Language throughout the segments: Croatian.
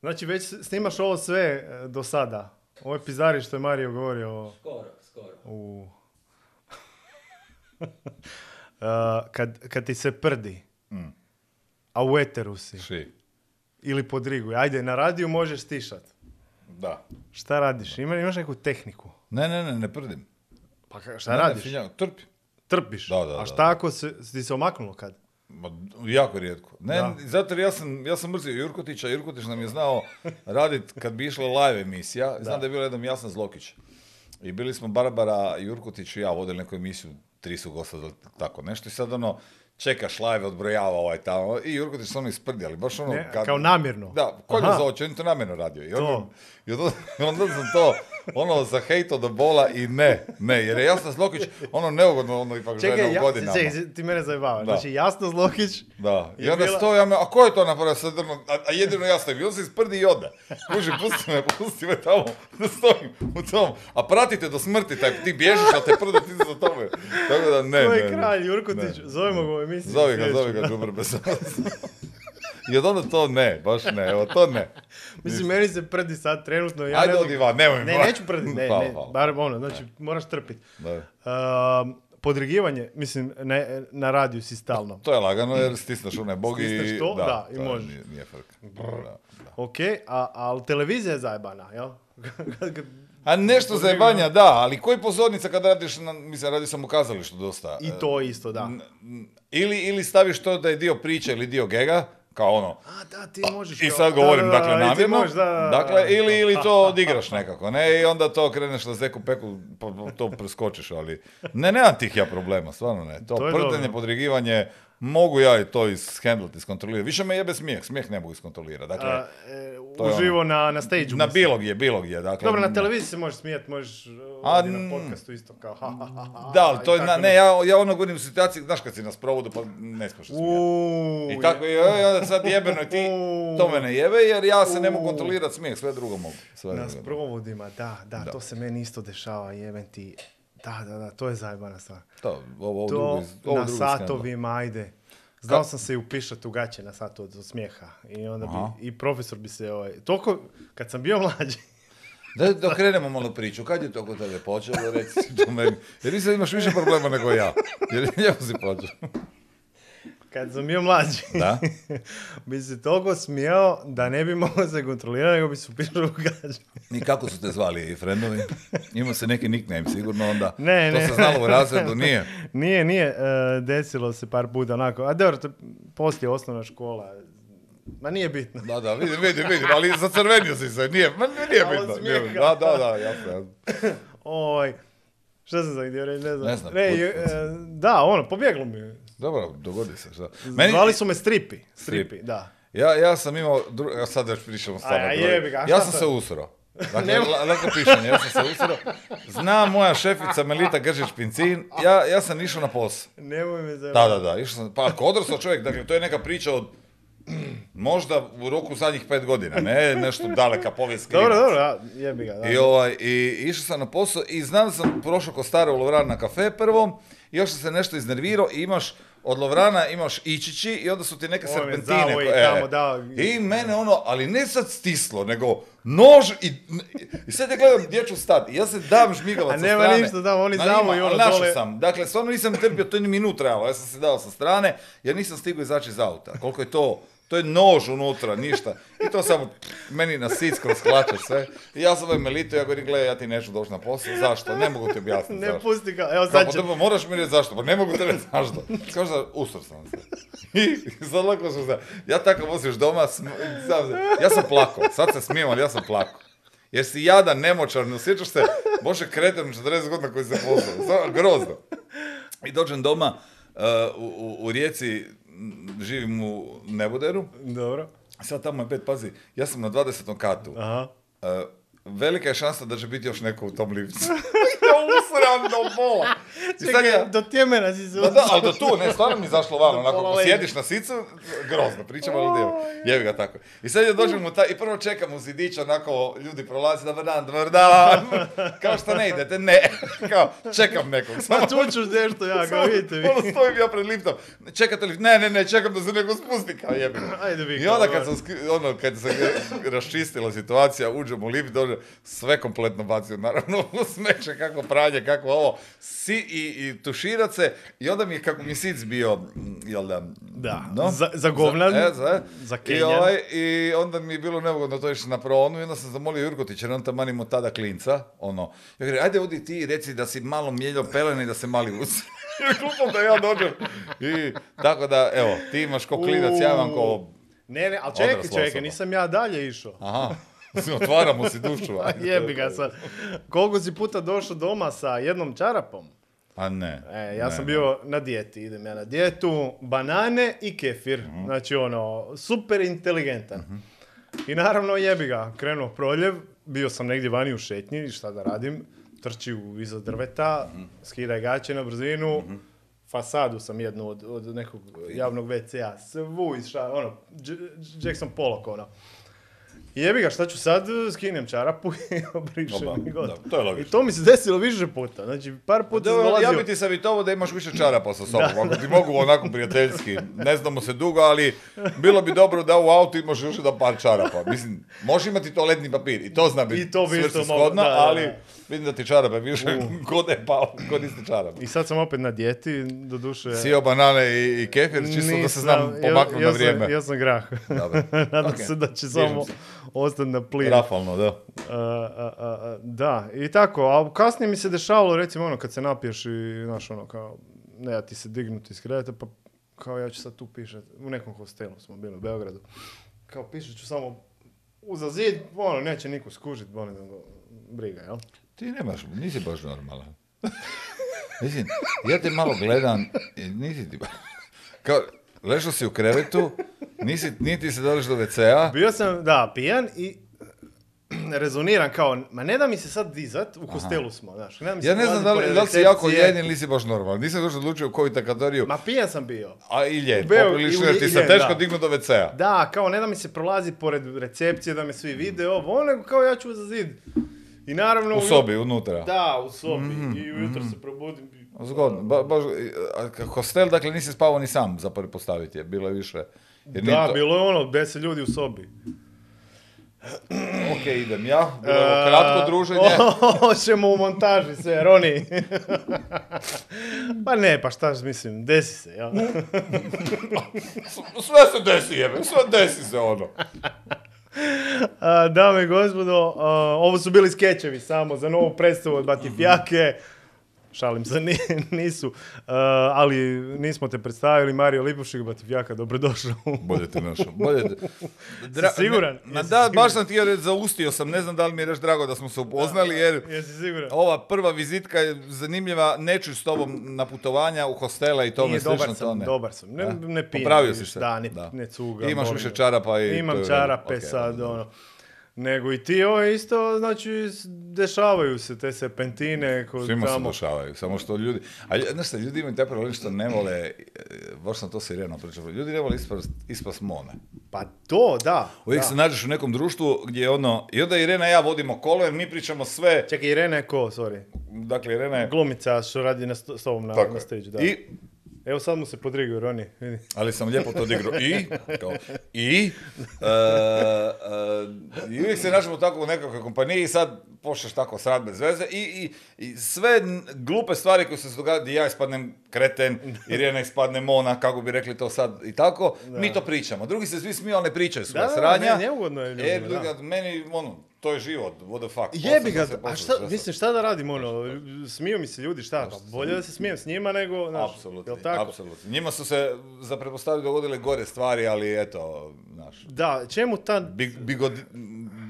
Znači već snimaš ovo sve e, do sada. Ovo je pizari što je Mario govorio o- Skoro, skoro. u... Uh, kad, kad ti se prdi, Mm. a u eteru si, Ši. ili pod rigu, ajde, na radiju možeš stišat. Da. Šta radiš? Ima, imaš neku tehniku? Ne, ne, ne, ne prdim. Pa šta Ne, ne, radiš? finjam, trpi. Trpiš. Da, da, a da, šta ako se, ti se omaknulo kad? Ma, jako rijetko. Ne, Da. zato jer ja sam, ja sam mrzio Jurkotića. Jurkotić nam je znao radit kad bi išla live emisija. Znam da je bilo jednom Jasna Zlokić. I bili smo Barbara, Jurkotić i ja vodili neku emisiju, tri su gosta, tako nešto. I sad ono, čekaš live, odbrojava ovaj tamo. I Jurkotić se ono isprdi, ali baš ono... Ne, kao namjerno? Da, ko Aha. je za oči, on je to namjerno radio. I onda, To. i onda, onda sam to, ono, zahejto do bola i ne, ne, jer je Jasna Zlokić, ono neugodno, ono ipak žena Čekaj, u ja, godinama. čekaj, ti mene zajebavaš. Znači, Jasno Zlokić, Da, i je onda bila- stoji, ja me, a ko je to napravio sad, a, a jedino ja stojim, i on se isprdi i ode. Kuži, pusti me, pusti me tamo, da stojim u tom, a pratite do smrti, taj, ti bježiš, a te prde ti za tome. Tako da ne, to ne, je kralj Jurkotić, Ne. zovemo ga u emisiju. Zovi ga, zovi ga, bez I od onda to ne, baš ne, evo to ne. Mislim, meni se prdi sad trenutno. Ja Ajde ne odi van, nemoj Ne, neću prdi, ne, ne, bar ono, znači, moraš trpiti. Da. Um, podrigivanje, mislim, ne, na radiju si stalno. To je lagano jer stisneš onaj bog i... Stisneš to, da, i to možeš. Nije, nije frka. Da, da. Ok, a, ali televizija je zajebana, jel? A nešto zajebanja, da, ali koji pozornica kad radiš, na, mislim, radi sam u kazalištu dosta. I to isto, da. Ili, ili staviš to da je dio priče ili dio gega, kao ono, A, da, ti možeš. i sad govorim, da, da, dakle, namjerno, možeš, da, da, da. dakle, ili, ili to odigraš nekako, ne, i onda to kreneš na zeku peku, pa pa to preskočiš, ali ne, nemam tih ja problema, stvarno ne, to, To je prdenje, dobro. podrigivanje, mogu ja i to ishendlati, iskontrolirati, više me jebe smijeh, smijeh ne mogu iskontrolirati, dakle, A, e, je uživo na, na stage na bilo gdje, bilo gdje, dakle. Dobro, na televiziji se možeš smijeti, možeš A, ovdje na podcastu isto kao ha, ha, ha, ha, Da, ali i to je, na, ne, ja, ja ono govorim u situaciji, znaš kad si na sprovodu pa ne smiješ se I tako, i i onda sad jebeno ti, to me ne jebe jer ja se ne mogu kontrolirati smijeh, sve drugo mogu. Sve Na sprovodima, da, da, to se meni isto dešava, jebem ti. Da, da, da, to je zajebana stvar. To, ovo, ovo To drugo, ovo na drugo skandal. satovima, ajde. Znao sam se i upišati u gaće na satu od smijeha. I onda Aha. bi, i profesor bi se, ovaj, toliko, kad sam bio mlađi, Da, da krenemo malo priču, kad je to kod tebe počelo, reci to meni. Jer ti sad imaš više problema nego ja. Jer lijepo si počeo. Kad sam bio mlađi, Da? bi se toliko smijao da ne bi mogao se kontrolirati, nego bi se upišao u gaće. I kako su te zvali i friendovi? Imao se neki nickname sigurno onda. Ne, to ne. se znalo u razredu, nije. Nije, nije, e, desilo se par puta onako, a dobro, poslije osnovna škola, ma nije bitno. Da, da, vidim, vidim, vidim, ali zacrvenio si se, nije, ma nije bitno. Nije, da, da, da, jasno. Oj, šta sam sad htio reći, ne znam. Ne znam, Ne, put- da, ono, pobjeglo mi je. Dobro, dogodi se, šta. Zvali su me stripi, stripi, Strip. da. Ja, ja sam imao, dru... ja sad već pričamo stvarno. Jebi ga, ja sam se usro. Dakle, lako pišanje, ja sam se usro. Zna moja šefica Melita Gržić-Pincin, ja, ja sam išao na posao. Nemoj me Da, zajebati. da, da, išao sam, pa ako odrastao čovjek, dakle, to je neka priča od možda u roku zadnjih pet godina, ne nešto daleka povijest Dobro, dobro, da, jebi ga, da. I, ovaj, I išao sam na posao i znam da sam prošao kod stare u Lovran na kafe prvo, i još sam se nešto iznervirao i imaš od Lovrana imaš ičići i onda su ti neke Ove serpentine. zavoji ko- e. tamo, da. I mene ono, ali ne sad stislo, nego nož i, i sad ja gledam gdje ću stati. I ja se dam žmigavac A sa nema strane. ništa tamo, oni Ma zavoji ima, ono dole. sam. Dakle, stvarno nisam trpio, to je ni minut trajalo. Ja sam se dao sa strane jer nisam stigao izaći iz auta. Koliko je to to je nož unutra, ništa. I to samo meni na sic kroz hlače sve. I ja sam Melito, ja govorim, gledaj, ja ti neću doći na posao. Zašto? Ne mogu ti objasniti Ne zašto. pusti ga, evo sad će... pa moraš mi reći zašto, pa ne mogu te reći zašto. Kaže da usro sam se. I sad lako sam se, ja tako voziš doma, sm- ja sam plako, sad se smijem, ali ja sam plako. Jer si jadan, nemoćan, ne osjećaš se, Bože kreten, 40 godina koji se Stvarno, grozno. I dođem doma, uh, u, u, u Rijeci, živim u Neboderu, Dobro, sad tamo je pet, pazi, ja sam na 20. katu. aha. Uh, velika je šansa da će biti još neko u tom liftu. ja usram do bola. I sad Čekaj, ja- do tjemena si se Da, da, ali do tu, ne, stvarno mi je zašlo van, onako, ako sjediš na sicu, grozno, pričamo ali djelo, jevi ga tako. I sad ja dođem u taj, i prvo čekam u zidić, onako, ljudi prolaze, dobar dan, dobar dan, kao što ne idete, ne, kao, čekam nekog, Ma samo, tu ću nešto ja, kao vidite vi. ono stojim ja pred liftom, čekate lift, ne, ne, ne, čekam da se neko spusti, kao jebi. Ajde vi. I onda kad sam, skri- ono, kad se raščistila situacija, uđem u lift, dođe, sve kompletno bacio, naravno, u smeće, kako pranje, kako ovo, si, i, i tuširat se, i onda mi je, kako mi sic bio, jel da, Da, no? za, za govnan, Za, e, za, za I, ovaj, I onda mi je bilo neugodno to išli na pronu i onda sam zamolio Jurkotića, jer on tamo imao tada klinca, ono, ja kažem, ajde odi ti i reci da si malo mijeljao pelene i da se mali usi. I klupom da ja dođem. I tako da, evo, ti imaš ko klinac, ja imam ko... Ne, ne, ali čekaj, čekaj, nisam ja dalje išao. Aha, otvaramo si dušu. A jebi ga sad. Koliko si puta došao doma sa jednom čarapom? A ne. E, ja ne, sam ne. bio na dijeti, idem ja na dijetu, banane i kefir. Mhm. Znači ono, super inteligentan. I naravno jebi ga, krenuo proljev, bio sam negdje vani u šetnji, šta da radim, trči u iza drveta, Mhm. skidaj gaće na brzinu, fasadu sam jednu od, od nekog javnog WC-a, svu isša, ono, J- Jackson Pollock, ono. Jebi ga, šta ću sad, skinem čarapu i obrišem Oba, i gotovo. da, to je logično. I to mi se desilo više puta, znači par puta sam Dobro, ja dolazio... bi ti savjetovao da imaš više čarapa sa sobom, ako ti mogu onako prijateljski. Ne znamo se dugo, ali bilo bi dobro da u autu imaš još jedan par čarapa. Mislim, možeš imati toaletni papir i to zna biti svrsishodno, da, da, ali da. Vidim da ti čarape više kod je pao, koristi čarape. I sad sam opet na dijeti, doduše... Sio banane i, i kefir, čisto da se znam Nisam, pomaknuti na vrijeme. Sam, ja sam grah. Dobro. Nadam Ok. se da će samo ostati na plin. Rafalno, da. A, a, a, a, da, i tako, a kasnije mi se dešavalo, recimo ono, kad se napiješ i, znaš, ono, kao, ne, ja ti se dignuti iz kreveta, pa kao ja ću sad tu pišet, u nekom hostelu smo bili u Beogradu, kao pišet ću samo uza zid, ono, neće niko skužit, nego briga, jel? Ti nemaš, nisi baš normalan. Mislim, ja te malo gledam, nisi ti baš... Kao, ležao si u krevetu, nisi, niti se doliš do WC-a, Bio sam, da, pijan i rezoniran kao, ma ne da mi se sad dizat, u hostelu smo, znaš, ne da mi se Ja ne znam da li, da li si jako ljen ili nisi baš normalan. Nisam još odlučio u koju te kategoriju, Ma pijan sam bio. a i ljen, poprilično jer ti se teško dignu do WC-a. Da, kao ne da mi se prolazi pored recepcije, da me svi vide ovo, ono, nego kao ja ću za zid. I naravno... U sobi, unutra. Da, u sobi. Mhm, I ujutro se probudim. Zgodno. Ba, baš, hostel, dakle, nisi spavao ni sam, za pretpostaviti je, bilo je više. Jer Da, to- bilo je ono, deset ljudi u sobi. Ok, idem ja, bilo je kratko E, druženje. Hoćemo u montaži sve, Roni. pa ne, pa šta mislim, desi se, jel? Sve se desi, jebe, sve desi se ono. Dame i gospodo, ovo su bili skečevi samo za novu predstavu od Batifjake. Šalim se, ni- nisu. A, ali nismo te predstavili, Mario Lipušik, Batifjaka, dobrodošao. Bolje te našao. Bolje te... Dra- siguran? Ne, ma Jesi da, siguran? baš sam ti reći, zaustio sam, ne znam da li mi je reći drago da smo se upoznali, jer Jesi siguran? ova prva vizitka je zanimljiva, neću s tobom na putovanja u hostela i tome slično. dobar sam, ne. dobar sam. Ne, ne pijem Popravio si se. Da, ne, Da. ne cugam. Imaš više čarapa i to Imam je čarape sad, ono. Nego i ti ovo isto, znači, dešavaju se te serpentine kod Svima se dešavaju, samo što ljudi... A šta, ljudi imaju taj problem što ne vole, e, baš sam to Sireno pričao, ljudi ne vole ispast, ispast mone. Pa to, da. Uvijek da. se nađeš u nekom društvu gdje je ono, i onda Irena i ja vodimo kolo jer mi pričamo sve, Čekaj, Irena je ko, sorry? dakle Irena je... Glumica što radi na s tobom na, Tako na stage, da. I, Evo sad mu se podrigao, Roni. vidi. ali sam lijepo to odigrao. I, kao, i, e, e, i uvijek se nađemo tako u nekakvoj kompaniji i sad počneš tako srat bez veze i, i, i sve glupe stvari koje se događaju, gdje ja ispadnem kreten, Irena ispadne mona, kako bi rekli to sad i tako, mi to pričamo. Drugi se svi smiju, ali ne pričaju svoje Da, da, sranja. ne, neugodno je ljudima, E, da. meni, ono, to je život, what the fuck. Jebi ga, a šta, mislim, šta da radim, ono, smiju mi se ljudi, šta, pa bolje da se smijem s njima nego, znaš, Apsolutno, jel tako? apsolutno. Njima su se za pretpostaviti dogodile gore stvari, ali eto, znaš, Da, čemu ta... big, bigot,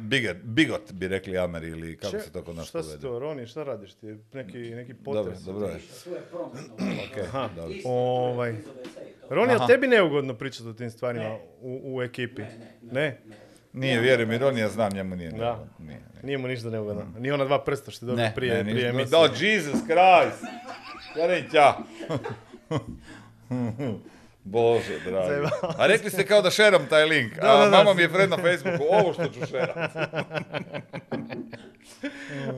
bigot, bigot bi rekli Ameri ili kako če- se to kod nas Šta si to, Roni, šta radiš ti? Neki, neki Dobro, potres? dobro je. svoje prometno. Okay, dobro. ovaj... Roni, a tebi neugodno pričati o tim stvarima u, u ekipi? Ne? Nije, vjerujem, Ironija znam, njemu nije. Da. neugodno, Nije, nije. Nije mu ništa neugodno. Ni ona dva prsta što je dobio prije, ne, prije nije- emisije. Da, Jesus Christ! Ja. Bože, dragi. A rekli ste kao da šeram taj link. Da, A da, da. mama mi je friend na Facebooku. Ovo što ću šerat.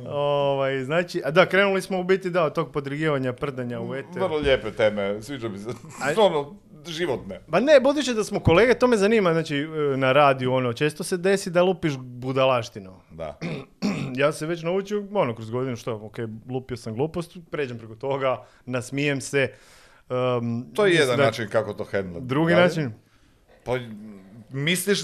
Ovaj, znači, a da, krenuli smo u biti da, od tog podrigivanja prdanja u eter. Vrlo lijepe teme, sviđa mi se. Životne. Ba ne, budući da smo kolege, to me zanima, znači, e, na radiju, ono, često se desi da lupiš budalaštinu. Da. ja se već naučio, ono, kroz godinu, što, ok, lupio sam glupost, pređem preko toga, nasmijem se. Um, To je jedan da- način kako to handlat. Drugi Dalje? način? Pa, misliš,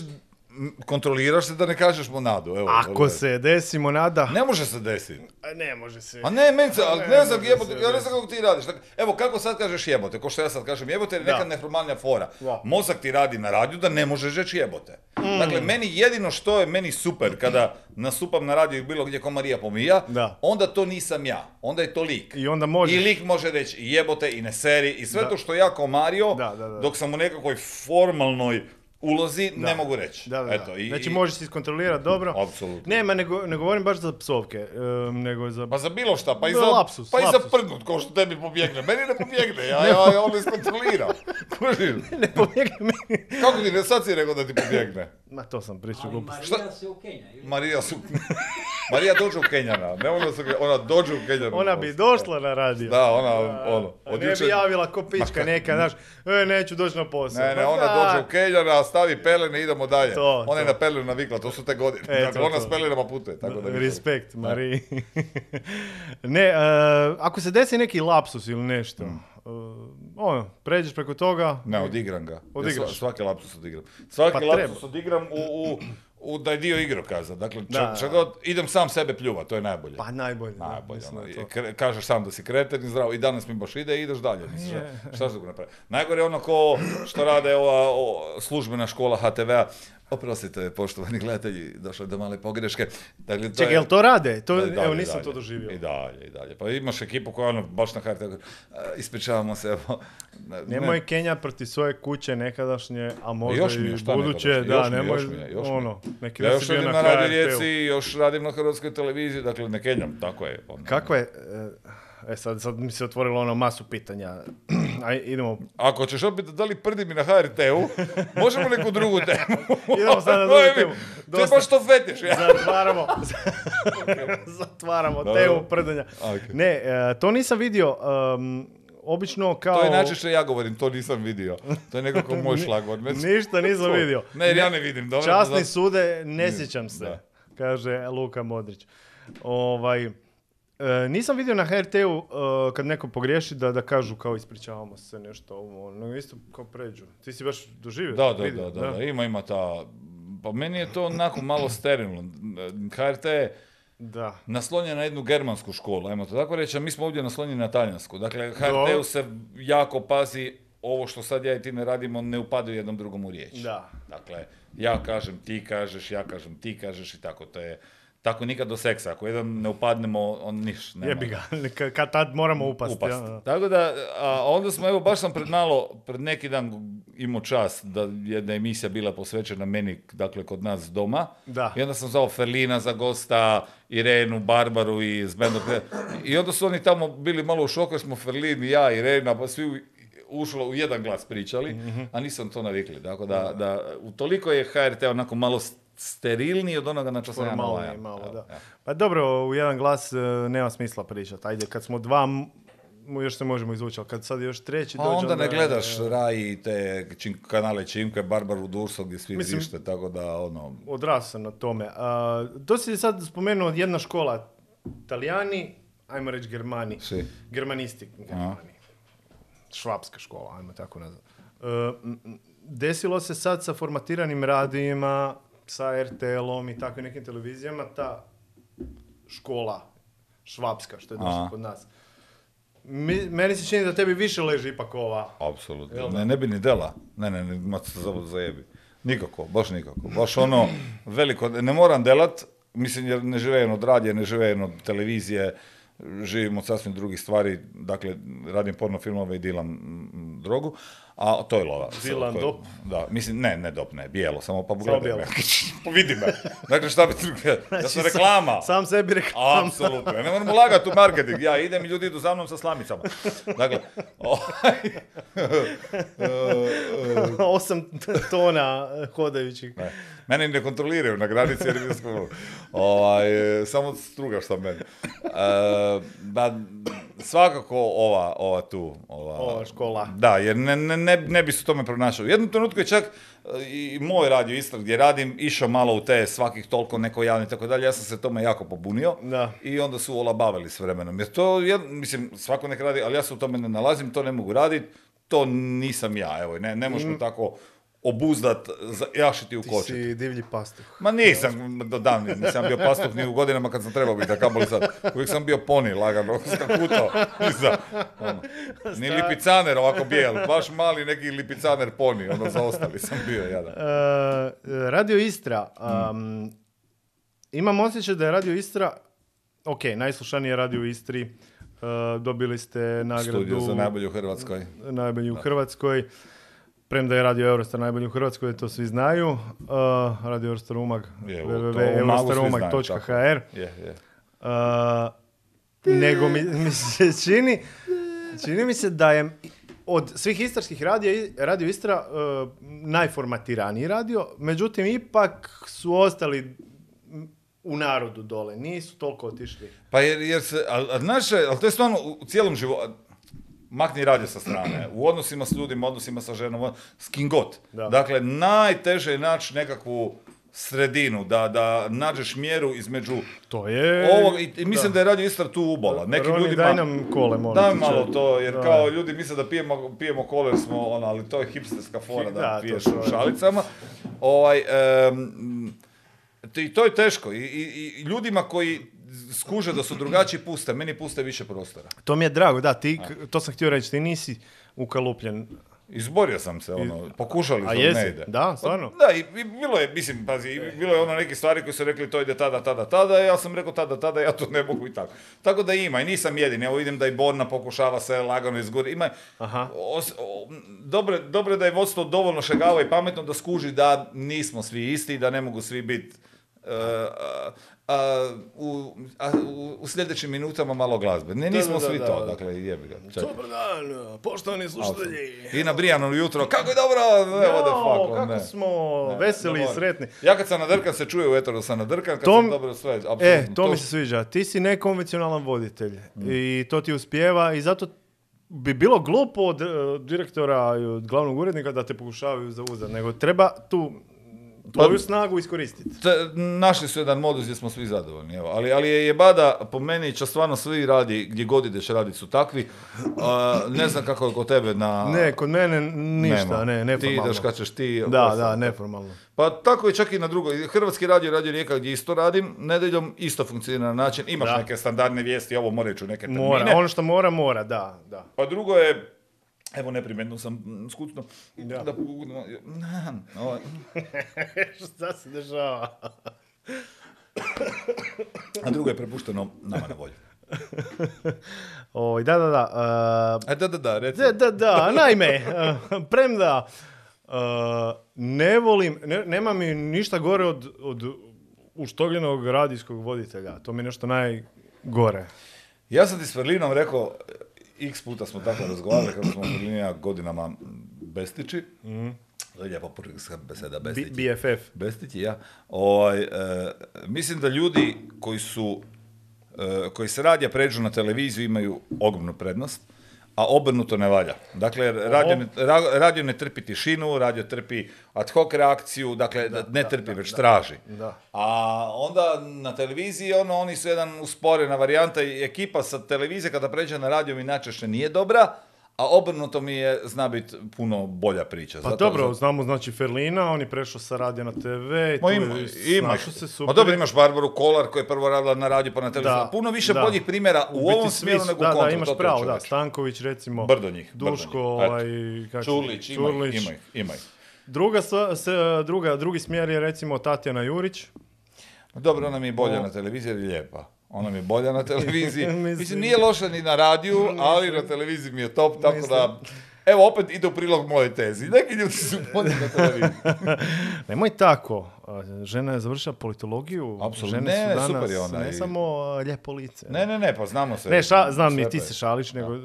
kontroliraš se da ne kažeš monadu. Evo, Ako dobro. se desimo nada... Ne može se desiti. A ne može se. A ne, meni se, ali Ne, ne znam, može jebote, ja ne znam kako ti radiš. Evo, kako sad kažeš jebote, ko što ja sad kažem jebote, je neka Da. neformalna fora. Da. Mozak ti radi na radiju da ne možeš reći jebote. Mm. Dakle, meni jedino što je meni super kada nastupam na radiju bilo gdje ko Marija pomija, Da. onda to nisam ja, onda je to lik. I onda možeš. I lik može reći i jebote i ne seri i sve Da. to što ja kao Mario, Da, da, da. dok sam u nekakvoj formalnoj ulozi, Da. ne mogu reći. Da, da, da. Eto, i, znači možeš se iskontrolirati dobro. Apsolutno. Ne, ma ne, go- ne govorim baš za psovke, em, nego za... Pa za bilo šta, pa i Da, za, lapsus, pa i za lapsus. prdnut, kao što tebi pobjegne. Meni ne pobjegne, ja, ja, ja ono iskontroliram. Kužiš? ne pobjegne meni. Kako ti ne, sad si rekao da ti pobjegne? Ma to sam pričao Ali glupost. Marija se u Kenja, ili? Marija su... Marija dođe u Kenjana, ne ono se, ona dođe u Kenjana. Ona bi došla na radio. Da, ona, ono, A od ne bi jučer- javila ko pička neka, znaš, e, neću doći na posao. Ne, ne, Ma ona da. dođe u Kenjana, stavi pelene i idemo dalje. To, ona je to. na pelenu navikla, to su te godine. E, dakle, to, ona to. s pelenama putuje, tako da... Respekt, Mariji. ne, e, ako se desi neki lapsus ili nešto, Mm. e, ono, pređeš preko toga, Ne, odigram ga. Ja Odigraš. sva- svaki lapsus odigram. Svaki Pa lapsus odigram u, u, u da je dio igrokaza. Dakle, Da. čak, god idem sam sebe pljuva, to je najbolje. pa najbolje. Najbolje, ono, da je to. kažeš sam da si kreten i zdravo i danas mi baš ide i ideš dalje. Misliš, šta se drugo napravi? Najgore je ono ko što rade ova o, službena škola HTV-a. Oprostite, poštovani gledatelji, došlo je do male pogreške. Dakle, to Čekaj, je- jel to rade? To, da, i dalje, evo, i nisam dalje. to doživio. I dalje, i dalje. Pa imaš ekipu koja ono, baš na HRT, uh, ispričavamo se, evo. ne- Nemoj Kenja protiv svoje kuće nekadašnje, a možda još mi i šta buduće, nekadašnje? da, Još nemoj, još mi je, još ono, neki Ja još radim na na HRT-u. Rijeci, još radim na Hrvatskoj televiziji, dakle ne kenjam, tako je. ono. Kakva je, e, e sad, sad mi se otvorilo ono masu pitanja, aj idemo, Ako ćeš opet da li prdi mi na HRT-u, možemo neku drugu temu. Idemo sad na drugu temu. To je Dosta. baš to fetiš, ja. zatvaramo, zatvaramo Da, temu da. prdanja. Ok. Ne, e, to nisam vidio, em, obično kao... To je način što ja govorim, to nisam vidio. To je nekako moj šlagvor. Ništa nisam vidio. Ne, jer ja ne vidim. Dobro, Časni zato- sude, ne sjećam se, Da. kaže Luka Modrić. Ovaj, e, nisam vidio na HRT-u e, kad neko pogriješi da, da kažu kao ispričavamo se nešto ovo, nego isto kao pređu. Ti si baš doživio? Da, da, vidio, da, da, da, ima, ima ta... Pa meni je to onako malo sterilno. HRT je Da. naslonjen na jednu germansku školu, ajmo to tako reći, a mi smo ovdje naslonjeni na talijansku. Dakle. HRT-u se jako pazi ovo što sad ja i ti ne radimo, ne upadaju jednom drugom u riječ. Da. Dakle, ja kažem, ti kažeš, ja kažem, ti kažeš i tako. To je tako nikad do seksa. Ako jedan ne upadnemo, on niš. nema. Jebi ga, Ka- kad tad moramo upasti. upast. ja. Tako da, a onda smo, evo, baš sam pred malo, pred neki dan imao čast da jedna emisija bila posvećena meni, dakle, kod nas doma. Da. I onda sam zvao Ferlina za gosta, Irenu, Barbaru i Zbendo. I onda su oni tamo bili malo u šoku, jer smo Ferlin, i ja, Irena, pa svi ušlo u jedan glas pričali, Mhm. a nisam to navikli. Tako da, da, utoliko je HRT onako malo sterilniji od onoga na što sam ja Formalniji malo, da. Pa dobro, u jedan glas e, nema smisla pričati. Ajde, kad smo dva, m- mu još se možemo izvući, ali kad sad još treći Pa dođe... onda ne gledaš Rai i te kanale Čimke, Barbaru Durso gdje svi Mislim- vrište, tako da ono... Odrasao sam na tome. To si sad spomenuo jedna škola, Italijani, ajmo reći Germani. Si. Germanisti. Germani. Švapska škola, ajmo tako nazvat. E, desilo se sad sa formatiranim radijima, sa RTL-om i takvim nekim televizijama, ta škola švapska, što je došla kod nas. Mi- meni se čini da tebi više leži ipak ova. Apsolutno. Ne, ne bi ni dela. Ne, ne, ne, ma se zavod zajebi. Nikako, baš nikako. Baš ono veliko, ne moram delat, mislim jer ne živim od radija, ne živim od televizije, živim od sasvim drugih stvari, dakle radim porno filmove i dilam drogu, A to je lova. Vilan dop. Da, mislim, ne, ne dop, ne, bijelo, samo pa Samo pogledaj bijelo. me. Vidi me. Dakle, šta bi ti... Ja sam Znači, reklama. Sam sebi reklama. Apsolutno. Ja ne moram ulagati u marketing. Ja idem i ljudi idu za mnom sa slamicama. Dakle, ovaj, Osam tona hodajućih. Ne. Mene ne kontroliraju na granici jer mi ovaj, e, samo strugaš sa mene. E, da, svakako ova, ova tu. Ova, Ova škola. Da, jer ne, ne, ne, ne bi se u tome pronašao. U jednom trenutku je čak e, i moj radio Istra gdje radim išao malo u te svakih toliko neko javni i tako dalje. Ja sam se tome jako pobunio. Da. I onda su olabavili s vremenom. Jer to, jed, mislim, svako nek radi, ali ja se u tome ne nalazim, to ne mogu raditi. To nisam ja, evo, ne, ne možeš me tako obuzdat, jašiti u Ti kočet. si divlji pastuh. Ma nisam, do dan, nisam bio pastuh ni u godinama kad sam trebao biti, a kamoli sad. Uvijek sam bio poni, lagano, skakutao. Nisam, ono, ni lipicaner ovako bijel, baš mali neki lipicaner poni, ono zaostali sam bio, jadan. E, Radio Istra. um, imam osjećaj da je Radio Istra, ok, najslušanije radio u Istri. e, dobili ste nagradu Studio za najbolje u Hrvatskoj. najbolji u Hrvatskoj. Premda je Radio Eurostar najbolji u Hrvatskoj, to svi znaju. Uh, Radio Eurostar Umag, www.eurostarumag.hr. Uh, nego mi, mi se čini, čini mi se da je od svih istarskih radija, Radio Istra uh, najformatiraniji radio, međutim ipak su ostali u narodu dole, nisu toliko otišli. Pa jer, jer se, ali ali naše, ali to je stvarno u cijelom životu, makni radio sa strane, u odnosima s ljudima, odnosima sa ženom, s kim god. Da. Dakle, najteže je naći nekakvu sredinu, da, da nađeš mjeru između To je... ovog, i, i mislim da. je radio Istra tu ubala. Nekim Roni, ljudima... daj nam kole, molim Daj malo to, jer Da. kao ljudi misle da pijemo, pijemo kole jer smo, ono, ali to je hipsterska fora da, Da, piješ u šalicama. Ovaj, em, i to je teško. I, i, I ljudima koji skuže da su drugačiji puste, meni puste više prostora. To mi je drago, da, ti, to sam htio reći, ti nisi ukalupljen. Izborio sam se, ono, pokušali jesi? ne ide. Da, stvarno? Da, i, i bilo je, mislim, pazi, i bilo je ono neke stvari koje su rekli to ide tada, tada, tada, ja sam rekao tada, tada, ja to ne mogu i tako. Tako da ima, i nisam jedini, evo vidim da i Borna pokušava se lagano izgurati, ima, Aha. os- o, dobro, dobro je da je vodstvo dovoljno šegavo i pametno da skuži da nismo svi isti i da ne mogu svi biti e, a, u, a, u, sljedećim minutama malo glazbe. Ne, nismo da, svi da, to, da. dakle, jebi ga. Dobar dan, poštovani slušatelji. I na Brijanu jutro, kako je dobro, the Jao, fuck, kako ne. smo Ne, veseli ne i sretni. Ja kad sam nadrkan se čuje u eteru da sam nadrkan, kad To sam dobro sve, apsolutno. E, to mi se sviđa. Ti si nekonvencionalan voditelj Mm. i to ti uspijeva i zato bi bilo glupo od e, direktora i od glavnog urednika da te pokušavaju zauzeti, nego treba tu tvoju Pa- snagu iskoristiti. Te- našli su jedan modus gdje smo svi zadovoljni, evo. Ali, ali je jebada, po meni, će stvarno svi radi, gdje god ideš radit su takvi. A, ne znam kako je kod tebe na... Ne, kod mene ništa, nema. ne, Ti neformalno. ideš kad ćeš ti... Da, ostalo. da, neformalno. Pa tako je čak i na drugoj. Hrvatski radio, radio Rijeka gdje isto radim, nedeljom isto funkcionira na način. Imaš Da. neke standardne vijesti, ovo morat ću neke termine. Mora, ono što mora, mora, da, da. Pa drugo je, evo neprimetno sam mm, skucno, Da. da, ovaj, Šta se dešava? a drugo je prepušteno nama na volju. Oj, da, da, da. E, da, da, da, reci. Da, da, da, naime, eh, premda eh, ne volim, ne, nema mi ništa gore od, od uštogljenog radijskog voditelja. To mi je nešto najgore. Ja sam ti s Berlinom rekao, x puta smo tako razgovarali kako smo Berlinija godinama bestići. Je lijepo beseda, bestići. BFF. Bestići, ja. Ovaj, e, mislim da ljudi koji su, e, koji se radija pređu na televiziju imaju ogromnu prednost, a obrnuto ne valja. Dakle, radio ne, ra- radio ne trpi tišinu, radio trpi ad hoc reakciju, dakle, ne trpi, već traži. Da. A onda na televiziji, ono, oni su jedan usporena varijanta i ekipa sa televizije kada pređe na radio mi najčešće nije dobra, a obrnuto mi je, zna biti puno bolja priča. Pa Zato- dobro, zato- znamo znači Ferlina, on je prešao sa radija na TV Ma ima, je ima. snašao se super. Ma dobro, imaš Barbaru Kolar koja je prvo radila na radiju pa na televiziji. Da, Puno više da. boljih primjera u, biti ovom smjeru nego u da, kontra, da, imaš pravo, da. Stanković recimo, Brdo njih, brdo Duško, ovaj, kako se- Čulić, ima ih, Čurlić. ima ih, ima ih. Druga, se- druga, drugi smjer je recimo Tatjana Jurić. Dobro, ona mi je bolja O. na televiziji lijepa. Ona mi je bolja na televiziji. Mislim. Nije loša ni na radiju, ali na televiziji mi je top, tako da... Evo, opet ide u prilog mojoj tezi. Neki ljudi su bolji na televiziji. Nemoj tako. Žena je završila politologiju. Apsolutno. Žene Ne, su danas super je ona ne i- samo lijepo lice. Ne, ne, ne, pa znamo se. Ne, ša, znam Sve i ti se šališ, nego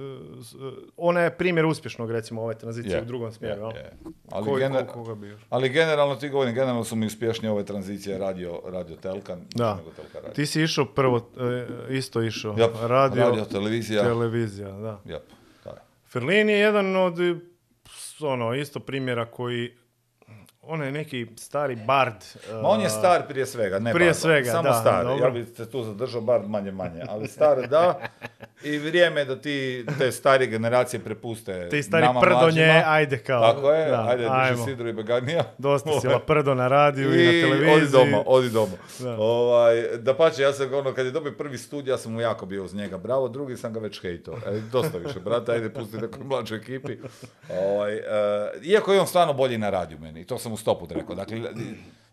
s- uh, ona je primjer uspješnog, recimo, ove tranzicije Je, u drugom smjeru. je, jel? je. Ali, Koji- gener- ko- koga bi još? ali generalno ti govorim, generalno su mi uspješnije ove tranzicije radio, radio Telka Da. nego Telka radio. Ti si išao prvo, e, isto išao, Jap, radio, radio, televizija. televizija, da. Da. Ferlin je jedan od, ono, isto primjera koji, on je neki stari bard. Ma on je star prije svega, ne Prije Bard, svega, samo da, star. dobro. Ja bih se tu zadržao bar manje manje, ali star da. I vrijeme je da ti te starije generacije prepuste Ti stari nama prdonje, mlađima. ajde kao. Tako je, da, ajde, ajmo. Sidru i Beganija. Dosta si prdo na radiju i, na I televiziji. odi doma, odi doma. Da. Ovaj, da pače, ja sam ono, kad je dobio prvi studij, ja sam mu jako bio uz njega bravo, drugi sam ga već hejto. E, dosta više, brate, ajde pusti nekoj mlađoj ekipi. Ovaj, e, iako je on stvarno bolji na radiju meni, to sam u stopu rekao. Dakle,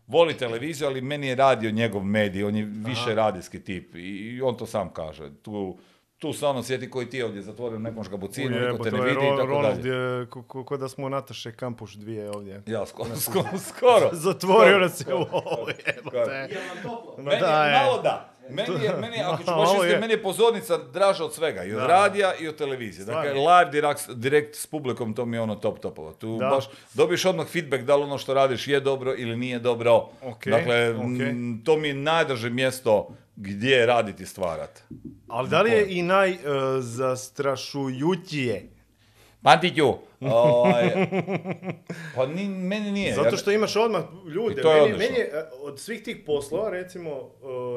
voli televiziju, ali meni je radio njegov medij, on je više radijski tip i, i on to sam kaže. Tu, tu se ono sjeti koji ti je ovdje zatvorio u nekom škabucinu, niko te ne vidi i tako dalje. je, ko, da smo Nataše Kampuš dvije ovdje. Ja, skoro, skoro, skoro. Zatvorio nas je ovo, jebote. Meni da, je, je. malo da. Meni je, meni ako ću baš meni je pozornica draža od svega. I od Da. radija i od televizije. Dakle, Stvarno. live direkt, direkt s publikom, to mi je ono top topova. Tu Da. baš dobiješ odmah feedback da li ono što radiš je dobro ili nije dobro. Dakle, m, to mi je najdrže mjesto gdje raditi i stvarat. Ali da li je i najzastrašujućije? Pantiću, ovaj, pa ni, meni nije. Zato što imaš odmah ljude. I to je meni, meni je e, od svih tih poslova, recimo, e,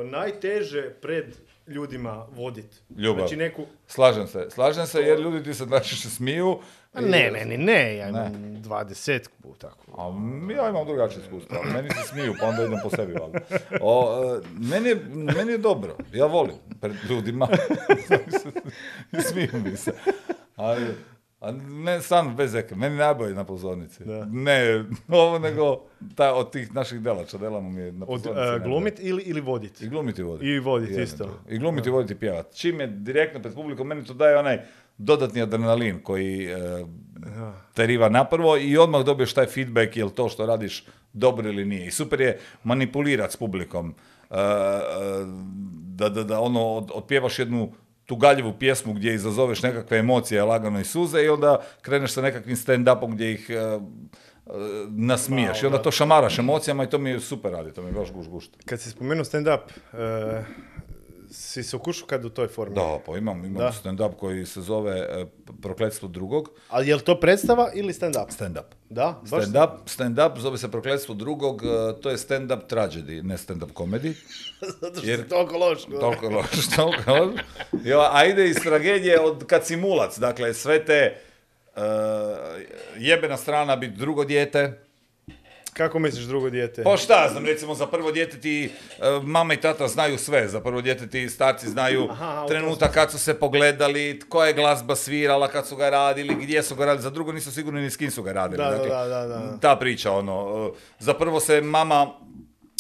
najteže pred ljudima voditi. Ljubav. Znači neku... Slažem se, slažem se jer ljudi ti se najčešće smiju. Ne, meni ne, ja Ne. imam dvadesetku, tako. A ja imam drugačije iskustvo, meni se smiju, pa onda idem po sebi, valjda. O, e, meni, je, meni je dobro, ja volim pred ljudima, smiju mi se. Ali, a ne, sam bez eke, meni najbolje na pozornici. Da. Ne ovo, nego ta, od tih naših delača, delamo mi je na Od pozornici. najbolje. glumit ili, ili vodit? I glumiti i voditi. I voditi isto. I glumiti i voditi i pjevati. Čim je direktno pred publikom, meni to daje onaj dodatni adrenalin koji e, te riva naprvo i odmah dobiješ taj feedback jel to što radiš dobro ili nije. I super je manipulirati s publikom. E, e, da, da, da ono od, otpjevaš jednu tugaljivu pjesmu gdje izazoveš nekakve emocije, lagano i suze i onda kreneš sa nekakvim stand-upom gdje ih nasmiješ. I onda to šamaraš emocijama i to mi je super radi, to mi je baš guš gušt. Kad si spomenuo stand-up, e, si se ukušao kad u toj formi? Da, pa imam, imam Da. stand-up koji se zove e, Prokletstvo drugog. Ali je li to predstava ili stand-up? Stand-up. Da, baš Stand-up, stand-up zove se Prokletstvo drugog, e, to je stand-up tragedy, ne stand-up komedi. Zato što Jer- toliko loš. Toliko loš, toliko loš. Jo, a ide iz tragedije od kad si mulac, dakle sve te e, jebena strana biti drugo dijete, Kako misliš drugo dijete? Pa šta znam, recimo za prvo dijete ti e, mama i tata znaju sve, za prvo dijete ti starci znaju Aha, trenutak kad su se pogledali, koja je glazba svirala kad su ga radili, gdje su ga radili, za drugo nisu sigurni ni s kim su ga radili. Da, da, dakle, da, da, da. Ta priča, ono, e, za prvo se mama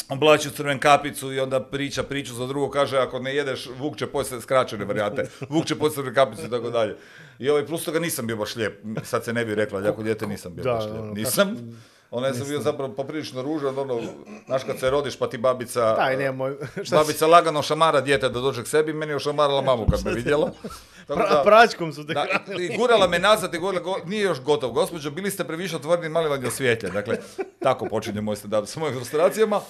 oblači u crven kapicu i onda priča priču, za drugo kaže ako ne jedeš, Vuk će poslije skraćene varijante, Vuk će poslije crven kapicu i tako dalje. I ovaj, plus toga nisam bio baš lijep, sad se ne bi rekla, ali ako dijete nisam bio baš lijep. ono, Nisam, ono ja sam bio zapravo poprilično ružan, ono, znaš kad se rodiš pa ti babica, Daj, nemoj. Šta si- babica lagano šamara dijete da dođe k sebi, meni je ošamarala mamu kad me vidjela. Tako Pra- da- pračkom su te da, i gurala me nazad i govorila, go- nije još gotov, gospođo, bili ste previše otvoreni, mali vam je. Dakle, tako počinje moj stand sa mojim frustracijama.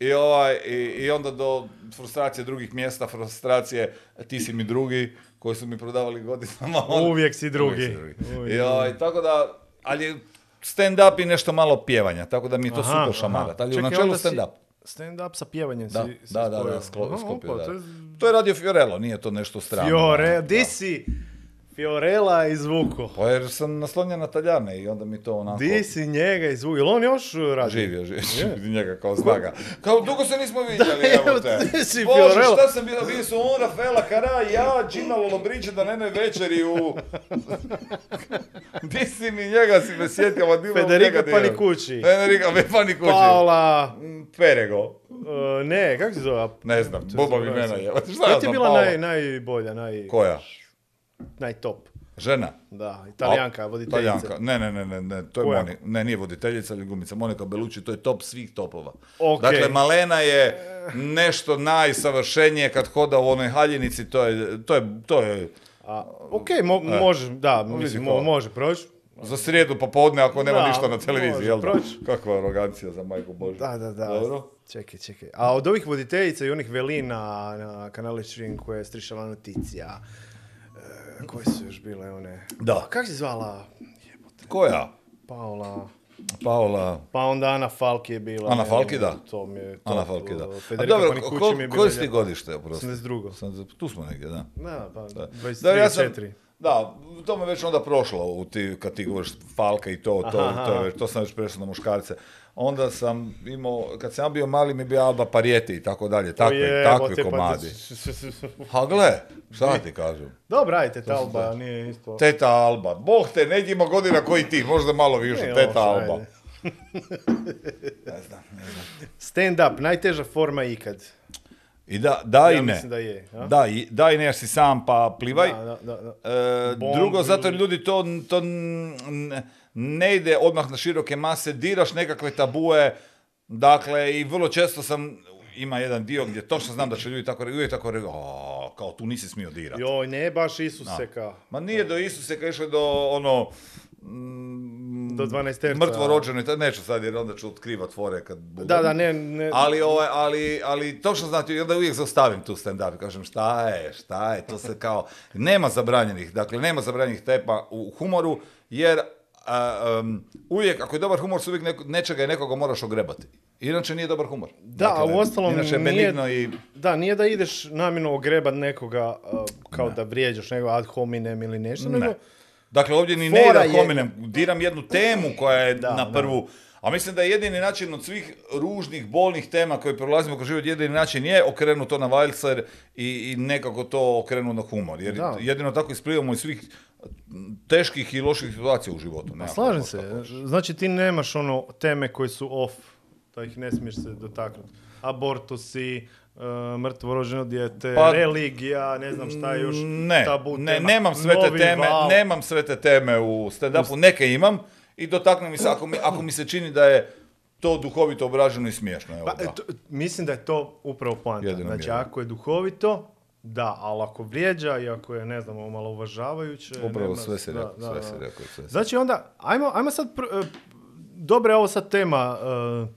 I, ovaj, i, I onda do frustracije drugih mjesta, frustracije ti si mi drugi, koji su mi prodavali godinama. on- Uvijek si drugi. Uvijek si drugi. Uvijek I, ovaj, tako da, ali stand-up i nešto malo pjevanja, tako da mi je to Aha, super šamarat. aha. Ali u načelu stand-up. Stand-up sa pjevanjem Da, si, si da, da, da, sklo- sklopio, opa, da. to je radio Fiorello, nije to nešto strano. Fiore, di si? Fiorella izvuko. Pa jer sam naslonjen na Taljane i onda mi to onako... Di si njega izvuko? Jel on još radi? Živio, živio, živio njega kao snaga. Kao dugo se nismo vidjeli, Da, evo te. ti si Bože, šta sam bila, bili su on, Rafaela Kara, ja, Gina Lollobrigida da jednoj večeri u... Di si mi njega si me sjetio, Federica. Panicucci. Federica Panicucci. Paola, Mm, Perego. e, ne, kako se zove? Ne znam, Boba mi zaboravio imena sam. je. Šta ja ti je bila naj, najbolja, naj, Koja? Najtop? Žena. Da, italijanka, A- voditeljica. Talijanka. Ne, ne, ne, ne, ne, to je Koja? Moni, ne, nije voditeljica, ali glumica. Monika Belucci, to je top svih topova. Ok. Dakle, Malena je nešto najsavršenije kad hoda u onoj haljinici, to je, to je, to je A, ok, mo- može, da, mislim, mo- može proći. za srijedu popodne ako nema Da, ništa na televiziji, jel da? Kakva arogancija za majku Božju. Da, da, da. Dobro. Čekaj, čekaj. A od ovih voditeljica i onih velina na 5 koje je strišala noticija, e, koje su još bile one? Da. Kako se zvala? Koja? Paola. Paola, Pa onda Ana Falki je bila. Ana Falki, da. To mi je... Ana top, Falki, da. A Federica dobro, ko, mi je ti lijepa. godište, oprosti? 82. Sam- Tu smo negdje, da. Da, pa Da. 23, Da, ja sam, 4. da, to me već onda prošlo, u ti, kad ti govoriš Falka i to, to, Aha, to, je aha. već- to sam već prešao na muškarce. Onda sam imao, kad sam bio mali mi bio Alba Parijeti i tako dalje, takve, takve pa komadi. Ha gle, šta ti kažem? Dobro, ajde, Talba, nije isto. Teta Alba, Bog te, negdje ima godina koji ti, možda malo više, Teta Alba. Ne znam, ne znam. Stand up, najteža forma ikad. I da, da i ja ne. mislim da je. a? Da, i, da i ne jer si sam pa plivaj. Da, da, da, da. E, Bomb drugo, zato jer ljudi to, to ne ide odmah na široke mase, diraš nekakve tabue, dakle, i vrlo često sam, ima jedan dio gdje točno znam da će ljudi tako reći, uvijek tako reći, "A, kao tu nisi smio dirati. Joj, ne baš Isuse kao. Ma nije do Isuse kad je išlo do ono, mm, Do 12 mrtvo rođeno, to neću sad jer onda ću otkrivat fore kad budem. Da, da, ne, ne. Ali, ovaj, ali, ali točno znate, i onda uvijek zaustavim tu stand-up, kažem šta je, šta je, to se kao, nema zabranjenih, dakle nema zabranjenih tepa u humoru, jer a, um, uvijek, ako je dobar humor, se uvijek neko, nečega i nekoga moraš ogrebati. Inače nije dobar humor. Da, a uostalom Inače je nije- i... Da, nije da ideš namjerno ogrebat nekoga uh, kao da vrijeđaš nego ad hominem ili nešto, nego... Ne. Dakle, ovdje ni ne Fora ide je- hominem, diram jednu temu koja je Da, na da. prvu, a mislim da je jedini način od svih ružnih, bolnih tema koje prolazimo kroz život, jedini način je okrenuti to na valcer i, i nekako to okrenuti na humor. Jer Da. jedino tako isplivamo iz svih teških i loših situacija u životu. Nema Slažem se. tako. Znači ti nemaš ono teme koje su off, da ih ne smiješ se dotaknuti. Abortusi, uh, mrtvo rođeno dijete, Pa- religija, ne znam šta je još Ne, tabu ne, tema. nemam sve te Novi teme, val. nemam sve te teme u stand-upu, neke imam i dotakne mi se ako mi, ako mi se čini da je to duhovito obraženo i smiješno. Evo, Pa, e, to- mislim da je to upravo poanta. Jedino Znači, ako je duhovito, da, ali ako vrijeđa i ako je, ne znam, malo uvažavajuće... Upravo sve si da, rekao, sve si rekao, Znači onda, ajmo, ajmo sad, pr- e, dobra je ovo sad tema, uh,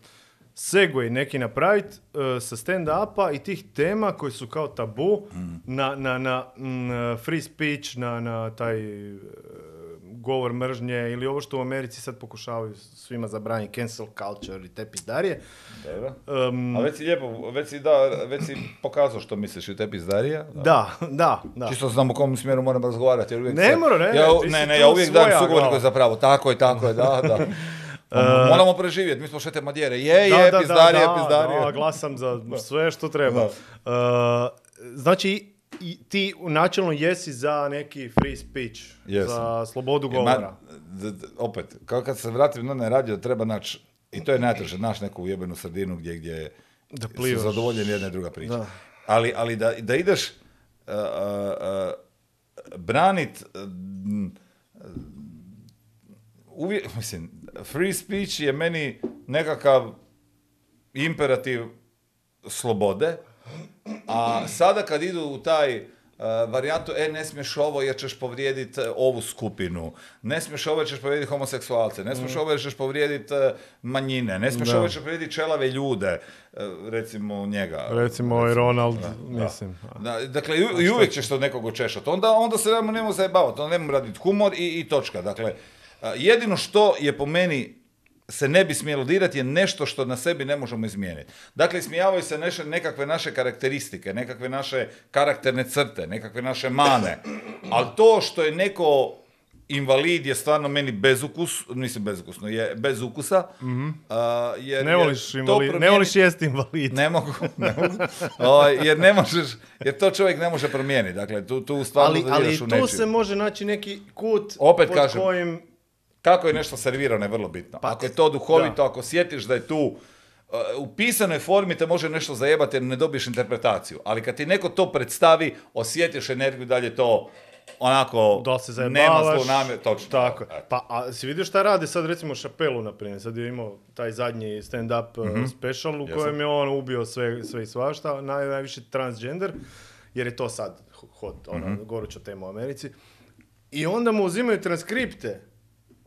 segway neki napraviti sa stand-upa i tih tema koji su kao tabu Mm. na, na, na mm, free speech, na, na taj e, govor mržnje ili ovo što u Americi sad pokušavaju svima zabraniti, cancel culture i te pizdarije. Dobro. Um, A već si lijepo, već si, da, već si pokazao što misliš i te pizdarija. Da. da, da, da. Čisto znam u kom smjeru moram razgovarati. Jer uvijek Ne se- mora, ne, Ja, ne, ne, ja uvijek dajem sugovorniku glava. za pravo. Tako je, tako je, da, da. Pa Moramo preživjeti, mi smo šete madjere. Je, je, pizdarija, pizdarija. Da, glasam za sve što treba. Uh, znači, i ti načelno jesi za neki free speech, Jesam. za slobodu Ma, govora. d- d- opet, kao kad se vratim na onaj radio, treba naći, i to je najteže, naći neku ujebenu sredinu gdje, gdje Da su zadovoljeni jedna i druga priča. Da. Ali, ali da, da ideš uh, uh, uh, branit uh, uvijek, mislim, free speech je meni nekakav imperativ slobode, a sada kad idu u taj uh, varijantu, e, ne smiješ ovo jer ćeš povrijediti ovu skupinu, ne smiješ ovo jer ćeš povrijediti homoseksualce, ne smiješ ovo jer ćeš povrijediti uh, manjine, ne smiješ Da. ovo jer ćeš povrijediti čelave ljude, uh, recimo njega. Recimo ovaj Ronald, mislim. Da, dakle, i, i uvijek ćeš to nekog očešati. Onda, onda se nemamo zajebavati, onda nemamo raditi humor i, i točka. Dakle, jedino što je po meni se ne bi smjelo dirati je nešto što na sebi ne možemo izmijeniti. Dakle, ismijavaju se neše, nekakve naše karakteristike, nekakve naše karakterne crte, nekakve naše mane. Ali to što je neko invalid je stvarno meni bezukus, mislim bezukusno, je bez ukusa. a, jer, Ne jer voliš, to invalid, ne promijeni- voliš jest invalid. ne mogu, ne mogu. Jer ne možeš, jer to čovjek ne može promijeniti. Dakle, tu, tu stvarno ali, ali u tu nečiju. se može naći neki kut Opet pod kažem, kojim... Kako je nešto servirano je vrlo bitno. Pa, ako je to duhovito, da. ako sjetiš da je tu uh, u pisanoj formi te može nešto zajebati jer ne dobiješ interpretaciju. Ali kad ti neko to predstavi, osjetiš energiju da li je to onako da se nema zlu namjer, točno. Tako. Pa, a si vidio šta radi sad recimo Šapelu, na primjer, sad je imao taj zadnji stand-up mm special u kojem je on ubio sve, sve i svašta, naj, najviše transgender, jer je to sad hot, ono, mm goruća tema u Americi. I onda mu uzimaju transkripte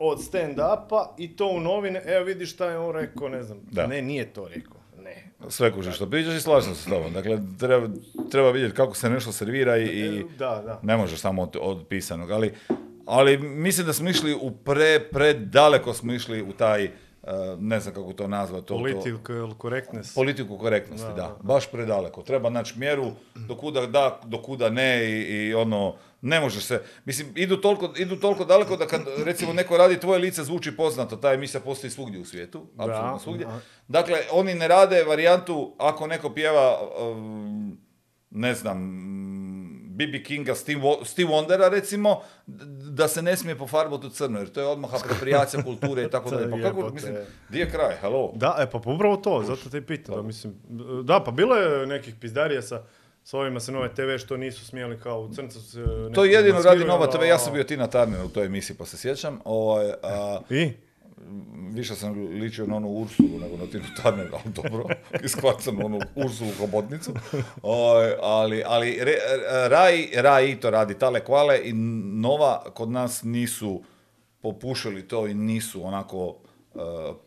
od stand-upa i to u novine, evo vidi šta je on rekao, ne znam, da. ne, nije to rekao. Ne. Sve kuže što pričaš i slažem se s tobom. Dakle, treba, treba vidjeti kako se nešto servira i, e, da, da. ne možeš samo od, od pisanog. Ali, ali mislim da smo išli u pre, predaleko smo išli u taj, uh, ne znam kako to nazvati. To, politiku korektnost. Politiku korektnosti, da, da. Baš predaleko. Treba naći mjeru do kuda da, do kuda ne i, i ono, ne može se, mislim, idu toliko, idu toliko daleko da kad recimo neko radi tvoje lice zvuči poznato, ta emisija postoji svugdje u svijetu, apsolutno svugdje. Dakle, oni ne rade varijantu ako neko pjeva, um, ne znam, B.B. Kinga, Steve, Wondera recimo, da se ne smije pofarbati u crno, jer to je odmah apropriacija kulture i tako dalje. Pa kako, mislim, di je kraj, hello? Da, e, pa upravo to, zato te pitam, da, mislim, da, pa bilo je nekih pizdarija sa, s ovima se Nove TV što nisu smjeli kao u crncu se... To jedino radi Nova TV, ja sam bio Tina Turner u toj emisiji pa se sjećam. Ovaj, a, I? Više sam ličio na onu Ursulu nego na Tinu Turner, ali dobro, iskvacam onu Ursulu hobotnicu. Ovaj, ali ali re, Rai, Rai to radi, Tale Kvale i Nova kod nas nisu popušili to i nisu onako uh,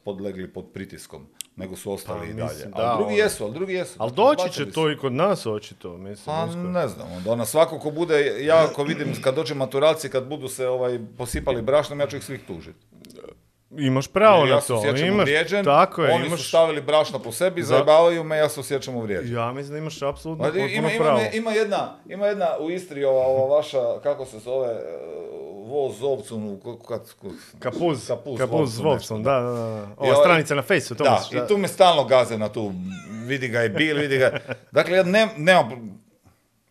podlegli pod pritiskom nego su ostali pa, i dalje. ali drugi jesu, ali drugi jesu. Ali doći će to i kod nas očito, mislim. Pa ne znam, onda ona svako ko bude, ja ako vidim kad dođe maturalci, kad budu se ovaj, posipali brašnom, ja ću ih svih tužiti. Imaš pravo na to. Ja imaš, uvrijeđen, tako je, oni imaš... su stavili brašno po sebi, Za... zajebavaju me, ja se osjećam uvrijeđen. Ja mislim da imaš apsolutno ima, ima, pravo. Ima, jedna, ima jedna u Istri, ova, ova vaša, kako se zove, voz ovcu, kapuz, kapuz, kapuz s ovcom, da, da, da. Ova stranica na fejsu, to da, i tu me stalno gaze na tu, vidi ga i bil, vidi ga. Dakle, ja ne, nemam,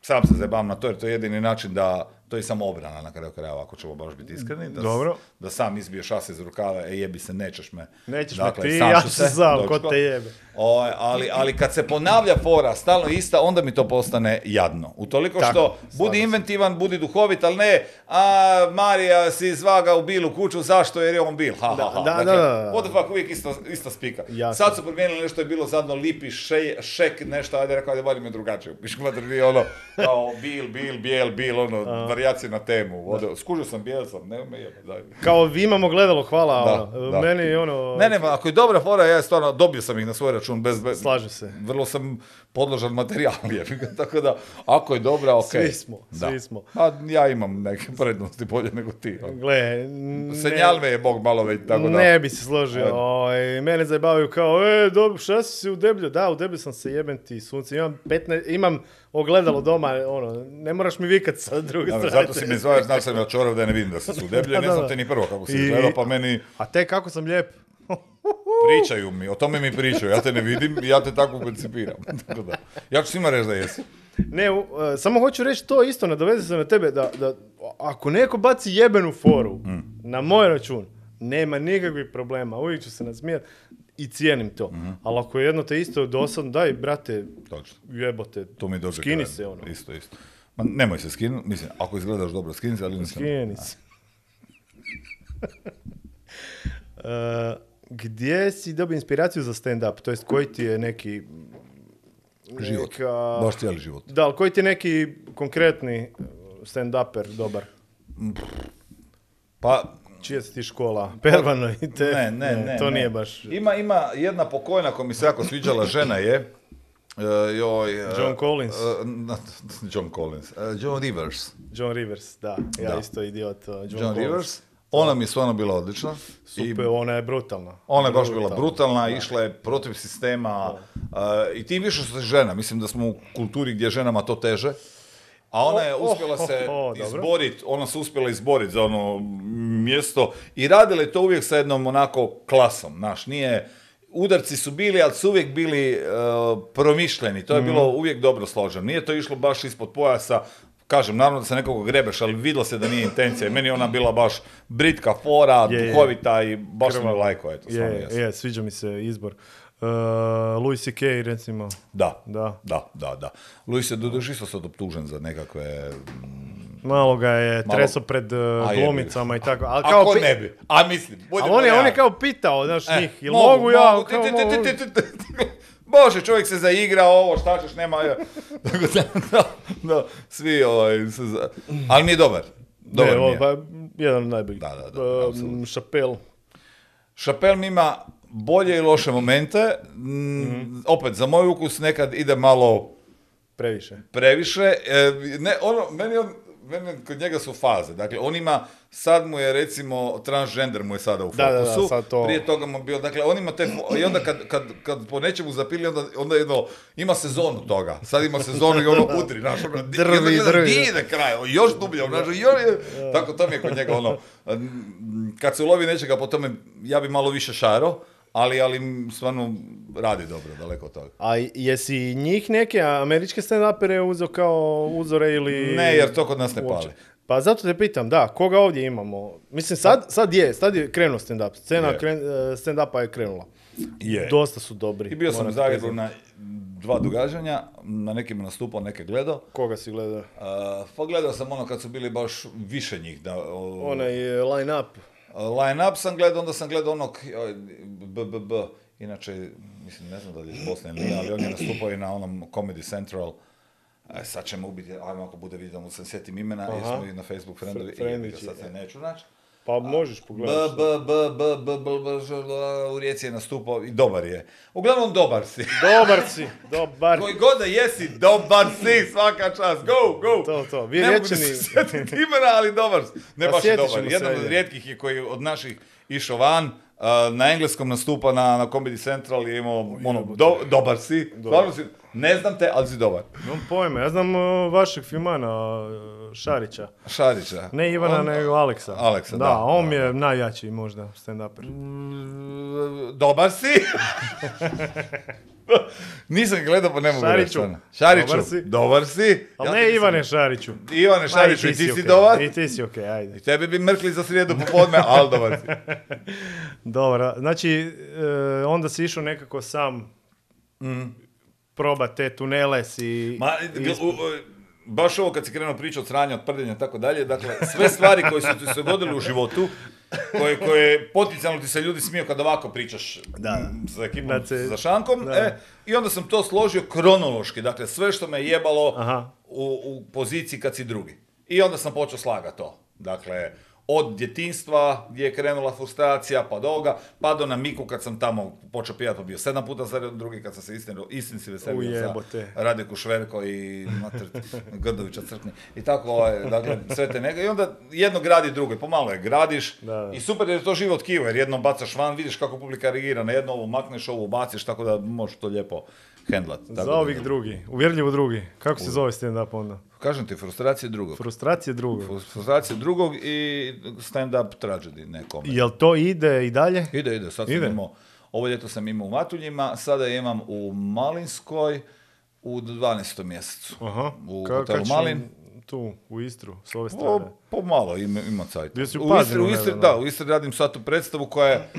sam se zebam na to, jer to je jedini način da to je samo obrana na kraju krajeva, ako ćemo baš biti iskreni. Da, Dobro. da sam izbiješ šas iz rukava, e jebi se, nećeš me. Nećeš dakle, me ti, ja se znam, ko te jebe. O, ali, ali kad se ponavlja fora stalno ista, onda mi to postane jadno. Utoliko Tako, što budi inventivan, budi duhovit, ali ne, a Marija si izvaga u bilu kuću, zašto? Jer je on bil. Ha, ha, ha. Da, dakle, da, What the fuck, uvijek isto, isto spika. Jasno. Sad su promijenili nešto je bilo zadno lipi, še, šek, nešto, ajde rekao, ajde, mi drugačije. Piš ono, kao bil, bil, bijel, bil, ono, varijacije na temu. Ode, skužio sam, bijel sam, ne me jebe. Kao vi imamo gledalo, hvala, da, ono. Meni ono... Ne, ne, ako je dobra fora, ja stvarno dobio sam ih na svoj račun bez... bez Slažem se. Vrlo sam podložan materijal, tako da, ako je dobra, ok. Svi smo, da. svi smo. A ja imam neke prednosti bolje nego ti. Gle, Senjal me je Bog malo već, tako da... Ne bi se složio, oj, mene zajebavaju kao, e, dobro, šta si u deblju? Da, u deblju sam se jeben ti sunce, imam 15, imam ogledalo doma, ono, ne moraš mi vikat sa druge strane. Zato si mi zvao, znao sam ja čorav da ne vidim da se su deblje, ne znam te ni prvo kako si izgledao, pa meni... A te kako sam lijep? Pričaju mi, o tome mi pričaju, ja te ne vidim i ja te tako koncipiram. da. Ja ću svima reći da jesi. Ne, uh, samo hoću reći to isto, nadoveze se na tebe, da, da ako neko baci jebenu foru mm. na moj račun, nema nikakvih problema, uvijek ću se nasmijati i cijenim to. Mm-hmm. Ali ako je jedno te isto dosadno, daj, brate, Točno. jebote, to mi dođe skini se ono. Isto, isto. Ma nemoj se skinuti, mislim, ako izgledaš dobro, skini se, ali Skini se. Gdje si dobio inspiraciju za stand-up? To jest, koji ti je neki... Život, neka... baš cijeli život. Da, ali koji ti je neki konkretni stand-uper dobar? Pa, Čija si ti škola? Pervano i te? Ne, ne, ne. to nije baš... Ima, ima jedna pokojna koja mi se jako sviđala žena je, Uh, joj, uh, John Collins. Uh, John Collins. John Rivers. John Rivers, da. Ja da. isto idiot. John, John Rivers. Ona mi je stvarno bila odlična. Super, I, ona je brutalna. Ona je baš bila brutalna, išla je protiv sistema. I ti više što se žena. Mislim da smo u kulturi gdje ženama to teže. A ona je uspjela se izboriti, ona se uspjela izboriti za ono mjesto i radila je to uvijek sa jednom onako klasom, naš, nije, udarci su bili, ali su uvijek bili uh, promišljeni, to je bilo mhm. uvijek dobro složeno, nije to išlo baš ispod pojasa, kažem, naravno da se nekog grebeš, ali vidjelo se da nije intencija. Meni je ona bila baš britka fora, je, duhovita i baš mi lajko, eto, je, je, sviđa mi se izbor. Uh, Louis C.K. recimo. Da, da, da, da. da. Louis je doduše isto sad optužen za nekakve mm, Malo ga je Malo- treso pred uh, glumicama i tako. Ali kao Ako pi- ne bi, a mislim, Ali on je, on je kao pitao, znaš, E, njih, jel mogu, ja? Ti, Kao, ti, ti, mogu. ti, ti, ti, ti. Bože, čovjek se zaigra, ovo, šta ćeš, nema... ja. Tako da, da, da, svi ovaj, se za... Ali mi je dobar. Dobar ne, mi ovo, je. pa, jedan od najboljih. Da, da, da, Um. Šapel. Chappelle mi ima bolje i loše momente. Mm, Opet, za moj ukus nekad ide malo Previše. previše. E, ne, ono, meni on, meni kod njega su faze. Dakle, on ima, sad mu je recimo, transgender mu je sada u Da, da, da, fokusu. sad to- Prije toga mu je bio, dakle, on ima te, i onda kad, kad, kad po nečemu zapili, onda, onda jedno, ima sezonu toga. Sad ima sezonu i ono udri, znaš, ono, Drvi, onda drvi, da. ide kraj, još dublje, znaš, još je, tako to mi je kod njega ono, kad se ulovi nečega po tome, ja bi malo više šaro, ali, ali stvarno radi dobro, daleko od toga. A jesi njih neke američke stand-upere uzeo kao uzore ili... Ne, jer to kod nas ne pali. Pa zato te pitam, da, koga ovdje imamo? Mislim, sad, sad je, sad je krenuo stand-up. Scena Je. kren, e, stand-upa je krenula. Je. Dosta su dobri. I bio sam u Zagrebu na dva događanja, na nekim nastupao, neke gledao. Koga si gledao? Uh, pogledao sam ono kad su bili baš više njih. Da, o- Onaj e, line-up. Line up sam gledao, onda sam gledao onog BBB, inače, mislim, ne znam da li je iz Bosne ili ali on je nastupao i na onom Comedy Central. E, sad ćemo ubiti, ajmo ako bude vidio da mu se sjetim imena, jer Aha. smo i na Facebook friendovi, Fr- i friendići, sad se e. neću naći. Pa možeš pogledati. B, B, B, B, B, B, Ž- u Rijeci je nastupao i dobar je. Uglavnom dobar si. Dobar si, dobar. Koji god da jesi, dobar si, svaka čast, go, go. To, to, vi ne se sjetiti imena, ali dobar si. Ne Pa baš je dobar, jedan od rijetkih je koji od naših išao van, a, na engleskom nastupa na, na Comedy Central je imao ono, do- dobar si, stvarno si, ne znam te, ali si dobar. Nemam pojma, ja znam e, vašeg filmana, e, Šarića. Šarića. Ne Ivana, On- nego Aleksa. Aleksa, da, Da, on da, je najjači možda stand-uper. Mm, Dobar si. Nisam gledao, pa ne mogu Šariću. reći. Šariću, Dobar si. dobar si. Ali Ja ne Ivane Šariću. Ivane Šariću, Ma, i ti si okej. dobar. I ti si okej, ajde. I tebi bi mrkli za srijedu popodne, ali dobar si. Dobro, znači e, onda si išao nekako sam probat te tunele si... Ma, u- u- baš ovo kad si krenuo pričati od sranja, od prdenja tako dalje, dakle, sve stvari koje su ti se dogodile u životu, koje, koje potencijalno ti se ljudi smiju kad ovako pričaš Da. sa ekipom, se- za šankom, da. e, i onda sam to složio kronološki, dakle, sve što me jebalo u, u poziciji kad si drugi. I onda sam počeo slagati to. Dakle, od djetinstva gdje je krenula frustracija, pa do ovoga, pa do na Miku kad sam tamo počeo pijati, pa bio sedam puta za redom, drugi kad sam se istin, istinski veselio sa Radeku Šverko i mater, Grdovića Crkni. I tako, ovaj, dakle, sve te nega. I onda jedno gradi drugo, pomalo je gradiš. Da, da. I super jer je to živo tkivo, jer jedno bacaš van, vidiš kako publika reagira, na jedno ovo makneš, ovo baciš, tako da možeš to lijepo hendlat. Tako Za da- ovih drugi, uvjerljivo drugi. Kako se zove stand-up onda? Kažem ti, frustracije drugog. Frustracije drugog. Frustracije drugog i stand-up tragedy nekome. Jel to ide i dalje? Ide, ide. Sad sam Ide. imao, ovo ljeto sam imao u Matuljima, sada imam u Malinskoj u 12. mjesecu. Aha. U Ka- hotelu će Malin. Tu, u Istru, s ove Po, strane. pomalo ima, ima cajt. U u Istri, u Istri, da, u Istri radim sad tu predstavu koja je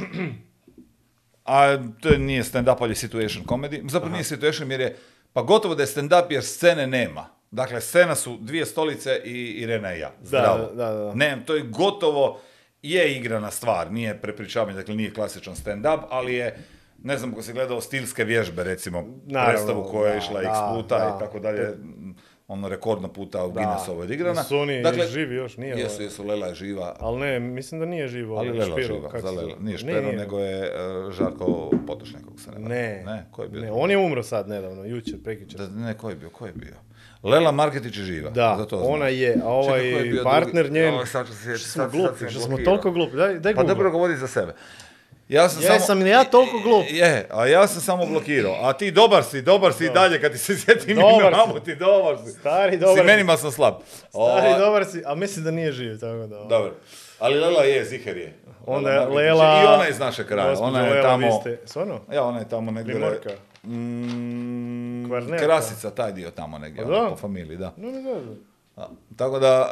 a to nije stand-up, ali je situation comedy. Zapravo nije situation jer je, pa gotovo da je stand-up jer scene nema. Dakle, scena su dvije stolice i Irena i ja. Zdravo. da, da, da. Ne, to je gotovo, je igrana stvar, nije prepričavanje, dakle nije klasičan stand-up, ali je, ne znam ako si gledao stilske vježbe, recimo, Naravno, predstavu koja je išla da, x puta da. i tako dalje, ono rekordno puta u Guinnessovu odigrana. Su oni Dakle, živi još, nije? Jesu, ovaj? jesu, Lela je živa, Ali ne, mislim da nije živo. ali ovaj Lela je Špiro, živa, za Lela. Nije Špero, nije. nego je e, Žarko Potočnik, ako se ne varam. Ne, Ne, ko je bio? ne, on je umro sad nedavno, jučer, prekjučer. Da, ne, ko je bio, ko je bio? Lela Marketić je živa. Da, za to znam. ona je, a Čekaj, ovaj ko je partner drugi? njen, Joj, sad ću se sjetiti, što smo sad- sad glupi, sam što smo blokirao. toliko glupi, daj, daj Pa Google. dobro govori za sebe. Ja sam Jesam samo... li ja toliko glup? Je, a ja sam samo blokirao. A ti dobar si, dobar si i dalje kad ti se sjetim Dobar mamu ti dobar si. Stari, dobar si. imenima sam slab. Stari, Ovaj, dobar si, a mislim da nije živ, tako da. Dobro. Ali Lela je, Ziher je. Onda je Lela... I ona je iz naše kraja. Ona je Lela, tamo... ste, stvarno? Ja, ona je tamo negdje... Primorka? Mm? Krasica, taj dio tamo negdje, A ono, da? po familiji, da. No, ne znam. Da. Tako da,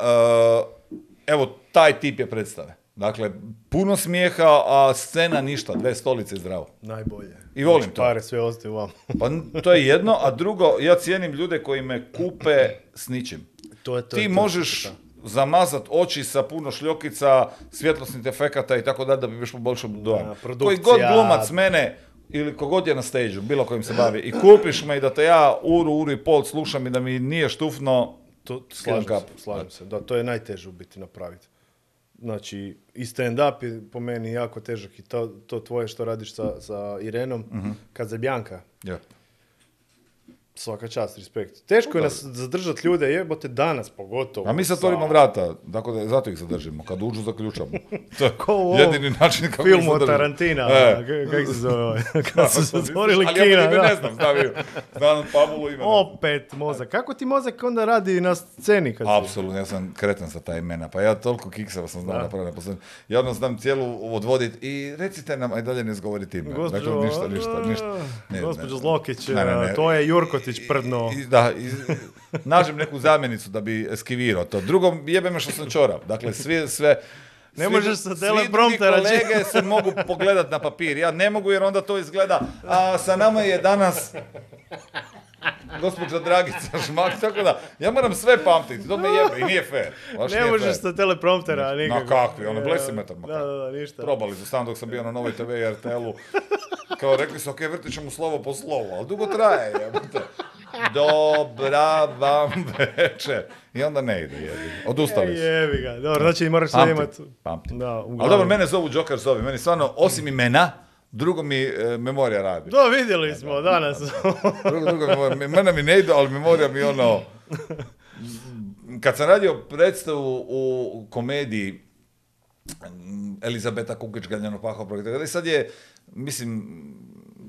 uh, evo, taj tip je predstave. Dakle, puno smijeha, a scena ništa, dve stolice zdravo. Najbolje. I volim Znači, to. Pare sve ostaju vam. Pa to je jedno, a drugo, ja cijenim ljude koji me kupe s ničim. to je, to Ti je to. možeš zamazat oči sa puno šljokica, svjetlosnih efekata i tako da da bi još poboljšao dojam. Koji god glumac mene ili kogod je na stage bilo kojim se bavi i kupiš me i da te ja uru, uru i pol slušam i da mi nije štufno, To, slažem se, slažem se. Da, to je najteže u biti napraviti. Znači, i stand-up je po meni jako težak i to, to tvoje što radiš sa, sa Irenom, Mhm. kad za Bjanka, ja. Svaka čast, respekt. Teško je nas zadržati ljude, jebote danas pogotovo. A mi zatvorimo Sa vrata, tako da zato ih zadržimo. Kad uđu, zaključamo. To je Ko jedini način kako ih filmu od. Tarantina, E. k- kako se zove ovaj? Kad su zatvorili Ali ja kina, ime da. ne znam, znam, znam Pavulu ime. Opet mozak. Kako ti mozak onda radi na sceni kad? Apsolutno, ja sam kretan sa ta imena, pa ja toliko kikseva sam znao Da. napraviti. na poslu. Ja ono znam cijelu odvoditi i recite nam, aj dalje ne izgovoriti ime. Gospođo, dakle, ništa, ništa, ništa. Ne, Gospođo. Zlokić, to je Jurkotić prdno. I, da, i, nađem neku zamjenicu da bi eskivirao to. Drugo, jebe me što sam čorav. Dakle, svi, sve... Ne svi- možeš sa telepromptera kolege se mogu pogledat na papir. Ja ne mogu jer onda to izgleda. A sa nama je danas gospođa Dragica Žmak, tako da ja moram sve pamtiti. To me jebe i nije fair. Baš Ne možeš sa telepromptera, Na nikako. kakvi, ono, blesimetar Da, da, da, ništa. Probali su sam dok sam bio na Novoj TV i RTL-u. Kao rekli su, ok, vrtit ćemo slovo po slovu, ali dugo traje. jebote. Dobra vam večer. I onda ne ide, jebi. Odustali su. Jebi ga. Dobro, znači moraš sve Pamtim, imat. pamtim. Da, Ali dobro, mene zovu Joker zove. Meni stvarno, osim imena, drugo mi e, memorija radi. Da, vidjeli smo danas. Drugo, drugo, mene mi ne ide, ali memorija mi ono... Kad sam radio predstavu u komediji Elizabeta Kukić, Galjano Paho, i sad je, mislim,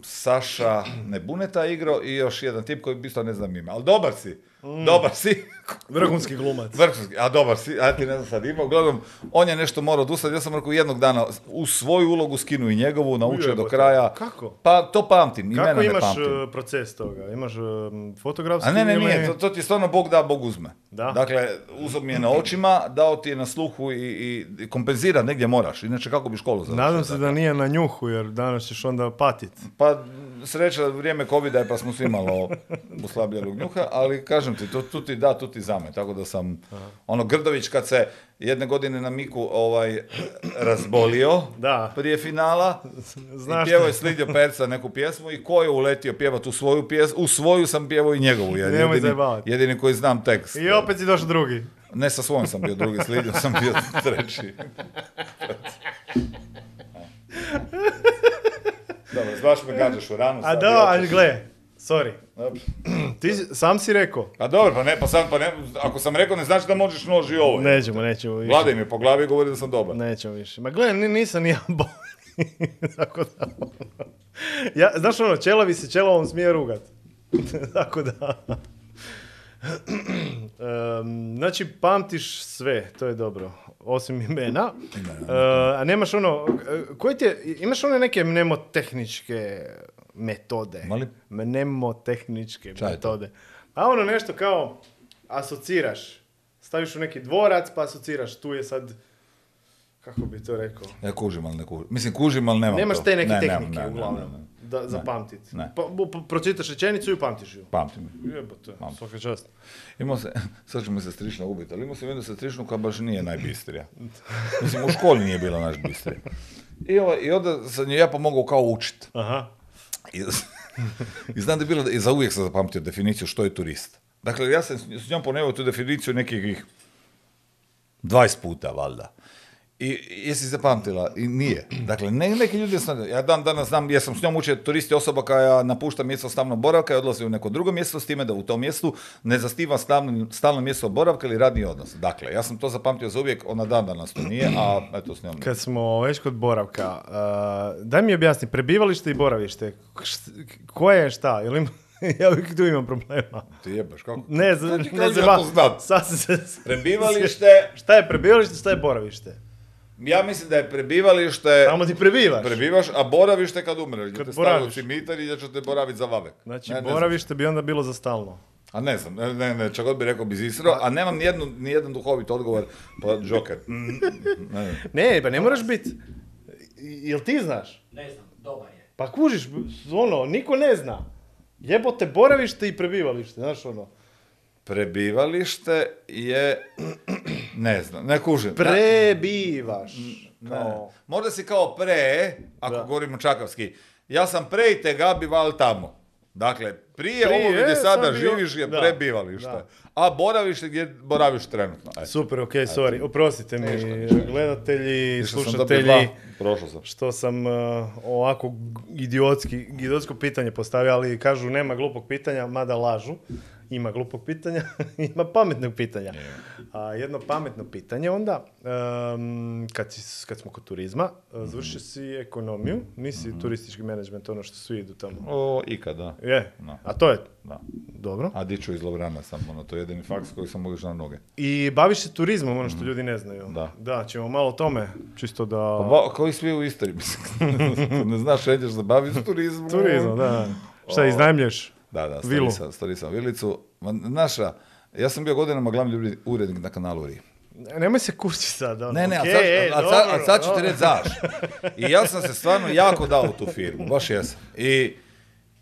Saša Nebuneta igrao i još jedan tip koji isto ne znam ime, ali dobar si, dobar si. Vrhunski glumac. Vrhunski, a dobar si, a ti ne znam sad ima, uglavnom, on je nešto morao odustati, ja sam rekao jednog dana u svoju ulogu skinu i njegovu, naučio do kraja. Kako? Pa to pamtim, imena Kako ne imaš pamtim. e, proces toga? Imaš e, fotografski A ne, ne, ili- nije, to, to ti stvarno Bog da, Bog uzme. Da. Dakle, uzeo mi je na očima, dao ti je na sluhu i, i, i kompenzira negdje moraš, inače kako bi školu završio? Nadam se da nije na njuhu, jer danas ćeš onda patit. Pa sreća vrijeme covida je pa smo svi malo uslabljali njuha, ali kažem ti, tu, tu ti da, tu ti zame, tako da sam, ono Grdović kad se jedne godine na Miku ovaj, razbolio Da. prije finala, Znaš i pjevao šta? je Slidio Perca neku pjesmu i ko je uletio pjevati u svoju pjesmu, u svoju sam pjevao i njegovu, jer jedini, zajebavati. jedini koji znam tekst. I opet si došao drugi. Ne sa svojom sam bio drugi, Slidio sam bio treći. Dobro, baš me gađaš u ranu. A da, ali gle, sorry. Dobro. Ti sam si rekao. A dobro, pa ne, pa sam, pa ne, ako sam rekao ne znači da možeš nož i ovo. Nećemo, nećemo više. Vladaj mi po glavi i govori da sam dobar. Nećemo više. Ma gle, ni- nisam ni ja. Tako da... Ja, znaš ono, čelavi se čelavom smije rugat. Tako da... Em, znači, pamtiš sve, to je dobro. Osim imena. E, a nemaš ono, e, koji ti je, imaš one neke mnemotehničke metode. Molim? Mnemotehničke to? metode. A ono nešto kao asociraš. Staviš u neki dvorac pa asociraš. Tu je sad, kako bi to rekao? Ja kužim, ali ne kužim. Mislim, kužim, ali nemam Nemaš to. te neke Ne, nemam, tehnike uglavnom. Da, zapamtit. Ne. Pa, pročitaš rečenicu i upamtiš ju. Pamtim. Jebote, Pamtim. svaka čast. Imao se, sad će me sestrična ubiti, ali imao sam jednu sestričnu koja baš nije najbistrija. Mislim, u školi nije bila najbistrija. I, ovaj, I onda sam joj ja pomogao kao učit. Aha. I, I znam da je bilo, i za uvijek sam zapamtio definiciju što je turist. Dakle, ja sam s njom ponevao tu definiciju nekih 20 puta, valjda. I jesi zapamtila? I nije. Dakle, ne, neki ljudi sam, ja dan danas znam, jer sam s njom učio turisti osoba koja napušta mjesto stalnog boravka i odlazi u neko drugo mjesto s time da u tom mjestu ne zastiva stalno, stalno mjesto boravka ili radni odnos. Dakle, ja sam to zapamtio za uvijek, ona dan danas to nije, a eto s njom. Kad smo već kod boravka, uh, daj mi objasni, prebivalište i boravište, št- koje je šta? Jel im- ja uvijek tu imam problema. Ti jebeš, kako? Ne, z- Kako ti ne kažeš zeba- ja to znam? sad sam se... Ja mislim da je prebivalište... Tamo ti prebivaš. Prebivaš, a boravište kad umreš. Gdje Kad te stavljaju u boraviš. cimitar i da ćete boraviti za vavek. Znači, Ne, ne znam. boravište bi onda bilo za stalno. A ne znam, ne, ne, ne, čak god bi rekao bi zisro, a nemam nijednu, nijedan duhovit odgovor, pa Joker. Mm. Ne, pa ne moraš biti... Jel ti znaš? Ne znam, dobar je. Pa kužiš, ono, niko ne zna. Jebote boravište i prebivalište, znaš ono. Prebivalište je Ne znam, ne kužim. Prebivaš. Kao, Možda si kao pre, ako Da. govorimo čakavski, ja sam pre i tega bival tamo. Dakle, prije, Prije, ovo gdje sada sad bio- živiš je da, prebivalište. da. A boravište gdje boraviš trenutno. Eto. Super, ok, sorry. Oprostite mi, gledatelji, sam dobio slušatelji, prošao sam. što sam uh, ovako idiotski, idiotsko pitanje postavio, ali kažu nema glupog pitanja, mada lažu. Ima glupog pitanja, ima pametnog pitanja. A jedno pametno pitanje onda, um, kad, si, kad smo kod turizma, uh, završio si ekonomiju, nisi turistički menadžment, ono što svi idu tamo. O, ikada. Je, Da. a to je Da. dobro. A diću iz Lovrana sam, ono, to je jedini faks koji sam mogu na noge. I baviš se turizmom, ono što ljudi ne znaju. Da. Da, ćemo malo o tome, čisto da... Pa ba, kao i svi u Istri, mislim. Ne znaš, nećeš se baviti s turizmom. Turizam, da. Šta, O. Da, da, stari sam, stari sam vilicu. Ma, Naša, ja sam bio godinama glavni urednik na kanalu RI. Nemoj se kući sad. Ono. Ne, ne, a Okej, sad, ej, a, sad, a dobro, sad ću ti dobro. reći zaš. I ja sam se stvarno jako dao u tu firmu, baš jesam. I,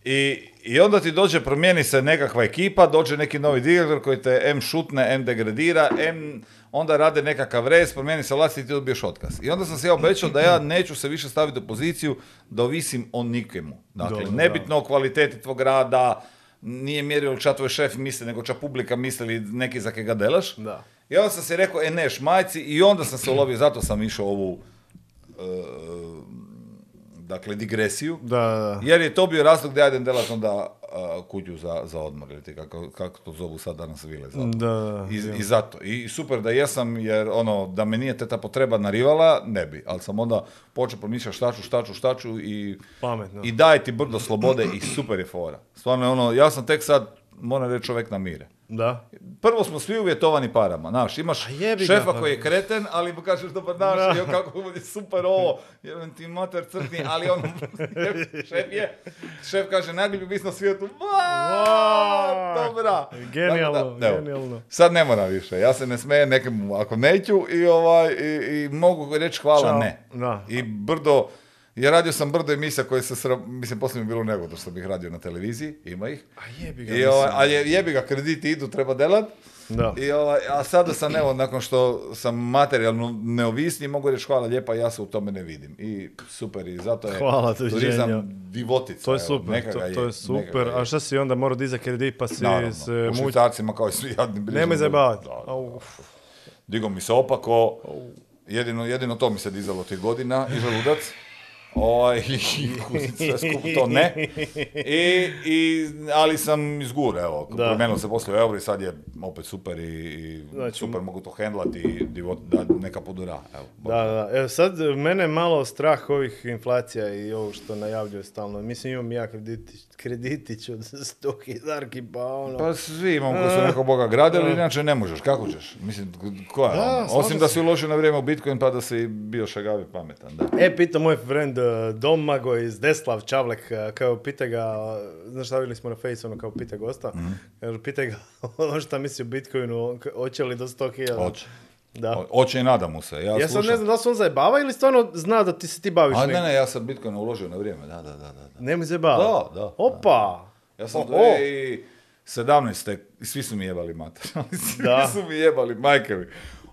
i, I onda ti dođe, promijeni se nekakva ekipa, dođe neki novi direktor koji te M šutne, M degradira, M onda rade nekakav rez, promijeni se vlast i ti dobiješ otkaz. I onda sam se ja obećao da ja neću se više staviti u poziciju da ovisim o nikemu. Dakle, Dobro, nebitno o kvaliteti tvog rada, nije mjerilo ča tvoj šef misli, nego ča publika misli ili neki za kega delaš. Da. I onda sam si rekao, e ne, šmajci, i onda sam se ulovio, zato sam išao ovu, e, dakle, digresiju. Da, da, Jer je to bio razlog da ja idem delat onda a, kuću za, za odmor, ili ti kako, kako to zovu sad danas vile. Zato. da. I, I zato. I super da jesam, jer ono, da me nije teta potreba narivala, ne bi. Ali sam onda počeo promišljati šta ću, šta ću, šta ću i, Pametno. i daje ti brdo slobode i super je fora. Stvarno je ono, ja sam tek sad, moram reći, čovjek na mire. Da. Prvo smo svi uvjetovani parama, znaš, imaš ga, šefa pa. koji je kreten, ali mu kažeš dobar dan, Da. jo, kako je super ovo, jebem ti mater crtni, ali on, šef je, šef kaže, najbolji biznis na svijetu, dobra. Genijalno, da, genijalno. Sad ne moram više, ja se ne smejem nekemu ako neću i, ovaj, i, i mogu reći hvala Ćao. ne. Da. I brdo, ja radio sam brdo emisija koje se, sra- mislim, poslije mi je bilo neugodno što bih radio na televiziji, ima ih. A jebi ga, I, ovaj, mislim. a je, jebi ga, krediti idu, treba delat. Da. I, ovaj, a sada sam, evo, nakon što sam materijalno neovisni, mogu reći hvala lijepa, ja se u tome ne vidim. I super, i zato je Hvala, doviđenja. turizam divotica. To je evo, super, neka to, ga to je super. je. A šta si onda morao dizati kredit pa si Naravno, se u švicarcima kao i svi jadni bližnji. Nemoj zajebavati. Digo mi se opako, jedino, jedino to mi se dizalo tih godina i želudac. Ovaj, sve skupo to ne. I, i, ali sam izgur, evo, Da. promijenilo se poslije u euro i sad je opet super i, i Znači, super mogu to hendlati i da neka podura. Evo, Da, da. Evo sad mene malo strah ovih inflacija i ovo što najavljuje stalno. Mislim imam ja krediti, kreditić od 100 hidarki pa ono. Pa svi imamo koji su nekog boga gradili, inače ne možeš, kako ćeš? Mislim, koja? Da, ono? Osim da si uložio na vrijeme u Bitcoin pa da si bio šagavi pametan, da. E, pita moj friend uh, Domago iz Deslav Čavlek, uh, kao pita ga, znaš stavili smo na face, ono kao pita gosta, Mhm. kaže, pita ga on šta misli o Bitcoinu, hoće li do 100.000? Hoće. Da. O- Hoće i nada mu se. Ja, Ja sad ne znam da se on zajebava ili stvarno zna da ti se ti baviš A ne, ne, ja sam Bitcoin uložio na vrijeme, da, da, da. da. da. Nemoj zajebava. Da, da, Opa! Ja sam O, do o. 2017. i svi su mi jebali mater. svi Da. su mi jebali, majke mi.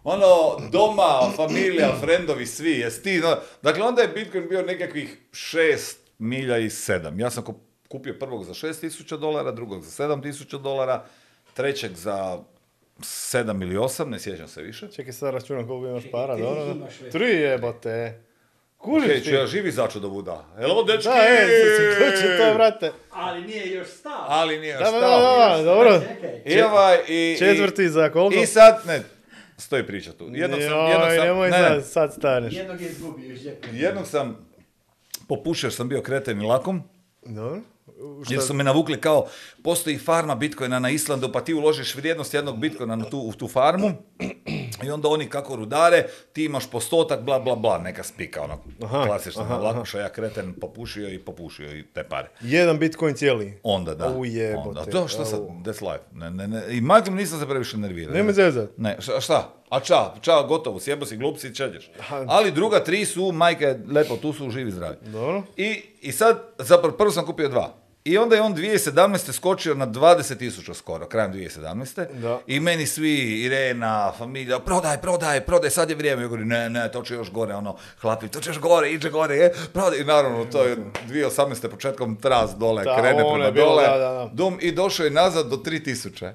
Ono, doma, familija, frendovi, svi, jes ti, no. Dakle, onda je Bitcoin bio nekakvih 6 milja i 7. Ja sam kup- kupio prvog za 6000 dolara, drugog za 7000 dolara, trećeg za 7 ili 8, ne sjećam se više. Čekaj sad računam koliko imaš para, dobro? Tri jebote. Kužiš Okej, ti? ja živi začu da buda. Hello, dečki! Da, e, se to, brate. Ali nije još stav. Ali nije još Da, da, stao. da, da, dobro. I ovaj, i- Četvrti za koliko? I sad, ne, stoji priča tu. Jednog sam, Joj, jednog sam, nemoj ne, sad, sad staneš. Jednog je izgubio iz džepa. jednog sam popušio sam bio kreten i lakom. Dobro. Jer su me navukli kao, postoji farma bitcoina na Islandu, pa ti uložiš vrijednost jednog bitcoina na tu, u tu farmu i onda oni kako rudare, ti imaš postotak, bla, bla, bla, neka spika, ono, Aha, klasično, aha, lakuša, ja kreten popušio i popušio i te pare. Jedan bitcoin cijeli. Onda da. U jebote, Onda, to što sad, that's life. Ne, ne, ne. I majkom nisam se previše nervirao. Nemoj zezat. Ne, šta, šta? A ča, ča, gotovo, sjebo si glupci, čeđeš. Ali druga tri su, majke, lepo, tu su živi zdravi. Dobro. I, I sad, zapravo, prvo sam kupio dva. I onda je on 2017. skočio na 20.000 skoro, krajem 2017. Da. I meni svi, Irena, familija, prodaj, prodaj, prodaj, sad je vrijeme. Ja govorim, ne, ne, to će još gore, ono, hlapi, to će još gore, iđe gore, je, prodaj. I naravno, to je 2018. početkom tras dole, Da, krene ono prema bilo, dole, da, da, da. dum, i došao je nazad do 3000.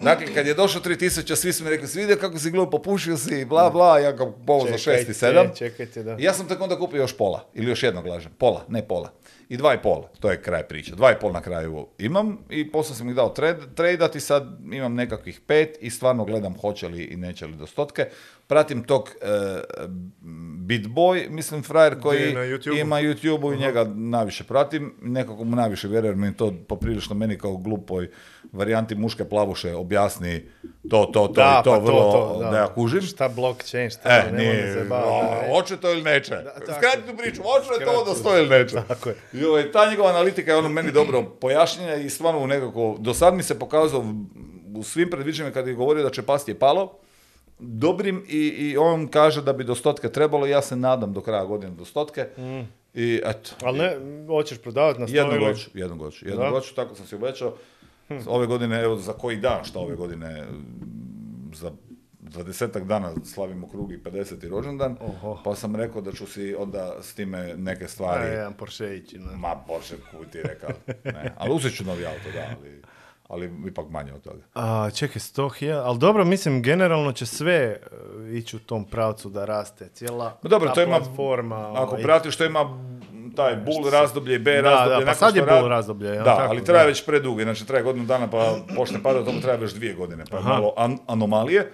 Dakle, kad je došao 3000, svi su mi rekli, si vidio kako si glupo, popušio si, bla, bla, ja ga povozao 6 i Čekajte, 7. Čekajte, da. I Ja sam tek onda kupio još pola, ili još jednog lažem, pola, ne pola. I dva i pol, to je kraj priče. Dva i pol na kraju imam i poslije sam ih dao tradat i sad imam nekakvih pet i stvarno gledam hoće li i neće li do stotke. Pratim tog e, Bitboy, mislim frajer koji ima YouTube-u i njega najviše pratim. Nekako mu najviše vjerujem mi to poprilično meni kao glupoj varijanti muške plavuše objasni to, to, to Da, i to pa vrlo da. ja kužim. Šta blockchain, šta E, me nije, ne. hoće to ili neće. Skrati tu priču, hoće to da stoji ili neće. Tako je. I ovaj, ta njegova analitika je ono meni dobro pojašnjenja i stvarno u nekako, do sad mi se pokazao u svim predviđanjima kad je govorio da će pasti je palo, dobrim i, i on kaže da bi do stotke trebalo, ja se nadam do kraja godine do stotke. I eto, Ali ne, hoćeš prodavati na jednog stoju? hoću, jednog hoću, jednog hoću, tako sam si obećao. Ove godine, evo za koji dan, šta ove godine, mm, za dvadesetak dana slavimo krugi 50. rođendan, Oho. pa sam rekao da ću si onda s time neke stvari, jedan Porsche ići, ne. ma Porsche kuj ti rekao, ne, ali uzet ću novi auto, da, ali, ali ipak manje od toga. A, čekaj, 100 hiljada, ali dobro, mislim, generalno će sve e, ići u tom pravcu da raste, cijela No dobro, ta to ima, platforma. ako ovaj, pratiš, to ima taj bull razdoblje i B Da, razdoblje. da, pa sad je bull razdoblje, jel Da, tako? ali traje Da. već predugo, znači traje godinu dana pa počne padati, tomu traje već dvije godine, pa je malo an- anomalije.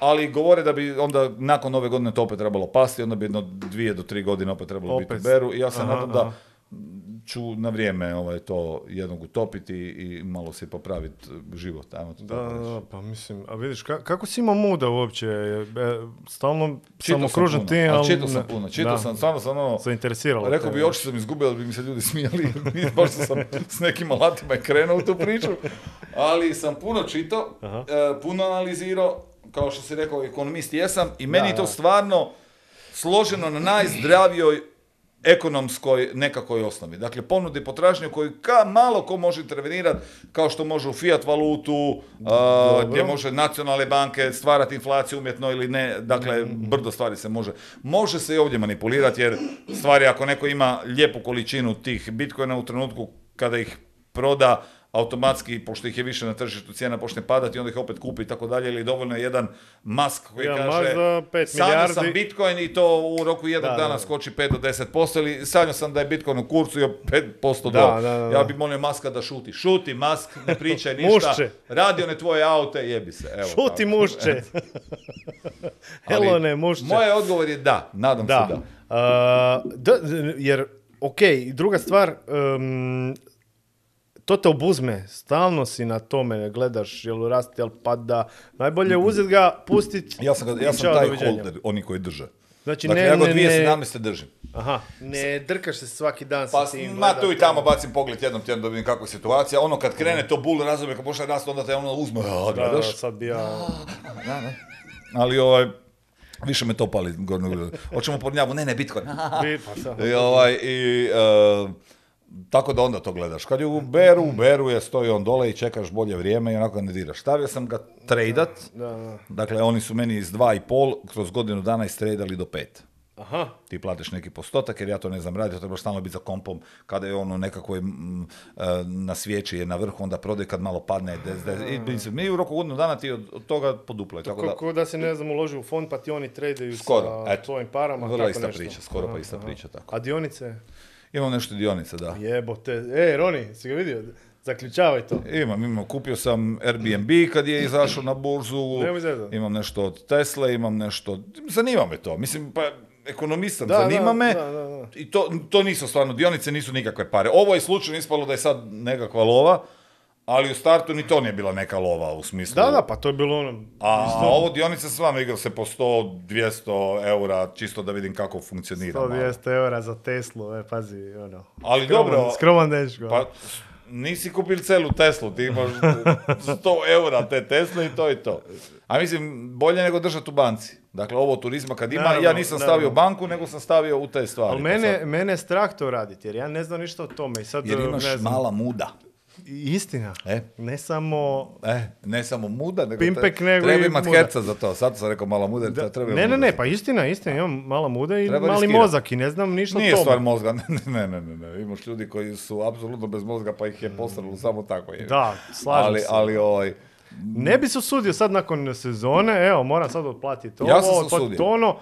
Ali govore da bi onda nakon ove godine to opet trebalo pasti, onda bi jedno dvije do tri godine opet trebalo biti u Opet. beru i ja se nadam da. Ću na vrijeme ovaj, to jednog utopiti i malo si popraviti život. Ajmo to Da, tako da, pa mislim, a vidiš, ka- kako si imao muda uopće, e, stalno samo sam puno, ti, ali ali... čitao sam puno, čitao sam, stvarno sam ono, Zainteresiralo Rekao bi, oči sam izgubio, da bi mi se ljudi smijali, možda sam s nekim alatima i krenuo u tu priču, ali sam puno čitao, e, puno analizirao, kao što si rekao, ekonomist jesam, i meni Da, je to stvarno složeno na najzdravijoj ekonomskoj nekakvoj osnovi. Dakle, ponudi potražnju koju ka, malo ko može intervenirati, kao što može u fiat valutu, a, gdje može nacionalne banke stvarati inflaciju umjetno ili ne, dakle, Mm. brdo stvari se može. Može se i ovdje manipulirati, jer stvari, ako neko ima lijepu količinu tih bitcoina u trenutku kada ih proda, automatski, pošto ih je više na tržištu, cijena počne padati, onda ih opet kupi i tako dalje, ili dovoljno je jedan mask koji Jedan kaže milijardi." sam Bitcoin i to u roku jednog Da, dana da. skoči 5 do 10%, ili sanjao sam da je Bitcoin u kurcu i o 5% Da, dole. da, da, da. Ja bi molio Maska da šuti. Šuti, Mask, ne pričaj ništa. Mušće. Radi one tvoje aute, jebi se. Evo, Šuti tako. mušće. Ali Elone mušće. Moj odgovor je da, nadam Da. se da. A, da, jer, ok, druga stvar, em, to te obuzme, stalno si na tome, gledaš jel raste, jel pada, najbolje je uzeti ga, pustit Ja sam, ga- ja sam taj doviđenja. holder, oni koji drže. Znači, Dakle, ne, ja ga 2017. držim. aha, ne drkaš se svaki dan Pa sa tim. ma tu i tamo ono. bacim pogled jednom tjednom da vidim kakva je situacija. Ono kad krene to bull razdoblje, kad počne rast, onda te ono uzme, Da, da, gledaš. sad bi ja... Ali ovaj, više me to pali. gorno- Hoćemo podnjavu, ne, ne, Bitcoin. bi, pa. I, ovaj, i, e, tako da onda to gledaš. Kad je u beru, beru je stoji on dole i čekaš bolje vrijeme i onako ne diraš. Stavio sam ga tradat, Da, da. dakle oni su meni iz 2,5 kroz godinu dana istradali do 5. Aha, Ti platiš neki postotak jer ja to ne znam raditi, to trebaš stalno biti za kompom kada je ono nekako je, mm, e, na svijeći je na vrhu, onda prodaj kad malo padne. Des, des, i, mislim, mi u roku godinu dana ti od, od toga poduplaj. Tako da, da si ne znam uloži u fond pa ti oni tradaju Skoro, sa eto. tvojim parama, Vrlo ista nešto. priča, skoro pa ista aha. priča, tako. A dionice? Imam nešto dionice, da. Jebote. E, Roni, si ga vidio? Zaključavaj to. Imam, imam, kupio sam Airbnb kad je izašao na burzu, imam nešto od Tesla, imam nešto, zanima me to, mislim, pa ekonomist sam, Da, zanima da, me, da, da, da. i to, to nisu stvarno, dionice nisu nikakve pare. Ovo je slučajno ispalo da je sad nekakva lova, ali u startu ni to nije bila neka lova u smislu. Da, da, pa to je bilo ono... A isto ovo dionice stvarno igra se po 100, 200 eura, čisto da vidim kako funkcionira. malo. 100-200 eura za Teslu, e, pazi, ono. Ali skroman, dobro, Skroman dečko. Pa, nisi kupil celu Teslu, ti imaš 100 eura te Tesle i to i to. A mislim, bolje nego držati u banci. Dakle, ovo turizma kad ima, Naravno, ja nisam naravno. stavio banku, nego sam stavio u te stvari. Ali Pa mene, sad- mene je strah to raditi, jer ja ne znam ništa o tome. I sad, jer e, imaš ne znam, mala muda. Istina. E? Ne samo... E, ne samo muda, nego Pimpek, nego treba i imat muda. herca za to. Sad sam rekao mala muda, Da, treba ne, ne, muda. ne, pa istina, istina, imam mala muda i Treba mali riskirat. mozak i ne znam ništa Nije o tome. stvar mozga, ne, ne, ne, ne, ne. Imaš ljudi koji su apsolutno bez mozga, pa ih je posralo samo tako. Je. Da, slažem ali, se. ali ovaj, Ne bi se usudio sad nakon sezone, evo, moram sad otplatiti ovo, Ja sam se otplatiti ono.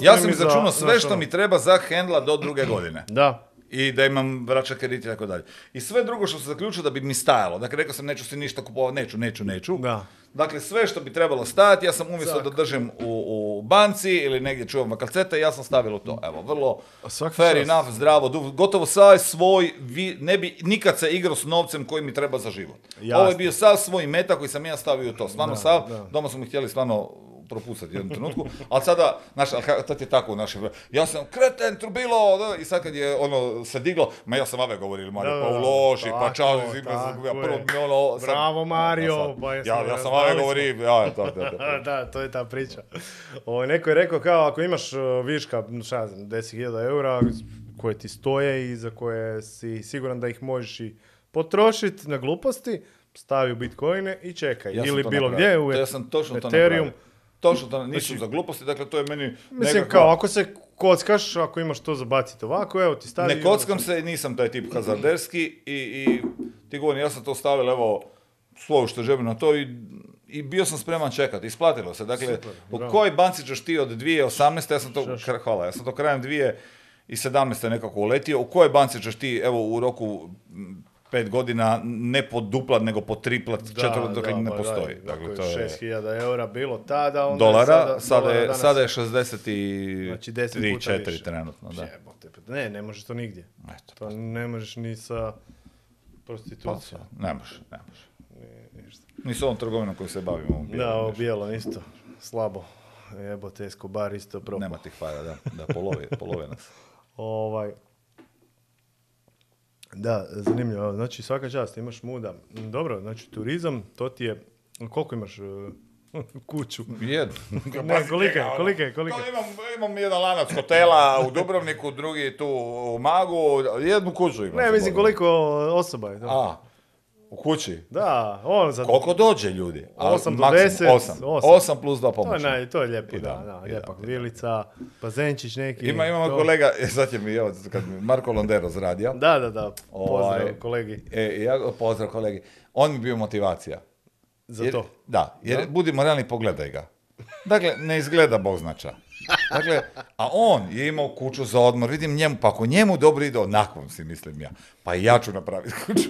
ja sam izračunao sve što mi treba za hendla do druge godine. Da, I da imam vraća kredit i tako dalje. I sve drugo što sam zaključio da bi mi stajalo. Dakle, rekao sam neću si ništa kupovati, neću, neću, neću. Da. Dakle, sve što bi trebalo stajati, ja sam umjesto da držim u, u banci ili negdje čuvam kalcete, ja sam stavilo to. Evo, vrlo fair čast. enough, zdravo, du- gotovo sav svoj, vi, ne bi nikad se igrao s novcem koji mi treba za život. Jasno. Ovo je bio sav svoj meta koji sam ja stavio u to. Stvarno Da, sav, da. doma su mi htjeli stvarno propustati u jednom trenutku, ali sada, znaš, tad je tako u našem. Ja sam kreten, trubilo, da, i sad kad je ono se diglo, ma ja sam ove govorili, Mario, Da, pa uloži, pa čao, ja prvo mi ono... sad- Bravo, Mario, ja, sad- pa ja, jesmo, ja sam smo. govorim, ja, da, da, da. da, to je ta priča. Ovo, neko je rekao kao ako imaš uh, viška, šta ja znam, 10.000 eura koje ti stoje i za koje si siguran da ih možeš i potrošiti na gluposti, stavi u bitcoine i čekaj. Ja sam Ili to bilo napravio. gdje, u To ja sam točno to Ethereum. napravio. Točno to, nisam Znači- za gluposti, dakle to je meni Mislim, kao ako se kockaš, ako imaš to zabaciti ovako, evo ti stavi... Ne kockam se nisam taj tip hazarderski i, i ti govorim, ja sam to stavio, evo, svoju što na to i, i bio sam spreman čekati, isplatilo se. Dakle, u bravo. kojoj banci ćeš ti od 2018. ja sam to, hvala, ja sam to krajem 2017. nekako uletio, u kojoj banci ćeš ti, evo, u roku pet godina ne poduplat, nego potriplat, četvrt, dakle ne pa postoji. Da, dakle, to je 6000 eura bilo tada, onda je dolara, sada, dolara je, danas- sada je 60 i Znači 10 3, puta 4 više. trenutno, da. Jebote, pa ne, ne možeš to nigdje. Eto, To ne možeš ni sa pa, prostitucijom. ne može, ne može. Ni- ništa. Ni s ovom trgovinom koju se bavimo. Da, ovo bijelo isto, slabo. Jebote, Escobar isto propao. Nema tih para, da, da polove, polove nas. Ovaj, da, zanimljivo. Znači, svaka čast, imaš muda. Dobro, znači, turizam, to ti je... Koliko imaš e, kuću? Jedno. Ne, kolike, kolike, kolike? Imam, imam jedan lanac hotela u Dubrovniku, drugi tu u Magu, jednu kuću imam. Ne, mislim, koliko osoba je to? A, u kući? Da, on za... Koliko dođe ljudi? A, Osam do maksimum deset, Osam. osam. Osam plus dva To je, naj, to je lijepo, da, da, da, da, da. vilica, bazenčić neki. Ima, imamo to. kolega, e, sad će mi, evo, kad mi Marko Londero zradio. Da, da, da, pozdrav Ovaj, kolegi E, ja, pozdrav kolegi. On mi bio motivacija. za Jer- to. Da, jer budimo realni, pogledaj ga. Dakle, ne izgleda Bog znača. Dakle, a on je imao kuću za odmor, vidim njemu, pa ako njemu dobro ide, onakvom si mislim ja. Pa i ja ću napraviti kuću.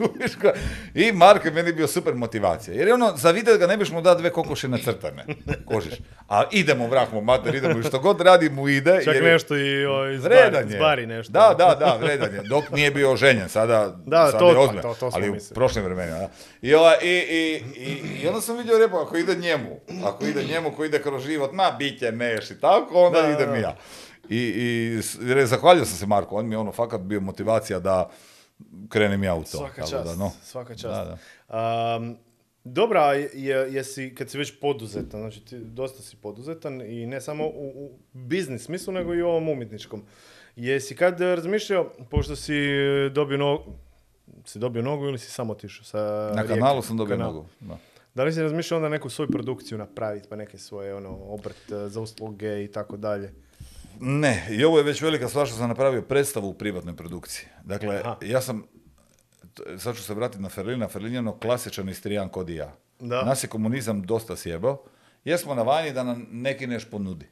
I Marko je meni bio super motivacija. Jer je ono, za video ga ne biš mu dao dve kokoši nacrtane. Kožiš. A idemo vrah mu mater, idemo i što god radi mu ide. Čak jer je- nešto i o, izbari, Vredan je. nešto. Da, da, da, vredan je. Dok nije bio oženjen, sada, Da, sada to- je pa to- to smo ali u prošlim vremenima. Da. I, ova, i, i, i, I onda sam vidio repo, ako ide njemu, ako ide njemu koji ide kroz život, ma bit će neš i tako, onda Da, da, idem da. i ja. I, i je- zahvalio sam se Marku, on mi je ono fakat bio motivacija da krenem ja u to. Svaka čast, da, no. svaka čast. Da, da. Am, dobra, je, jesi, kad si već poduzetan, znači ti dosta si poduzetan i ne samo u, u biznis smislu, nego i u ovom umjetničkom. Jesi kad razmišljao, pošto si dobio nogu, si dobio nogu ili si samo otišao sa Na kanalu sam dobio Kanal. nogu. Da. Da li si razmišljao onda neku svoju produkciju napraviti, pa neke svoje ono, obrt eh, za usluge i tako dalje? Ne, i ovo je već velika stvar što sam napravio predstavu u privatnoj produkciji. Dakle, Aha. ja sam, sad ću se vratiti na Ferlina, Ferlin je ono klasičan istrijan kod i ja. Da. Nas je komunizam dosta sjebao, jer smo na vanji da nam neki neš ponudi.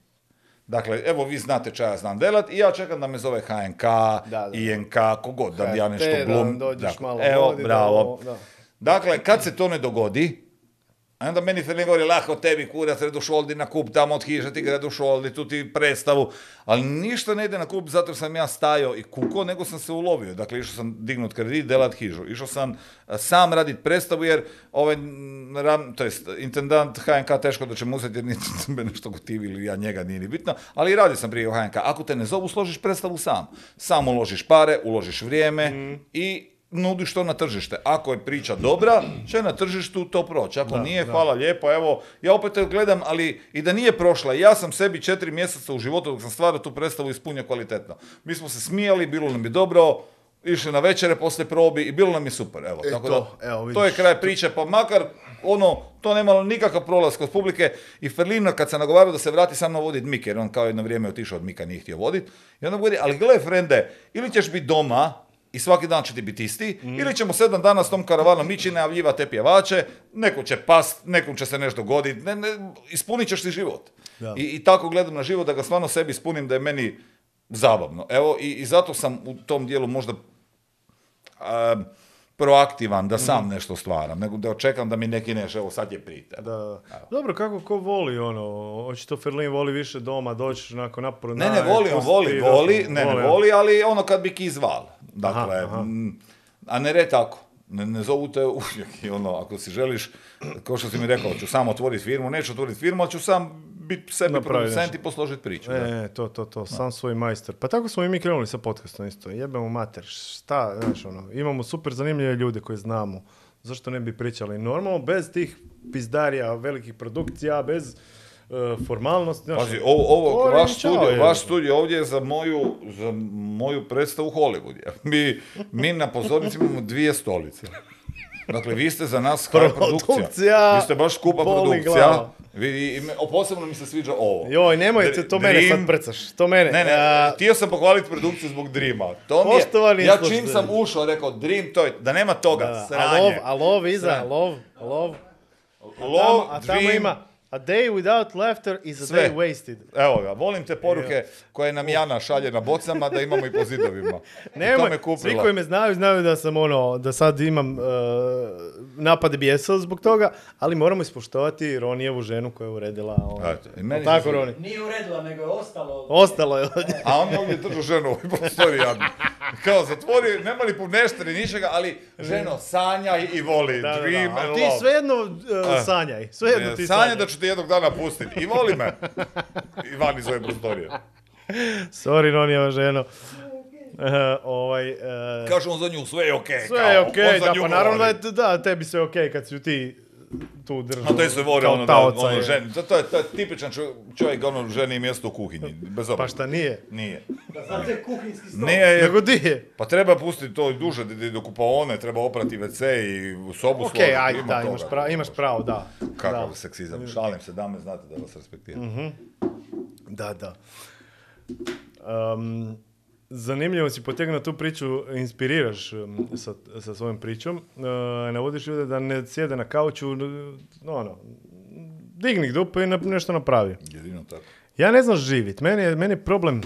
Dakle, evo vi znate ča ja znam delat i ja čekam da me zove HNK, da. INK, kogod, da bi ja nešto da glum. nam dođeš Dakle, malo evo, da bravo. da. Dakle, kad se to ne dogodi, a onda meni Ferlin govori, lako tebi kurac, redu šoldi na kup, tamo od hiže ti gredu šoldi, tu ti predstavu, ali ništa ne ide na kup zato sam ja stajao i kuko, nego sam se ulovio. Dakle, išao sam dignut kredit, delat hižu. Išao sam a, sam radit predstavu jer ovaj, ram, to jest, intendant HNK teško da će mu uzeti jer niti me nešto gotivi ili ja njega nije ni bitno, ali i radio sam prije u HNK. Ako te ne zovu, složiš predstavu sam. Sam uložiš pare, uložiš vrijeme i nudiš to na tržište. Ako je priča dobra, će na tržištu to proći. Ako nije, hvala lijepo, evo, ja opet gledam, ali i da nije prošla, ja sam sebi četiri mjeseca u životu dok sam stvarao tu predstavu ispunio kvalitetno. Mi smo se smijali, bilo nam je dobro, išli na večere poslije probi i bilo nam je super, evo. E, Tako to, da, evo, vidiš. to je kraj priče, pa makar ono, to nemalo nikakav prolaz kod publike i Ferlino kad se nagovarao da se vrati sa mnom voditi Mike, jer on kao jedno vrijeme otišao od Mika, nije htio voditi. I onda govori, ali gle frende, ili ćeš biti doma i svaki dan će ti biti isti, Mhm. ili ćemo sedam dana s tom karavanom ići najavljivati te pjevače, neko će past, nekom će se nešto goditi, ne, ne, ispunit ćeš ti život. Da. I, I tako gledam na život da ga stvarno sebi ispunim da je meni zabavno. Evo, i, i zato sam u tom dijelu možda a, proaktivan, da sam nešto stvaram, nego da očekam da mi neki neš, evo sad je prite. Da. Dobro, kako ko voli ono, očito Ferlin voli više doma, doći nakon naporno. Ne, ne, voli on, voli, voli, ne, ne, voli, ali ono kad bi ki zval. Dakle, Aha, aha. a ne re tako. Ne, ne zovu te uvijek i ono, ako si želiš, kao što si mi rekao, ću sam otvoriti firmu, neću otvoriti firmu, ali ću sam biti sebi producent i posložiti priču. da. E, to, to, to, sam svoj majstor. Pa tako smo i mi krenuli sa podcastom isto. Jebemo mater, šta, znaš, ono, imamo super zanimljive ljude koje znamo. Zašto ne bi pričali normalno, bez tih pizdarija, velikih produkcija, bez e, formalnosti. znaš, Pazi, ovo, ovo vaš, čao, studio, je. vaš studio ovdje je za moju, za moju predstavu Hollywood. je. Mi, mi na pozornici imamo dvije stolice. Dakle, vi ste za nas high produkcija. Vi ste baš skupa produkcija. glava. Vi, posebno mi se sviđa ovo. Joj, nemojte, to mene Dream- sad prcaš, to mene. Ne, ne, A, htio sam pohvaliti produkciju zbog Dreama. To mi je, ja čim sam ušao, rekao Dream, to je, da nema toga, da, a sranje. lov, a lov iza, Sranje. lov, lov. Lov, a tamo Dream, ima, a day without laughter is a Sve. day wasted. Evo ga, volim te poruke koje nam Jana šalje na bocama da imamo i po zidovima. I to Nemoj, me svi koji me znaju, znaju da sam ono, da sad imam uh, napade bijesa zbog toga, ali moramo ispoštovati Ronijevu ženu koja je uredila ono. I meni tako se. Roni? Nije uredila, nego je ostalo. Ostalo je ovdje. A on je ovdje držao ženu u prostoriji. Kao zatvori, nema ni punešta ni ničega, ali ženo sanjaj i voli. Da, da, da. Dream A and ti love. svejedno uh, sanjaj, svejedno ti Sanja sanjaj. da ću te jednog dana pustiti. I voli me. I van iz ove prostorije. Sorry Ronijeva ženo. Uh, ovaj, uh, Kaže on za nju, sve je okej. sve kao, je okej, za da, nju pa naravno da, je, da, tebi sve okej kad si ti tu držao. A to se voli kao ono, da, ono je. ženi. To, to je, to je tipičan čo- čovjek, ono, ženi mjesto u kuhinji. Bez obzira. Pa šta nije? Nije. Da zato je kuhinski stol. Nije, je- Nego di je? pa treba pustiti to duže, da ide do kupaone, treba oprati WC i u sobu Ok, složiti, ajde, ima da, imaš pravo, imaš pravo, da. Kakav da. Seksizam. Šalim se, dame, znate da vas respektiram. Da, da. Um, zanimljivo si potegnuo tu priču, inspiriraš sa, sa svojom pričom. Uh, navodiš ljude da ne sjede na kauču, n- ono, digni dupe i nešto napravi. Jedino tako. Ja ne znam živit. Meni je, meni je problem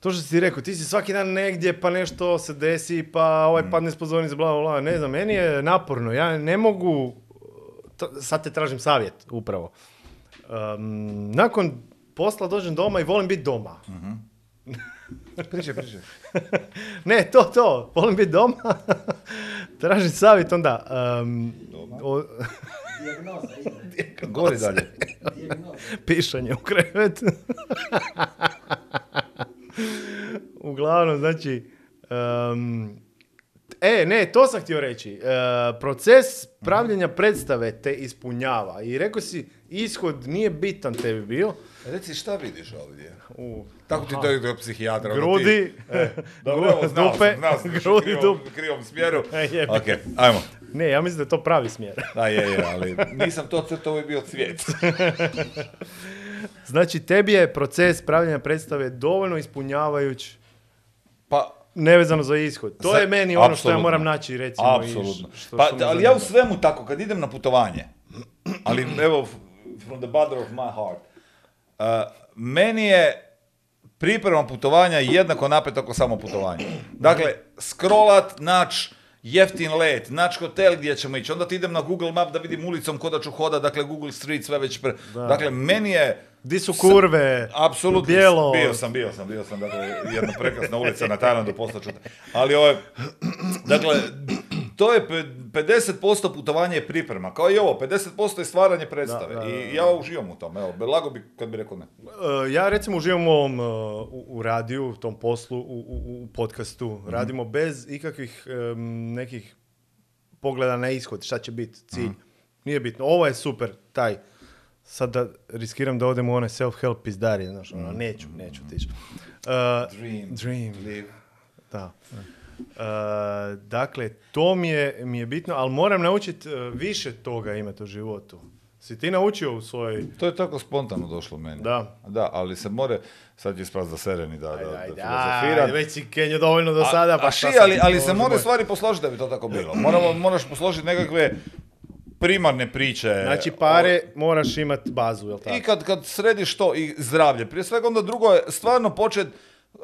to što si rekao, ti si svaki dan negdje, pa nešto se desi, pa ovaj padne s pozornice, bla, bla, bla. Ne znam, meni je naporno. Ja ne mogu, to- sad te tražim savjet, upravo. Um, nakon posla dođem doma i volim biti doma. Pričaj, pričaj. ne, to, to, volim biti doma. tražim savjet onda. Um, o- Dijagnoza. Gori dalje. Dijagnoza. pišanje u krevet. Uglavnom, znači, em, e, ne, to sam htio reći. E, proces pravljenja predstave te ispunjava. I rekao si, ishod nije bitan tebi bio. Reci šta vidiš ovdje? U, Tako ti to je psihijatra. grudi, E, dobro, znao dupe, sam, znao sam, išao grudi, krivom, dupe. krivom smjeru. E. Ok, ajmo. Ne, ja mislim da je to pravi smjer. Da, je, je, ali nisam to crtao, ovo je bio cvijet. Znači, tebi je proces pravljenja predstave dovoljno ispunjavajuć Pa, nevezano za ishod. To Za- je meni ono što ja moram naći, recimo. i Apsolutno. što- Pa, što ali ja u svemu tako, kad idem na putovanje, ali evo, from the bottom of my heart, uh, meni je priprema putovanja jednako napet ako samo putovanje. Dakle, scrollat, nač jeftin let, nač hotel gdje ćemo ići, onda ti idem na Google Map da vidim ulicom ko da ću hoda, dakle Google Street, sve već pre... Dakle, meni je... Di su kurve, Apsolutno, bijelo. bio sam, bio sam, bio sam, dakle, jedna prekrasna ulica na Tajlandu, poslaću. Ali ovo je, dakle, to je pe- 50% putovanja je priprema, kao i ovo, 50% je stvaranje predstave. Da, da, da, I ja uživam u tom, evo, lago bi kad bi rekao ne. Uh, ja recimo uživam u ovom, uh, u, u radiju, u tom poslu, u, u, u podcastu. Radimo bez ikakvih nekih pogleda na ishod, šta će biti cilj. Nije bitno. Ovo je super, taj. Sad da riskiram da odem u onaj self-help pizdarije, znaš, ono, neću, neću tići. Uh, Dream. Dream. Live. Da. E, dakle, to mi je, mi je bitno, ali moram naučiti e, više toga imati u životu. Si ti naučio u svojoj... To je tako spontano došlo meni. Da. Da, ali se more, sad će ispast za sereni da, da, da Ajde, filozofiram. ajde, već si Kenjo dovoljno do sada, a, pa a ši, ali, ali se more stvari posložiti da bi to tako bilo. Moramo, moraš posložiti nekakve primarne priče. Znači, pare moraš imati bazu, jel tako? I kad, kad središ to i zdravlje, prije svega onda drugo je stvarno počet uh,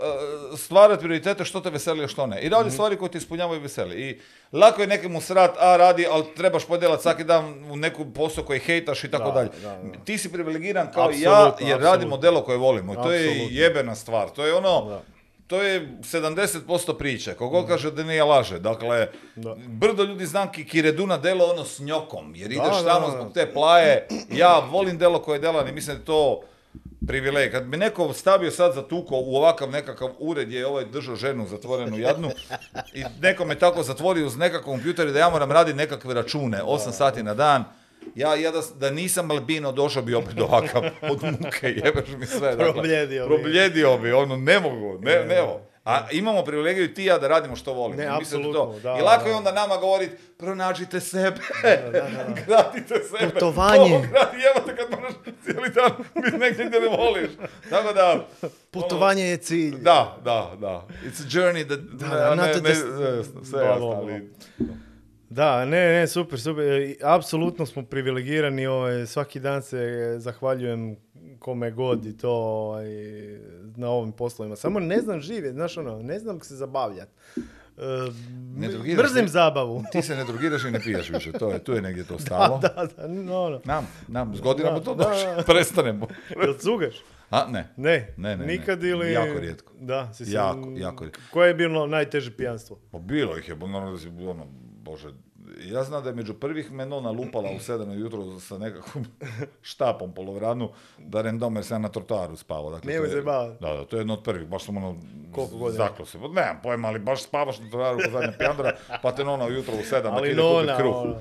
stvarati prioritete što te veseli, a što ne. I radi Mhm. stvari koje ti ispunjavaju i veseli. I lako je nekemu srat, a radi, ali trebaš podjelat svaki dan u neku posao koji hejtaš i tako Da, dalje. da, da. Ti si privilegiran kao i ja, jer radimo delo koje volimo. To je jebena stvar. To je ono, Da. To je 70% priče. Kogod kaže da nije laže. Dakle, Da. brdo ljudi znam ki, ki redu na delo ono s njokom. Jer ideš da, tamo da. zbog te plaje. Ja volim delo koje delam i mislim da je to privilegij. Kad bi neko stavio sad za tuko u ovakav nekakav ured je ovaj držao ženu zatvorenu jadnu i neko me tako zatvori uz nekakav kompjuter da ja moram raditi nekakve račune 8 sati na dan. Ja, ja da, da nisam albino došao bi opet ovakav od muke, jebeš mi sve. Dakle, Probljedio bi. Probljedio bi, ono, ne mogu, ne, ne evo. A imamo privilegiju i ti ja da radimo što volimo. Ne, I mislim da apsolutno, da, I lako je da. onda nama govoriti, pronađite sebe, gradite sebe. Putovanje. Ovo gradi, jebate kad moraš cijeli dan biti negdje gdje ne voliš. Tako da, Putovanje je cilj. da, da, da. It's a journey that... da, ne, not ne, ne, ne, sve jasno, ali... Da, ne, ne, super, super. Apsolutno smo privilegirani, ovaj, svaki dan se zahvaljujem kome god i to ovaj, na ovim poslovima. Samo ne znam živjeti, znaš ono, ne znam se zabavljati. E, Ne drogiraš mrzim zabavu. Ti se ne drogiraš i ne piješ više, to je, tu je negdje to stalo. da, da, no, ono. Nam, nam, s godinama Da, to da, da. prestanemo. Jel cugaš? A, ne. Ne, Ne, ne, ne. nikad ili... Jako rijetko. Da, si Jako, jako rijetko. Koje je bilo najteže pijanstvo? Pa bilo ih je, normalno da si, ono, bože, ja znam da je među prvih menona lupala u 7 jutro sa nekakvom štapom polovranu, da random jer sam na trotoaru spavao. Dakle, Nemoj to je- se. Da, da, to je jedno od prvih, baš sam ono, Koliko godina? zaklo se. Nemam pojma, ali baš spavaš na trotoaru kod zadnja pijandra, pa te nona ujutro u 7 da ti Ali ide kupit nona, kruh. ono.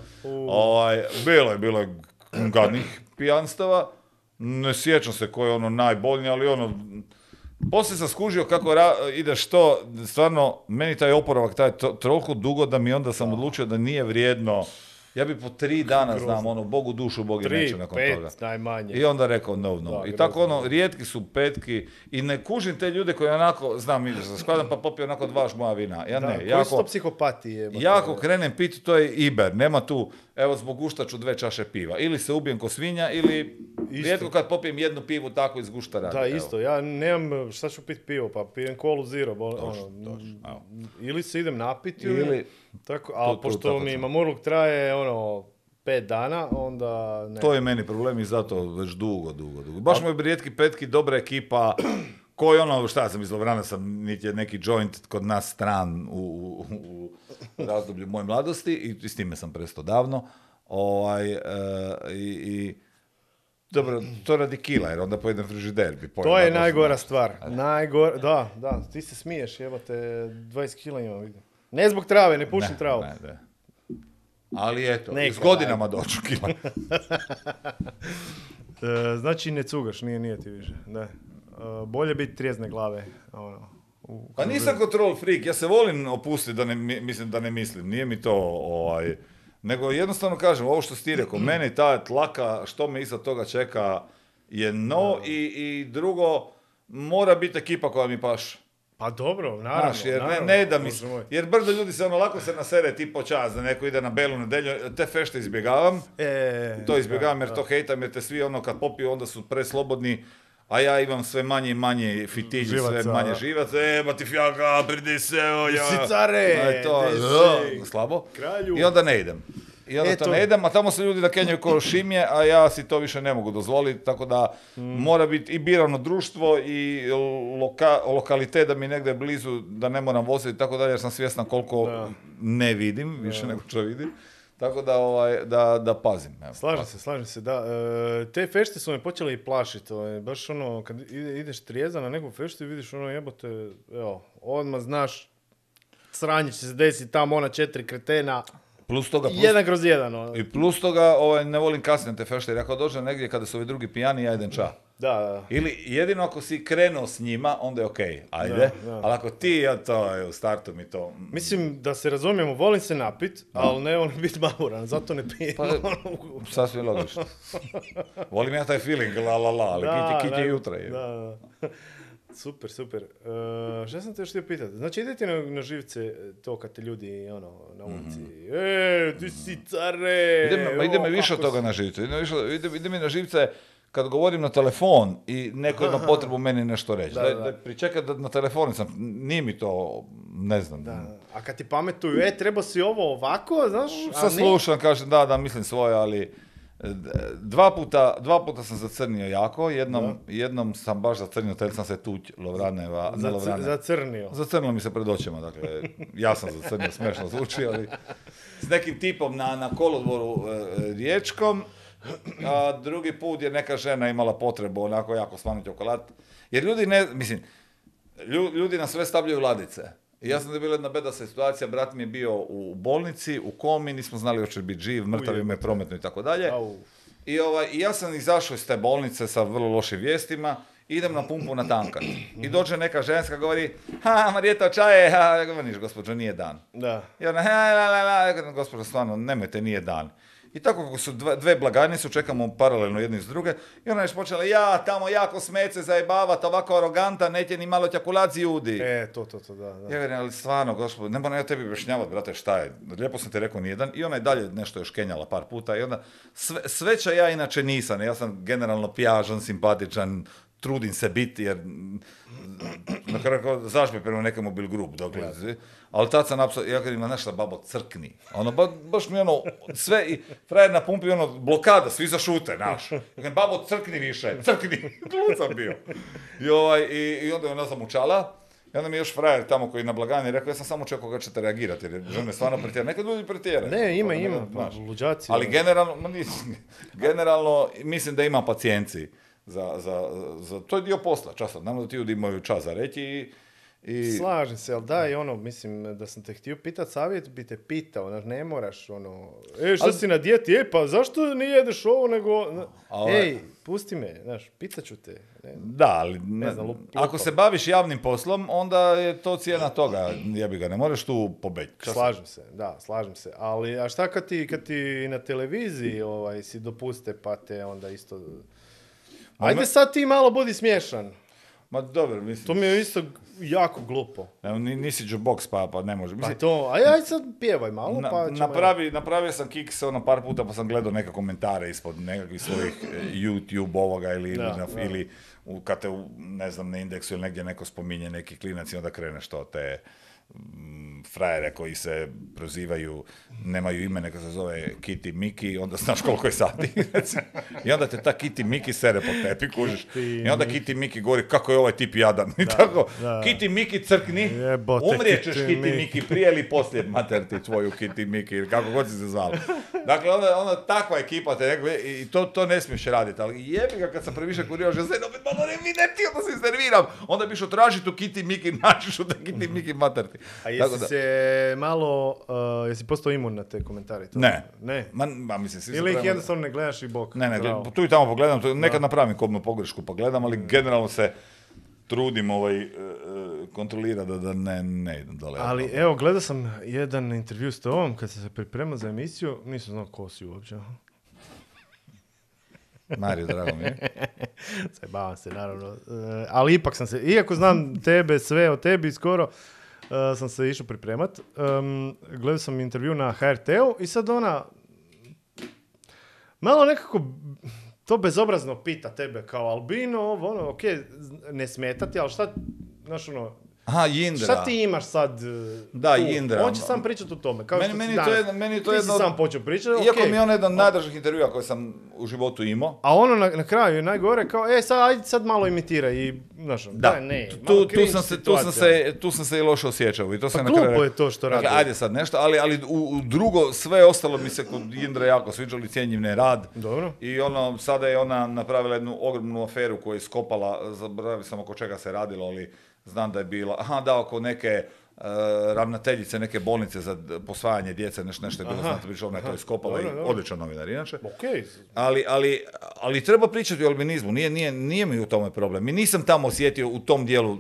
Ovaj, bilo je, bilo je gadnih pijanstava. Ne sjećam se koji je ono najbolnije, ali ono, poslije sam skužio kako ra- ideš to, stvarno, meni taj oporavak taj to, toliko dugo da mi onda sam odlučio da nije vrijedno. Ja bi po tri dana znam, ono, Bogu dušu, Bog Tri, neće nakon pet, toga. najmanje. I onda rekao no, no. Da, I tako grozno. ono, rijetki su petki i ne kužim te ljude koji onako, znam, ideš za skladam pa popio onako dva žmoja vina. Ja Da, ne, koji jako, su to psihopati? jebote? Jako krenem piti, to je Iber, nema tu, evo zbog gušta ću dve čaše piva. Ili se ubijem ko svinja, ili Isto. rijetko kad popijem jednu pivu tako iz gušta radi. Da, evo. isto. Ja nemam šta ću pit pivo, pa pijem kolu zero. Bol, Točno, ono, evo. Ili se idem napiti, Ili- ili... Tako, a Tu- tu pošto tako mi mamurluk traje, ono, pet dana, onda ne. To je meni problem i zato već dugo, dugo, dugo. Baš mu je rijetki petki, dobra ekipa, koji ono, šta sam mislio, vrana sam, niti je neki joint kod nas stran u, u, u razdoblju moje mladosti i, s time sam prestao davno. Ovaj, e, i, i dobro, to radi kila, jer onda pojedem frižider. Bi To je najgora stvar. Najgora, da, da, ti se smiješ, jebate, 20 kila imam, vidim. Ne zbog trave, ne pušim Ne, travu. ne, ne. Ali eto, Neka, s godinama doću kila. E, znači ne cugaš, nije, nije ti više. Ne. E, bolje biti trijezne glave. Ono, u- Pa nisam control freak, ja se volim opustiti da ne, mi- mislim da ne mislim, nije mi to ovaj, nego jednostavno kažem, ovo što si ti rekao, meni ta tlaka, što me iza toga čeka je no i, i drugo, mora biti ekipa koja mi paše. Pa dobro, naravno. Znaš, jer ne, naravno, ne da mi, jer brdo ljudi se ono lako se nasere ti po čas, da neko ide na belu nedelju, te fešte izbjegavam, E, to izbjegavam jer to hejtam jer te svi ono kad popiju onda su preslobodni, a ja imam sve manje i manje fitilji, sve manje da. živaca, e, ma ti fjaka, pridi se, o ja. Si care, Aj, to, gdje da, si? slabo. Kralju. I onda ne idem. I onda E, to to- ne idem, a tamo se ljudi nakenjaju ko šimje, a ja si to više ne mogu dozvoliti, tako da Mm. mora biti i birano društvo i loka, lokalitet da mi negdje blizu, da ne moram voziti i tako dalje, jer sam svjestan koliko Da. ne vidim, više nego što vidim. Tako da, ovaj, da, da pazim. Evo. Slažem se, slažem se, da. E, te fešte su me počele i plašiti. ovaj, baš ono, kad ide- ideš trijeza na neku feštu i vidiš ono jebote, evo, odmah znaš, sranje će se desiti tamo ona četiri kretena, Plus toga, plus, jedan kroz jedan. Ono. i plus toga ovaj, ne volim kasnije te fešte, jer ako dođem negdje kada su ovi drugi pijani, ja idem ča. Da, da. Ili jedino ako si krenuo s njima, onda je okej, ajde. Da, da. Ali ako ti, ja to je u startu mi to... mm, Mislim, da se razumijemo, volim se napit, ali ne volim biti mamuran, zato ne pijem. Pa, Sasvim logično. Volim ja taj feeling, la la la, ali Da, kit je, kit je da, jutra. je. Da, da. Super, super. E, šta sam te još htio pitati? Znači, ide ti na, na živce to kad te ljudi, ono, na ulici, e, ti si care, Ide, me- ide me više od toga si- na živce. Ide, više, ide, ide mi na živce kad govorim na telefon i neko ima potrebu meni nešto reći. Da, Da, da. pričekaj da na telefonu sam, nije mi to, ne znam. Da. A kad ti pametuju, e, treba si ovo ovako, znaš? a Sad ne. slušam, kažem da, da, mislim svoje, ali e, dva puta, dva puta sam zacrnio jako, jednom, jednom sam baš zacrnio, tel sam se tuć Lovraneva, ne Za, Lovrane. zacrnio. Zacrnilo mi se pred očima, dakle, ja sam zacrnio, smiješno zvuči, ali s nekim tipom na, na kolodvoru e, riječkom, a drugi put je neka žena imala potrebu onako jako svanuti okolat, jer ljudi ne, mislim, lju- ljudi na sve stavljaju ladice. I ja sam da je bila jedna beda situacija, brat mi je bio u bolnici, u komi, nismo znali hoće biti živ, mrtav ime prometno i tako dalje. I, ovaj, ja sam izašao iz te bolnice sa vrlo lošim vijestima, idem na pumpu na tankat. I dođe neka ženska, govori, ha, Marijeta, čaje, ha, ja govorim, "Niš, gospođo, nije dan. Da. I ona, ha, la, la, la, gospođo, stvarno, nemojte, nije dan. I tako kako su dva, dve blagajnice, čekamo paralelno jedni s druge, i ona je počela, ja, tamo jako smece zajebavat, ovako aroganta, neće ni malo ćakulac ljudi. E, to, to, to, da. da. Ja velim, ali stvarno, gospod, ne moram ja tebi objašnjavati, brate, šta je. Lijepo sam ti rekao nijedan. I ona je dalje nešto još kenjala par puta. I onda, sve, sveća ja inače nisam. Ja sam generalno pijažan, simpatičan, trudim se biti, jer na kraju kao zažme prema nekom bil grub, dakle, ali tad sam napisao, ja kad ima našla babo crkni, ono, ba, baš mi ono, sve, i frajer na pumpi, ono, blokada, svi zašute, naš, dakle, babo crkni više, crkni, glucam bio, i ovaj, i, i onda je ona zamučala, i onda mi je još frajer tamo koji je na blagani rekao, ja sam samo čekao kad ćete reagirati, jer žene stvarno pretjeraju. Nekad ljudi pretjeraju. Ne, ima, ono, ima, pa, luđaci. Ali ono. generalno, generalno, mislim da ima pacijenci za, za, za, to je dio posla, časa. Da ti ljudi imaju čas za reći i, i Slažem se, ali da, i ono, mislim, da sam te htio pitat savjet, bi te pitao, znaš, ne moraš, ono, e, što Ali- si na dijeti, e, pa zašto ne jedeš ovo, nego, na- Ali- ej, pusti me, znaš, pitat ću te. Ne, Da, ali ne, znam, lup- ako se baviš javnim poslom, onda je to cijena toga, jebi ga, ne možeš tu pobeći. Slažem se, da, slažem se, ali, a šta kad ti, kad ti na televiziji, ovaj, si dopuste, pa te onda isto... Ajde sad ti malo budi smiješan. Ma dobro, mislim, To mi je isto jako glupo. ni- nisi jukebox pa, pa ne može. Pa Mislim, to, aj, aj sad pjevaj malo, Na- pa ćemo... napravi, napravio sam kiks ono par puta pa sam gledao neke komentare ispod nekakvih svojih e, YouTube ovoga ili, Da, na- da. ili u, kad te, ne znam, na indeksu ili negdje neko spominje neki klinac i onda kreneš to te frajere koji se prozivaju, nemaju ime, neka se zove Kitty Miki, onda znaš koliko je sati. I onda te ta Kitty Miki sere po tepi, kužiš. I onda Kitty Miki govori kako je ovaj tip jadan. I tako, da. Kitty Miki crkni, Jebote, umrijet ćeš Kitty Kitty Miki. Prije ili poslije mater ti tvoju Kitty Miki ili kako god si se zvala. Dakle, onda, onda takva ekipa te i to, to ne smiješ raditi, ali jebi ga kad sam previše kurio, že se opet malo ne ne ti, onda se iznerviram. Onda bi išao tražiti tu Kitty Miki, naćiš u Kitty Miki mater ti. A Tako jesi da- se malo, uh, jesi postao imun na te komentare? To? Ne. Ne. Ma, ma mislim, svi Ili ih jednostavno ne gledaš i bok? Ne, ne, Bravo. tu i tamo pogledam, to nekad napravim kobnu pogrešku pa gledam, ali generalno se trudim ovaj, e, kontrolirati da, da ne, ne idem dole. Ali evo, gledao sam jedan intervju s tobom kad sam se pripremao za emisiju, nisam znao ko si uopće. Mario, drago mi je. Zajebavam se, naravno. E, ali ipak sam se, iako znam tebe, sve o tebi skoro, e, sam se išao pripremat. Um, gledao sam intervju na HRT-u i sad ona malo nekako to bezobrazno pita tebe kao albino, ovo, ono, ok, ne smeta ti, ali šta, znaš ono, Aha, Jindra. Šta ti imaš sad e, Da, tu? Jindra. On će sam pričati o tome. Kao Meni- što meni to jedno- meni to ti jedno si sam počeo pričati, Iako okej. mi je on jedan od najdražih intervjua koje sam u životu imao. A ono na, na kraju je najgore kao, e sad, ajde sad malo imitira i, znaš, ono, Da, daj, ne, tu, tu, sam se, tu, sam se, tu sam se i loše osjećao. I to sam Pa na kraju glupo je to što Dakle, radi. ajde sad nešto, ali, ali u, u drugo, sve ostalo mi se kod Indre jako sviđalo i cijenjivne rad. Dobro. I ono, sada je ona napravila jednu ogromnu aferu koju je skopala, zaboravio sam oko čega se radilo, ali znam da je bila, aha da, oko neke e, ravnateljice neke bolnice za posvajanje djece, nešto, nešto je bilo, Aha, znate, ona je to iskopala i odličan novinar inače. Okej, Ali, ali, ali treba pričati o albinizmu, nije, nije, nije mi u tome problem. I nisam tamo osjetio u tom dijelu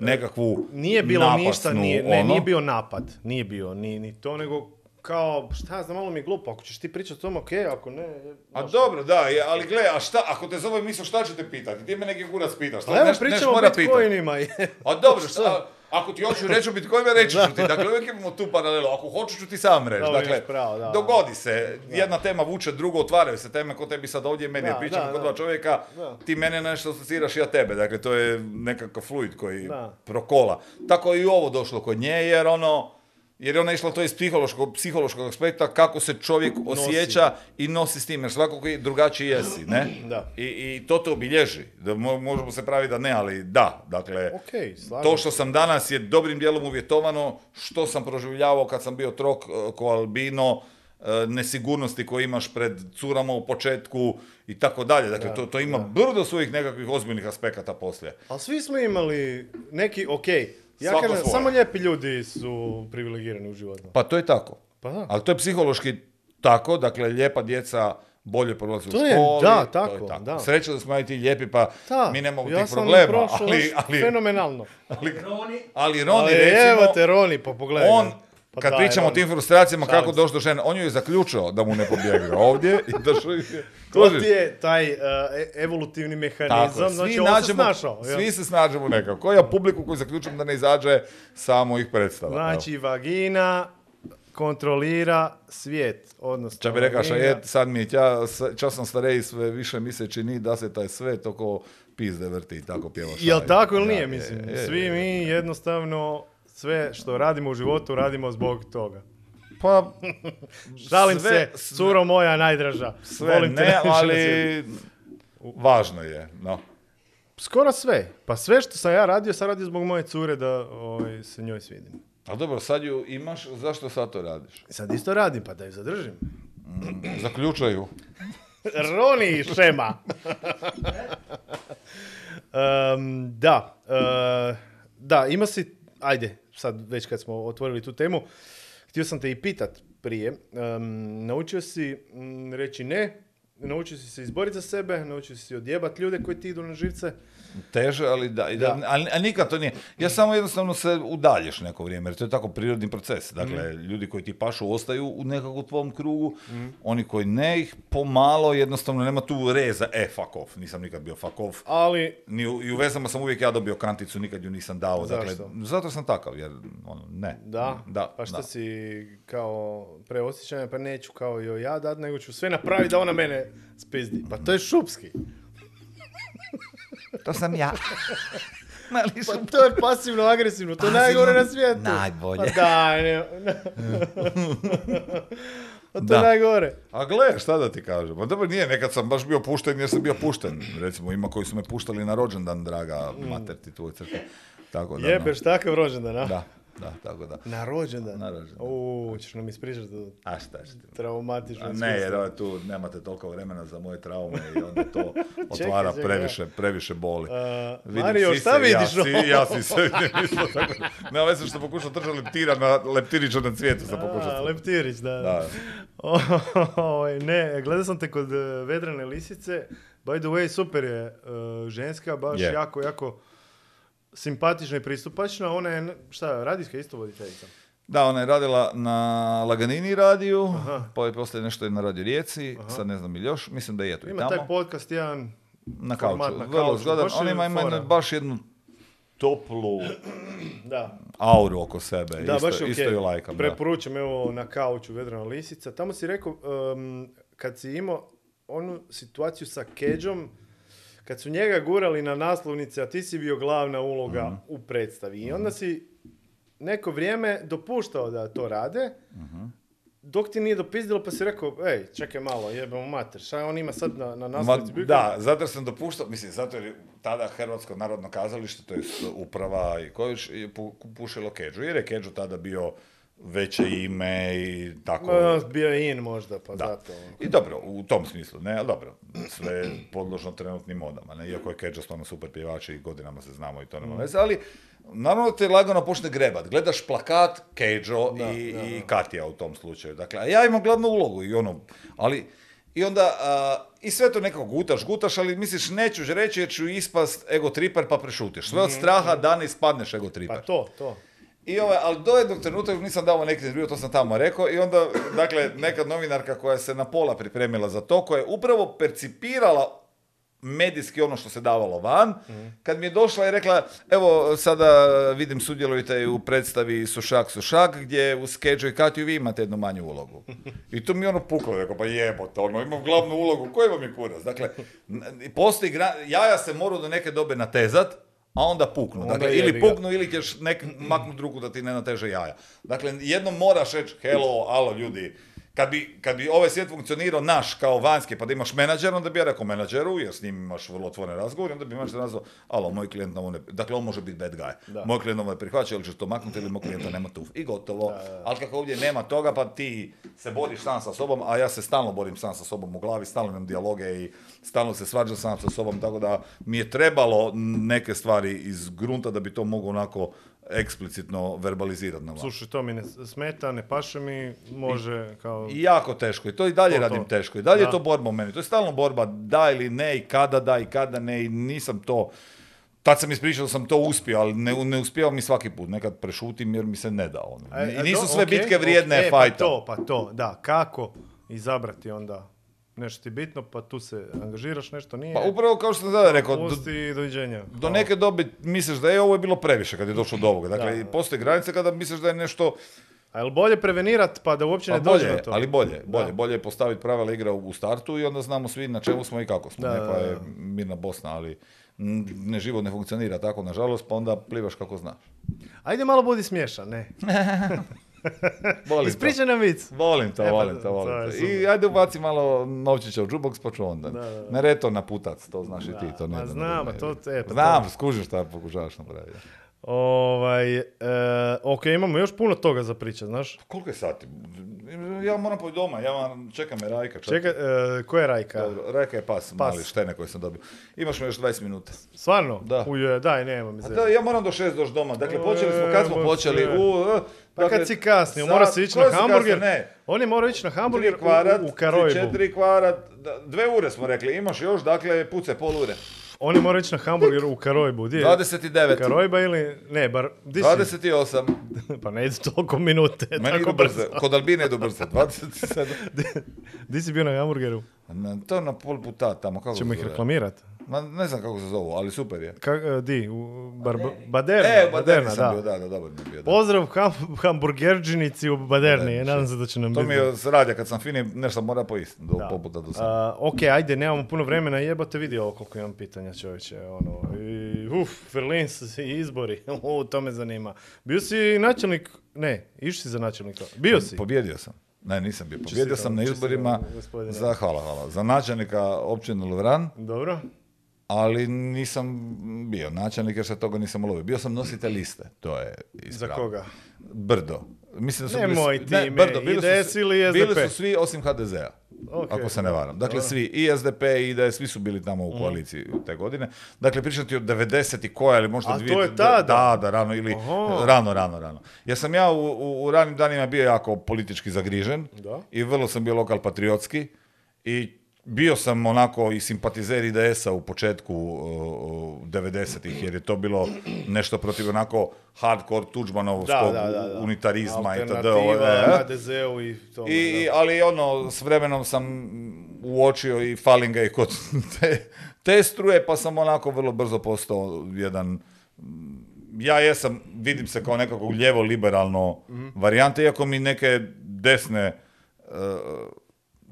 nekakvu nije bilo napasnu, ništa, nije, ne, ono. nije bio napad, nije bio ni, ni to, nego kao, šta znam, malo mi je glupo, ako ćeš ti pričati o tom, okej, ako ne... A dobro, da, je, ali gle, a šta, ako te zove misao, šta će te pitati? Ti me neki kurac pitaš, šta evo neš, mora pitati. Bitcoinima. je. A dobro, šta, ako ti hoću reći o Bitcoinu, reći ću ti. Dakle, uvijek imamo tu paralelu. Ako hoću ću ti sam reći. Dakle, imaš pravo, da. dogodi se. Jedna tema vuče, drugo otvaraju se teme ko tebi sad ovdje, meni Da, pričamo kod dva čovjeka. Ti mene nešto asociraš, ja tebe. Dakle, to je nekakav fluid koji prokola. Tako je i ovo došlo kod nje, jer ono, jer je ona išla to iz psihološkog, psihološkog aspekta, kako se čovjek osjeća i nosi s tim, jer svakako koji drugačiji jesi, ne? Da. I, I to te obilježi. Da, mo- možemo se praviti da ne, ali da. Dakle, slažem to što sam danas je dobrim dijelom uvjetovano, što sam proživljavao kad sam bio trok e, ko albino, e, nesigurnosti koje imaš pred curama u početku i tako dalje. Dakle, to, to ima brdo svojih nekakvih ozbiljnih aspekata poslije. Ali svi smo imali neki, okej, ja Svako kažem, svoje. samo lijepi ljudi su privilegirani u životu. Pa to je tako. Pa da. Ali to je psihološki tako, dakle, lijepa djeca bolje prolaze u To je, školi. da, to je tako, da. Sreća da smo i ti lijepi, pa Da, mi nemamo ja tih sam problema. prošao Ali, ali, fenomenalno. ali, Roni, ali Roni, Ali recimo, evo te Roni, pa pogledaj. on. Pa kad daj, pričamo o tim frustracijama, Šalim kako doći do žene, on ju je zaključao da mu ne pobjegne ovdje i da što To ti je taj uh, e- evolutivni mehanizam, je. svi, znači on se nađemo, snašao. jel? svi se snađemo nekako. Ja publiku koju zaključujem da ne izađe samo ih predstava. evo. Znači, vagina kontrolira svijet, odnosno... Ča bi rekao, vagina- je, sad mi je s- čas sam starej, sve više mi se čini da se taj svet oko pizde vrti, tako pjeva Jel tako ili Da, nije, je, mislim? je, Svi je. mi jednostavno sve što radimo u životu radimo zbog toga. Pa, Žalim sve- se, curo moja najdraža. sve Volim te ne, na ali važno je, no. Skoro sve. Pa sve što sam ja radio, sam radio zbog moje cure da ovaj, se njoj svidim. A dobro, sad ju imaš, zašto sad to radiš? Sad isto radim, pa da ju zadržim. Zaključaju. Roni šema. Em, da, e, da, ima si, ajde, sad već kad smo otvorili tu temu, htio sam te i pitat prije, em, naučio si mm, reći ne, naučio si se izboriti za sebe, naučio si odjebat ljude koji ti idu na živce. Teže, ali da. i da- Da. A, a nikad to nije. Ja samo jednostavno se udalješ neko vrijeme, jer to je tako prirodni proces. Dakle, Mhm. ljudi koji ti pašu ostaju u nekakvom tvom krugu, oni koji ne ih pomalo, jednostavno nema tu reza, e, fuck off, nisam nikad bio fuck off. Ali, Ni u, I u vezama sam uvijek ja dobio kanticu, nikad ju nisam dao. Dakle, Zašto? zato sam takav, jer ono, ne. da, da pa šta da. si kao preosjećanja, pa neću kao joj ja dat, nego ću sve napraviti da ona mene spizdi. Pa to je šupski. To sam ja. Pa to je pasivno agresivno, to je najgore na svijetu. najbolje. Pa daj, ne, ne. Pa to Da. je najgore. A gle, šta da ti kažem? Pa dobro, nije, nekad sam baš bio pušten jer sam bio pušten. Recimo, ima koji su me puštali na rođendan, draga mater ti tvoj crkve. Tako da, no. Jebeš takav rođendan, a? Da, da, tako da. Na rođendan? Na rođendan. Uuu, ćeš nam ispričati to A šta ćete? traumatično ne, jer ovo tu nemate toliko vremena za moje traume i onda to otvara čekaj, previše, previše boli. A, Vidim Mario, sise, šta vidiš? Ja, si, ja si se vidim isto tako. Nema veze što pokušao držati leptira na leptirića na cvijetu sam A, pokušao. Leptirić, da. Da. Oj, ne, gledao sam te kod e, Vedrane lisice. By the way, super je e, ženska, baš Je. jako, jako simpatična i pristupačna. Ona je, šta, radijska isto voditeljica. Da, ona je radila na Laganini radiju, Aha. pa je poslije nešto i na Radio Rijeci, sad ne znam ili još, mislim da je tu i Ima tamo. taj podcast jedan, na format kauču, na vrlo kauču, zgodan. On ima, ima jednu- baš jednu toplu da, auru oko sebe, da isto, baš je isto ju lajkam. da. Preporučam evo na kauču Vedrana lisica. Tamo si rekao, em, kad si imao onu situaciju sa Keđom, kad su njega gurali na naslovnice, a ti si bio glavna uloga Mhm. u predstavi. I onda si neko vrijeme dopuštao da to rade, Mhm. dok ti nije dopizdilo pa si rekao, ej, čekaj malo, jebamo mater, šta on ima sad na, na Ma, naslovnici? Bio da, zato sam dopuštao, mislim, zato jer je tada Hrvatsko narodno kazalište, to je uprava i kojiš, je pu- pušilo Keđu, jer je Keđu tada bio veće ime i tako. Ma, bio je in možda, pa Da. zato. I dobro, u tom smislu, ne, ali dobro, sve je podložno trenutnim modama, ne, iako je Keđa stvarno super pjevač i godinama se znamo i to Mm. nema veze, ali naravno te lagano počne grebat, gledaš plakat, Da, i, da, i Katja u tom slučaju, dakle, a ja imam glavnu ulogu i ono, ali, i onda, a, i sve to nekako gutaš, gutaš, ali misliš neću reći jer ću ispast ego triper pa prešutiš, sve od straha da ne ispadneš ego triper. Pa to, to. I ovaj, ali do jednog trenutka nisam dao neki intervju, to sam tamo rekao, i onda, dakle, neka novinarka koja se na pola pripremila za to, koja je upravo percipirala medijski ono što se davalo van, kad mi je došla i rekla, evo sada vidim sudjelujete u predstavi Sušak Sušak, gdje u Skeđu i Katju vi imate jednu manju ulogu. I to mi je ono puklo, rekao, pa jebote, ono, imam glavnu ulogu, koji vam je kurac? Dakle, postoji, jaja se moraju do neke dobe natezat, a onda puknu. Onda Dakle, ili puknu ili ćeš nek maknut ruku da ti ne nateže jaja. Dakle, jednom moraš reći, hello, alo ljudi, kad bi, kad bi ovaj svijet funkcionirao naš kao vanjski, pa da imaš menadžer, onda bi ja rekao menadžeru, jer s njim imaš vrlo otvoren razgovor, onda bi menadžer nazvao, alo, moj klijent ovo ne... Dakle, on može biti bad guy. Da. Moj klijent ovo ne prihvaća, ili ćeš to maknuti, ili moj klijenta nema tu. I gotovo. Ali kako ovdje nema toga, pa ti se boriš sam sa sobom, a ja se stalno borim sam sa sobom u glavi, stalno imam dijaloge i stalno se svađam sam sa sobom, tako da mi je trebalo neke stvari iz grunta da bi to mogu onako eksplicitno verbalizirati na. Slušaj, to mi ne smeta, ne paše mi, može kao... I jako teško. I to i dalje To, to. radim teško. I dalje je to borba u meni. To je stalno borba da ili ne i kada da i kada ne i nisam to... Tad sam ispričao da sam to uspio, ali ne, ne mi svaki put. Nekad prešutim jer mi se ne da. Ono. E, I e, nisu sve bitke vrijedne ok, e, fajta. Pa to, pa to, da. Kako izabrati onda nešto ti bitno, pa tu se angažiraš, nešto nije. Pa upravo kao što sam tada rekao, do, Pusti doviđenja. do neke dobi misliš da je ovo je bilo previše kad je došlo do ovoga. Dakle, Da, postoje granice kada misliš da je nešto A jel bolje prevenirat pa da uopće Pa ne dođe bolje, na je, to? ali bolje, bolje, Da. bolje je postaviti pravila igre u startu i onda znamo svi na čemu smo i kako smo. Da, ne, pa je mirna Bosna, ali ne život ne funkcionira tako, nažalost, pa onda plivaš kako znaš. Ajde malo budi smiješan, ne. Volim to. Ispričaj nam vic. Volim to, E, pa volim to volim to. I ajde ubaci malo novčića u jukebox pa ću onda. Da, da, da. Ne reto na putac, to znaš i ti, to ne da znam, ne- a to- e, pa Znam, to- skužiš šta pokušavaš napraviti. Ovaj, e, ok, imamo još puno toga za pričat, znaš. Koliko je sati? Ja moram poći doma, ja moram, čeka me Rajka. čak. Čekaj, e, ko je Rajka? Dobro, Rajka je pas, Pas. mali štene koji sam dobio. Imaš mi još 20 minuta. Stvarno? Da. Uje, daj, nema mi da, ja moram do šest doći doma. Dakle, počeli smo, kad smo počeli? U, e, Pa dakle, kad si kasnio, sad- mora se ići na hamburger. Ne. On je morao ići na hamburger kvarat, u, u Karojbu. četiri kvarat, dve ure smo rekli, imaš još, dakle, puce pol ure. On je morao ići na hamburger u Karojbu. Di je? 29, Karojba ili... Ne, bar... Di si? 28, Pa ne ide toliko minute. meni tako idu brzo, kod Albine idu brzo, 27. Di si bio na hamburgeru? Na, to na pol puta tamo, kako Ćemo ih zove? Ma, ne znam kako se zovu, ali super je. Ka, e, di? U bar, Baderna. E, u Baderni Baderna, sam da. bio, da, da, dobar mi je bio. Da. Pozdrav ham, hamburgerđinici u Baderni. Baderni, Nadam se da će nam To biti. mi je s radija, kad sam fini, nešto mora pojist, do Da. pol puta do sam. A, ok, ajde, nemamo puno vremena, jebote vidi ovo koliko imam pitanja čovječe, ono, i, uf, Berlins i izbori, u, to me zanima. Bio si načelnik, ne, išli si za načelnika, bio si. Pobjedio sam. Ne, nisam bio. Pobjedio sam na izborima za, hvala, hvala, za načelnika općine Lovran, Dobro, ali nisam bio načelnik jer se toga nisam ulovio. Bio sam nositelj liste, to je za ispravno. koga? Brdo. Mislim da su Nemoj bili, ti ne, me, Brdo, bili su IDS svi- ili Bili SDP? su svi osim HDZ-a. Ok, Ako se ne varam. Dakle, svi, i SDP i IDS, svi su bili tamo u koaliciji te godine. Dakle, pričam ti od 90 i koja ili možda A dvije... to je tada? Da, da, rano ili... Aha. Rano, rano, rano. Jer sam ja u, u, u ranim danima bio jako politički zagrižen. Da. I vrlo sam bio lokal patriotski. I bio sam onako i simpatizer IDS-a u početku uh, uh, 90-ih, jer je to bilo nešto protiv onako hardcore tuđmanovskog Da, da, da, da. unitarizma itd. Alternativa ovo je, e? I tome, I, ali ono, s vremenom sam uočio i falinga i kod te, te struje, pa sam onako vrlo brzo postao jedan ja jesam, vidim se kao nekako lijevo liberalno Mhm. varijante, iako mi neke desne e,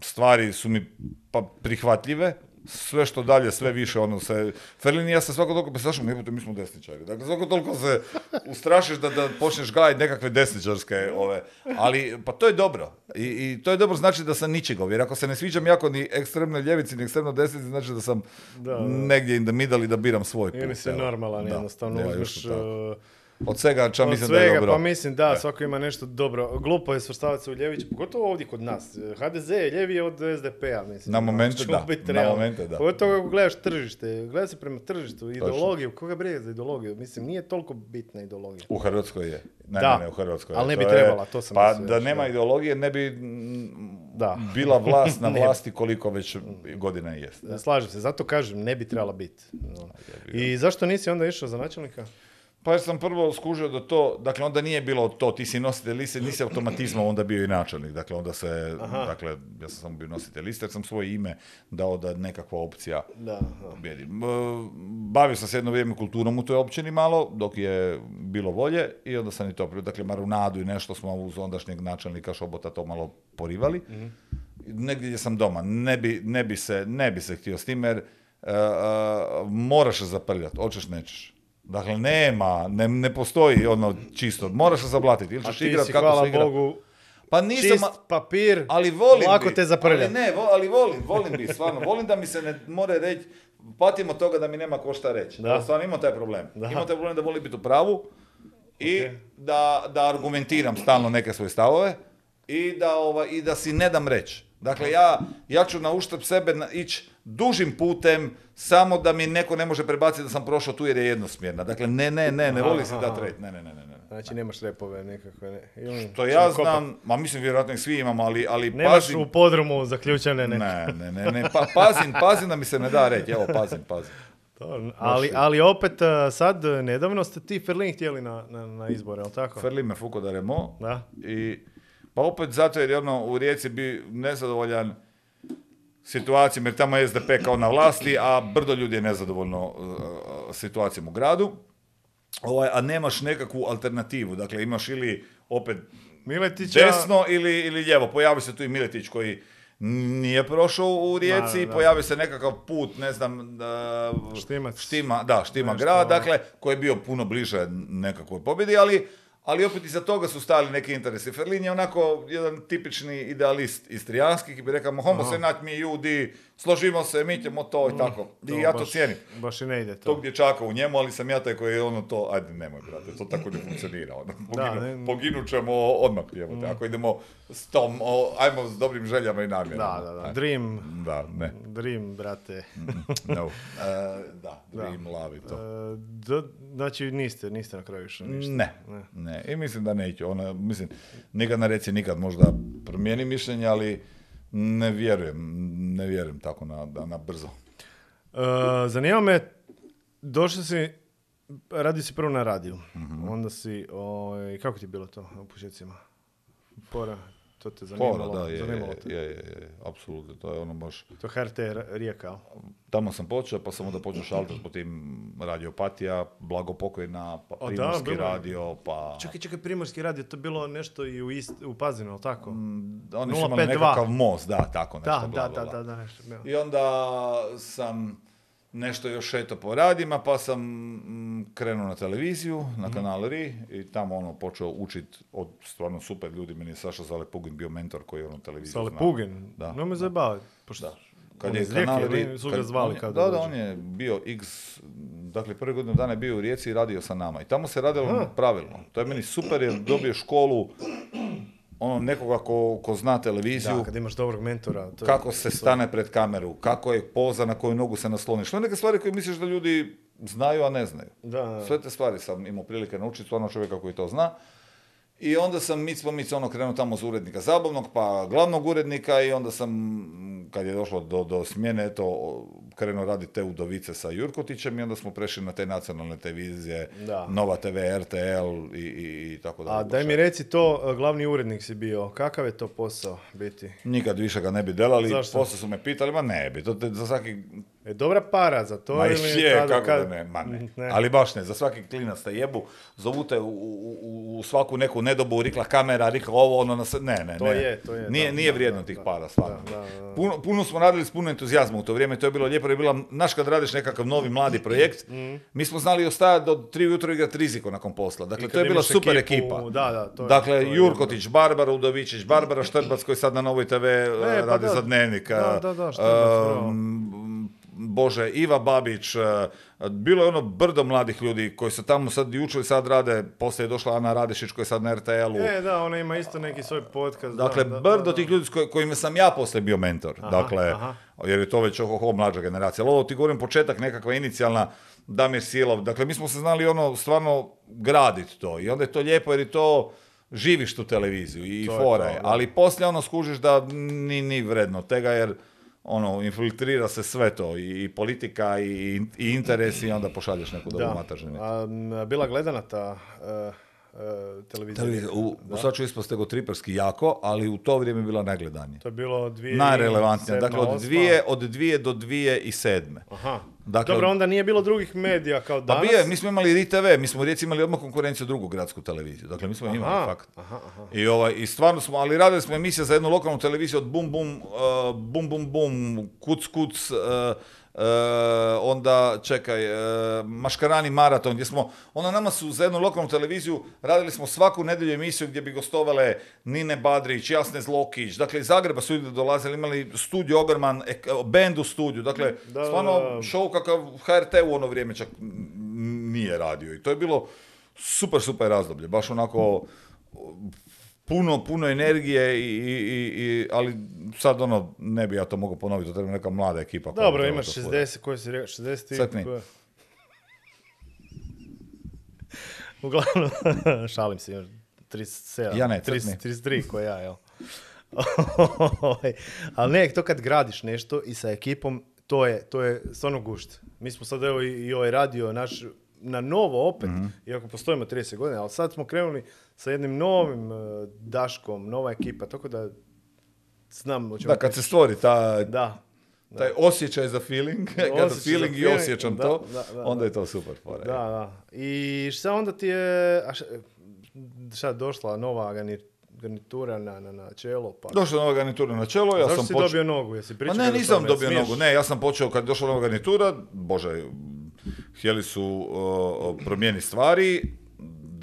stvari su mi pa prihvatljive, sve što dalje, sve više, ono se, Ferlin i ja se svako toliko, pa Sašo, jebote, mi smo desničari. Dakle, svako toliko se ustrašiš da, da počneš gajati nekakve desničarske, ove, ali, pa to je dobro. I, I to je dobro znači da sam ničegov, jer ako se ne sviđam jako ni ekstremnoj ljevici, ni ekstremno desnici, znači da sam Da, da. negdje in the middle i da biram svoj put. Ili si evo. normalan, Da, jednostavno ja, uzmeš... Od svega ča od mislim da je svega, dobro. pa mislim da, E. svako ima nešto dobro. Glupo je svrstavati se u ljeviće, pogotovo ovdje kod nas. HDZ je ljevije od SDP-a, mislim. Na momente Ćemo da, biti na momente da. Pogotovo ako gledaš tržište, gleda se prema tržištu, ideologiju, koga briga za ideologiju? Mislim, nije toliko bitna ideologija. U Hrvatskoj je. Ne, Da, u Hrvatskoj ali ne bi To je- trebala, to sam Pa da nema da. ideologije, ne bi Da. bila vlast na vlasti koliko već godina jest. Slažem se, zato kažem, ne bi trebala biti. No. I zašto nisi onda išao za načelnika? Pa jer sam prvo skužio da to, dakle onda nije bilo to, ti si nositelj liste, nisi automatizmom onda bio i načelnik, dakle onda se, Aha. dakle ja sam samo bio nositelj liste jer sam svoje ime dao da nekakva opcija Da, pobjedi. Bavio sam se jedno vrijeme kulturom u toj općini malo, dok je bilo volje i onda sam i to, dakle marunadu i nešto smo uz ondašnjeg načelnika Šobota to malo porivali. Negdje gdje sam doma, ne bi, ne bi, se, ne bi se htio s tim jer e, e, moraš se zaprljati, hoćeš nećeš. Dakle, nema, ne, ne postoji ono čisto, moraš se zablatiti, ili ćeš igrat kako se igra. Bogu, Pa nisam, čist papir, ali volim lako bi, te zaprljati. Ali ne, vo- ali volim, volim bi, stvarno. Volim da mi se ne more reći, patim od toga da mi nema ko šta reći. Da. Stvarno imam taj problem. Da. Imam taj problem da volim biti u pravu i Ok. da, da argumentiram stalno neke svoje stavove i da, ova, i da si ne dam reći. Dakle, ja, ja ću na uštrb sebe ići dužim putem samo da mi neko ne može prebaciti da sam prošao tu jer je jednosmjerna. Dakle, ne, ne, ne, ne voli se dati reći. Ne, ne, ne, ne. ne. Znači nemaš repove nekakve. Ne. Ili To ćemo ja znam, ma mislim vjerojatno ih svi imamo, ali, ali Nemaš pazim. u podrumu zaključene neke. Ne, ne, ne, ne, pa, pazim, pazim da mi se ne da reći, evo, pazim, pazim. To, ali, ali opet uh, sad nedavno ste ti Ferlin htjeli na, na, na izbore, jel tako? Ferli me fuko da remo Da. i pa opet zato jer je ono u Rijeci bi nezadovoljan situacijom, jer tamo je SDP kao na vlasti, a brdo ljudi je nezadovoljno uh, situacijom u gradu, ovaj, a nemaš nekakvu alternativu, dakle imaš ili opet Miletića... desno ili, ili lijevo. Pojavi se tu i Miletić koji nije prošao u Rijeci, Da, da. pojavi se nekakav put, ne znam, da, Štimac. štima, da, štima grad, ono. dakle, koji je bio puno bliže nekakvoj pobjedi, ali, ali opet iza toga su stali neki interesi. Ferlin je onako jedan tipični idealist istrijanski, ki bi rekao, homo se naći mi ljudi, složimo se, mi ćemo to i tako. I ja to baš- cijenim Baš i ne ide to. tog dječaka u njemu, ali sam ja taj koji je ono to, ajde nemoj brate, to tako ne funkcionira. Ono. Poginu, ne. Mm. Poginut ćemo odmah, jebote, ako idemo s tom, o, ajmo s dobrim željama i namjerama. Da, da, da. Dream, Da, ne, dream, brate. no. E, da, dream, love i to. Uh, d- znači niste, niste na kraju išli ništa. Ne, Ne. ne, i mislim da neću. Ona, mislim, nikad ne reci nikad možda promijeni mišljenje, ali ne vjerujem, ne vjerujem tako na, na brzo. Uh, zanima me, došli si, radio si prvo na radiju, Mhm. onda si, oj, kako ti je bilo to u početcima? Fora, to te Fora, zanimalo? da, je, zanimalo te? je, je, je, apsolutno, to je ono baš... To HRT Rijeka? Tamo sam počeo, pa sam onda počeo šaltati po tim radiopatija, blago pokojna, pa O, da, primorski bilo je. radio, pa... Čekaj, čekaj, Primorski radio, to je bilo nešto i u, ist, u Pazinu, jel tako? Mm, Oni su imali 052. nekakav most, da, tako nešto. da, bla, da, bla, da, bla. da, da, nešto. evo. I onda sam nešto još eto po radima, pa sam mm, krenuo na televiziju, Mhm. na kanal RI i tamo ono počeo učit od stvarno super ljudi. Meni je Saša Zalepugin bio mentor koji je ono televiziju Sale znao. Pugin, Da. no me zajebavati. Pošto, Da. Kad on je Rijeke, kanal RI, su ga kad- zvali kao Da, da, on je bio x, dakle prvi godinu dana je bio u Rijeci i radio sa nama. I tamo se radilo pravilno. To je meni super jer dobio školu ono nekoga ko, ko zna televiziju, Da, kad imaš dobrog mentora. To je- kako se to- stane pred kameru, kako je poza, na koju nogu se nasloniš. To je neke stvari koje misliš da ljudi znaju, a ne znaju. Da, da. Sve te stvari sam imao prilike naučiti, stvarno čovjeka koji to zna. I onda sam mic po mic ono krenuo tamo za urednika zabavnog, pa glavnog urednika i onda sam, kad je došlo do, do smjene, eto, krenuo raditi te udovice sa Jurkotićem i onda smo prešli na te nacionalne televizije, Da. Nova TV, RTL i, i, i tako dalje. A daj mi reci to, e, glavni urednik si bio, kakav je to posao biti? Nikad više ga ne bi delali, Zašto? poslije su me pitali, ma ne bi, to te, za svaki E, dobra para za to Ma ili je, tada kako kad- ne, ma ne. Ne. Ali baš ne, za svaki klinac te jebu, zovu te u, u- u- svaku neku nedobu, rikla kamera, rikla ovo, ono, na sve- ne, ne, To ne. je, to je, Nije, da, nije da, vrijedno da, tih da, para, stvarno. da, da, da. Puno, puno smo radili s puno entuzijazma u to vrijeme, to je bilo lijepo, je bila, naš kad radiš nekakav novi mladi projekt, Mhm. mi smo znali ostajati do tri ujutro igrati riziko nakon posla. Dakle, to je bila super ekipu, ekipa. da, da, to je- dakle, to Jurkotić, Barbara Udovičić, Barbara Štrbac koji sad na Novoj TV e, pa radi da. za dnevnik. Bože, Iva Babić, e, bilo je ono brdo mladih ljudi koji su tamo sad i učili, sad rade, poslije je došla Ana Radešić koja je sad na RTL-u. E, da, ona ima isto neki svoj podcast. Dakle, da, da, brdo da, da. tih ljudi koj- kojima sam ja poslije bio mentor. Aha, dakle, aha. jer je to već ohoho mlađa generacija. Ali ovo ti govorim početak nekakva inicijalna Damir Silov. Dakle, mi smo se znali ono stvarno graditi to. I onda je to lijepo jer je to živiš tu televiziju i To je fora to, je. da. Ali poslije ono skužiš da ni, ni vredno tega jer ono, infiltrira se sve to, i, i politika, i, i interesi, i onda pošalješ neku dobu Da. matažinu. A, m, bila gledana ta e, televizija? Televizija, u, Da. sad ću ispast triperski jako, ali u to vrijeme je bila najgledanija. To je bilo dvije... Najrelevantnija. Dakle, od dvije, od dvije do dvije i sedme. Aha. Dakle, Dobro, onda nije bilo drugih medija kao Pa danas. bio je, mi smo imali RITV, mi smo u Rijeci imali odmah konkurenciju drugu gradsku televiziju. Dakle, mi smo je imali Aha, fakt. aha, aha. I, ovaj, I stvarno smo, ali radili smo emisije za jednu lokalnu televiziju od bum bum, uh, bum bum bum, kuc kuc, uh, uh, onda čekaj, uh, Maškarani maraton, gdje smo, onda nama su za jednu lokalnu televiziju radili smo svaku nedjelju emisiju gdje bi gostovale Nine Badrić, Jasne Zlokić, dakle iz Zagreba su ljudi dolazili, imali studio ogroman, ek- band u studiju, dakle Da, stvarno show kakav HRT u ono vrijeme čak nije radio i to je bilo super, super razdoblje, baš onako puno, puno energije, i, i, i- i- ali sad ono, ne bi ja to mogao ponoviti, to treba neka mlada ekipa. Dobro, imaš furati. 60, koji si rekao, 60 i... Uglavnom, šalim se, imaš 37, Ja ne, 30, crkni. 33 ko ja, jel? Ali ne, to kad gradiš nešto i sa ekipom, to je, to je stvarno gušt. Mi smo sad evo i, i ovaj radio naš na novo opet, Mhm. iako postojimo 30 godina, ali sad smo krenuli sa jednim novim eh, daškom, nova ekipa, tako da znam o čemu Da, kad se stvori ta, Da, taj osjećaj za feeling, za feeling i osjećam da, to, da, da, onda da. je to super fora. Da, da. I šta onda ti je, a šta, šta došla nova garni- garnitura na, na, na čelo? Pa. Došla nova garnitura na čelo, ja Zašto sam si počeo... dobio nogu? Jesi Ma pričao ne, o nisam tome? dobio Smiješ? nogu, ne, ja sam počeo kad je došla nova garnitura, bože, htjeli su uh, promijeniti stvari,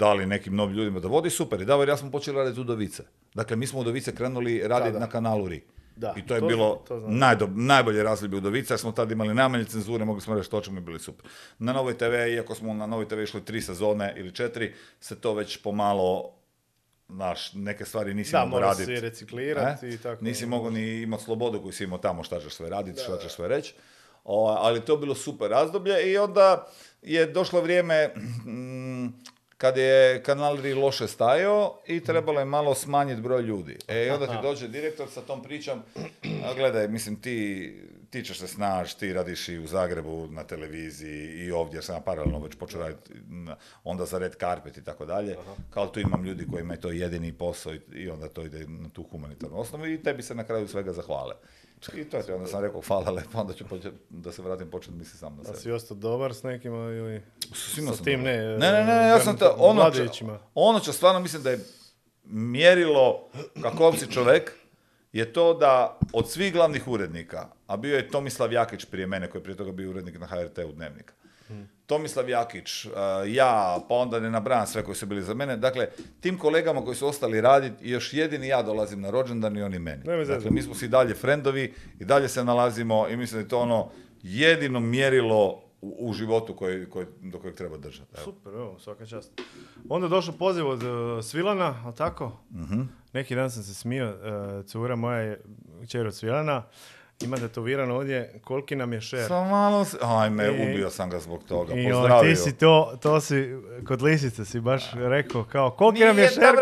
dali nekim novim ljudima da vodi, super, i davor, ja smo počeli raditi Udovice. Dakle, mi smo Udovice krenuli raditi Da, da. na kanalu RI. Da, I to je to bilo to najdob- najbolje razdoblje Udovica, jer smo tad imali najmanje cenzure, mogli smo reći što ćemo i bili super. Na Novoj TV, iako smo na Novoj TV išli tri sezone ili četiri, se to već pomalo, znaš, neke stvari nisi Da, mogao raditi. si reciklirati i tako. Nisi mogao ni imati slobodu koju si imao tamo šta ćeš sve raditi, šta ćeš sve reći. O, ali to je bilo super razdoblje i onda je došlo vrijeme mm, kad je kanal RI loše stajao i trebalo je malo smanjiti broj ljudi. E, i onda ti dođe direktor sa tom pričom, a gledaj, mislim, ti, ti ćeš se snaći, ti radiš i u Zagrebu na televiziji i ovdje, jer sam paralelno već počeo raditi onda za red carpet i tako dalje. Kao tu imam ljudi kojima je to jedini posao i, i onda to ide na tu humanitarnu osnovu i tebi se na kraju svega zahvale. I to je to, onda sam rekao hvala lepo, onda ću početi, da se vratim početi misliti sam na A sebe. si ostao dobar s nekima ili... S svima sa sam tim dobar. ne, Ne, ne, ne, ja sam ta, ono, ono će stvarno mislim da je mjerilo kakav si čovjek je to da od svih glavnih urednika, a bio je Tomislav Jakić prije mene koji je prije toga bio urednik na HRT-u Dnevnika. Tomislav Jakić, uh, ja, pa onda ne nabrajam sve koji su bili za mene. Dakle, tim kolegama koji su ostali raditi, još jedini ja dolazim na rođendan i oni meni. Zezati. Dakle, mi smo si dalje frendovi i dalje se nalazimo i mislim da je to ono jedino mjerilo u, u životu koji, koji, do kojeg treba držati. Evo. Super, evo, svaka čast. Onda je došao poziv od uh, Svilana, ali tako? Mhm. Neki dan sam se smio, uh, cura moja je čer od Svilana, ima tetovirano ovdje koliki nam je šer. Samo malo se... Ajme, I- ubio sam ga zbog toga. I Pozdravio. ti si to, to si, kod lisice si baš rekao, kao, koliki nam je šer,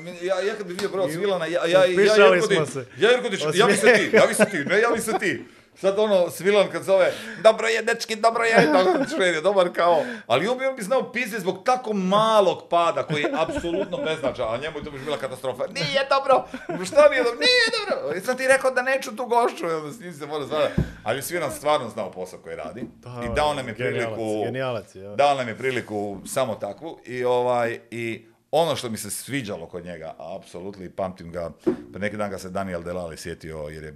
mi- Ja, ja kad bi vidio broj Svilana, ja, ja, ja, Upišali Jerkoti- smo se. ja, Jerkotić, javi se ti, Osmijeh. javi se ti, ne javi se ti. Sad ono, Svilan kad zove, dobro je, dečki, dobro je, Šved je dobar kao, ali on bi, on bi znao pizde zbog tako malog pada koji je apsolutno beznačajan, a njemu je to bi bila katastrofa. Nije dobro, što nije dobro, nije dobro, sam ti rekao da neću tu gošću, i onda s njim se mora zvati. Ali Svilan stvarno znao posao koji radi i dao nam je priliku, Genijalac, dao nam je priliku samo takvu i ovaj, i ono što mi se sviđalo kod njega, apsolutno i pamtim ga, pre neki dan ga se Daniel Delali sjetio jer je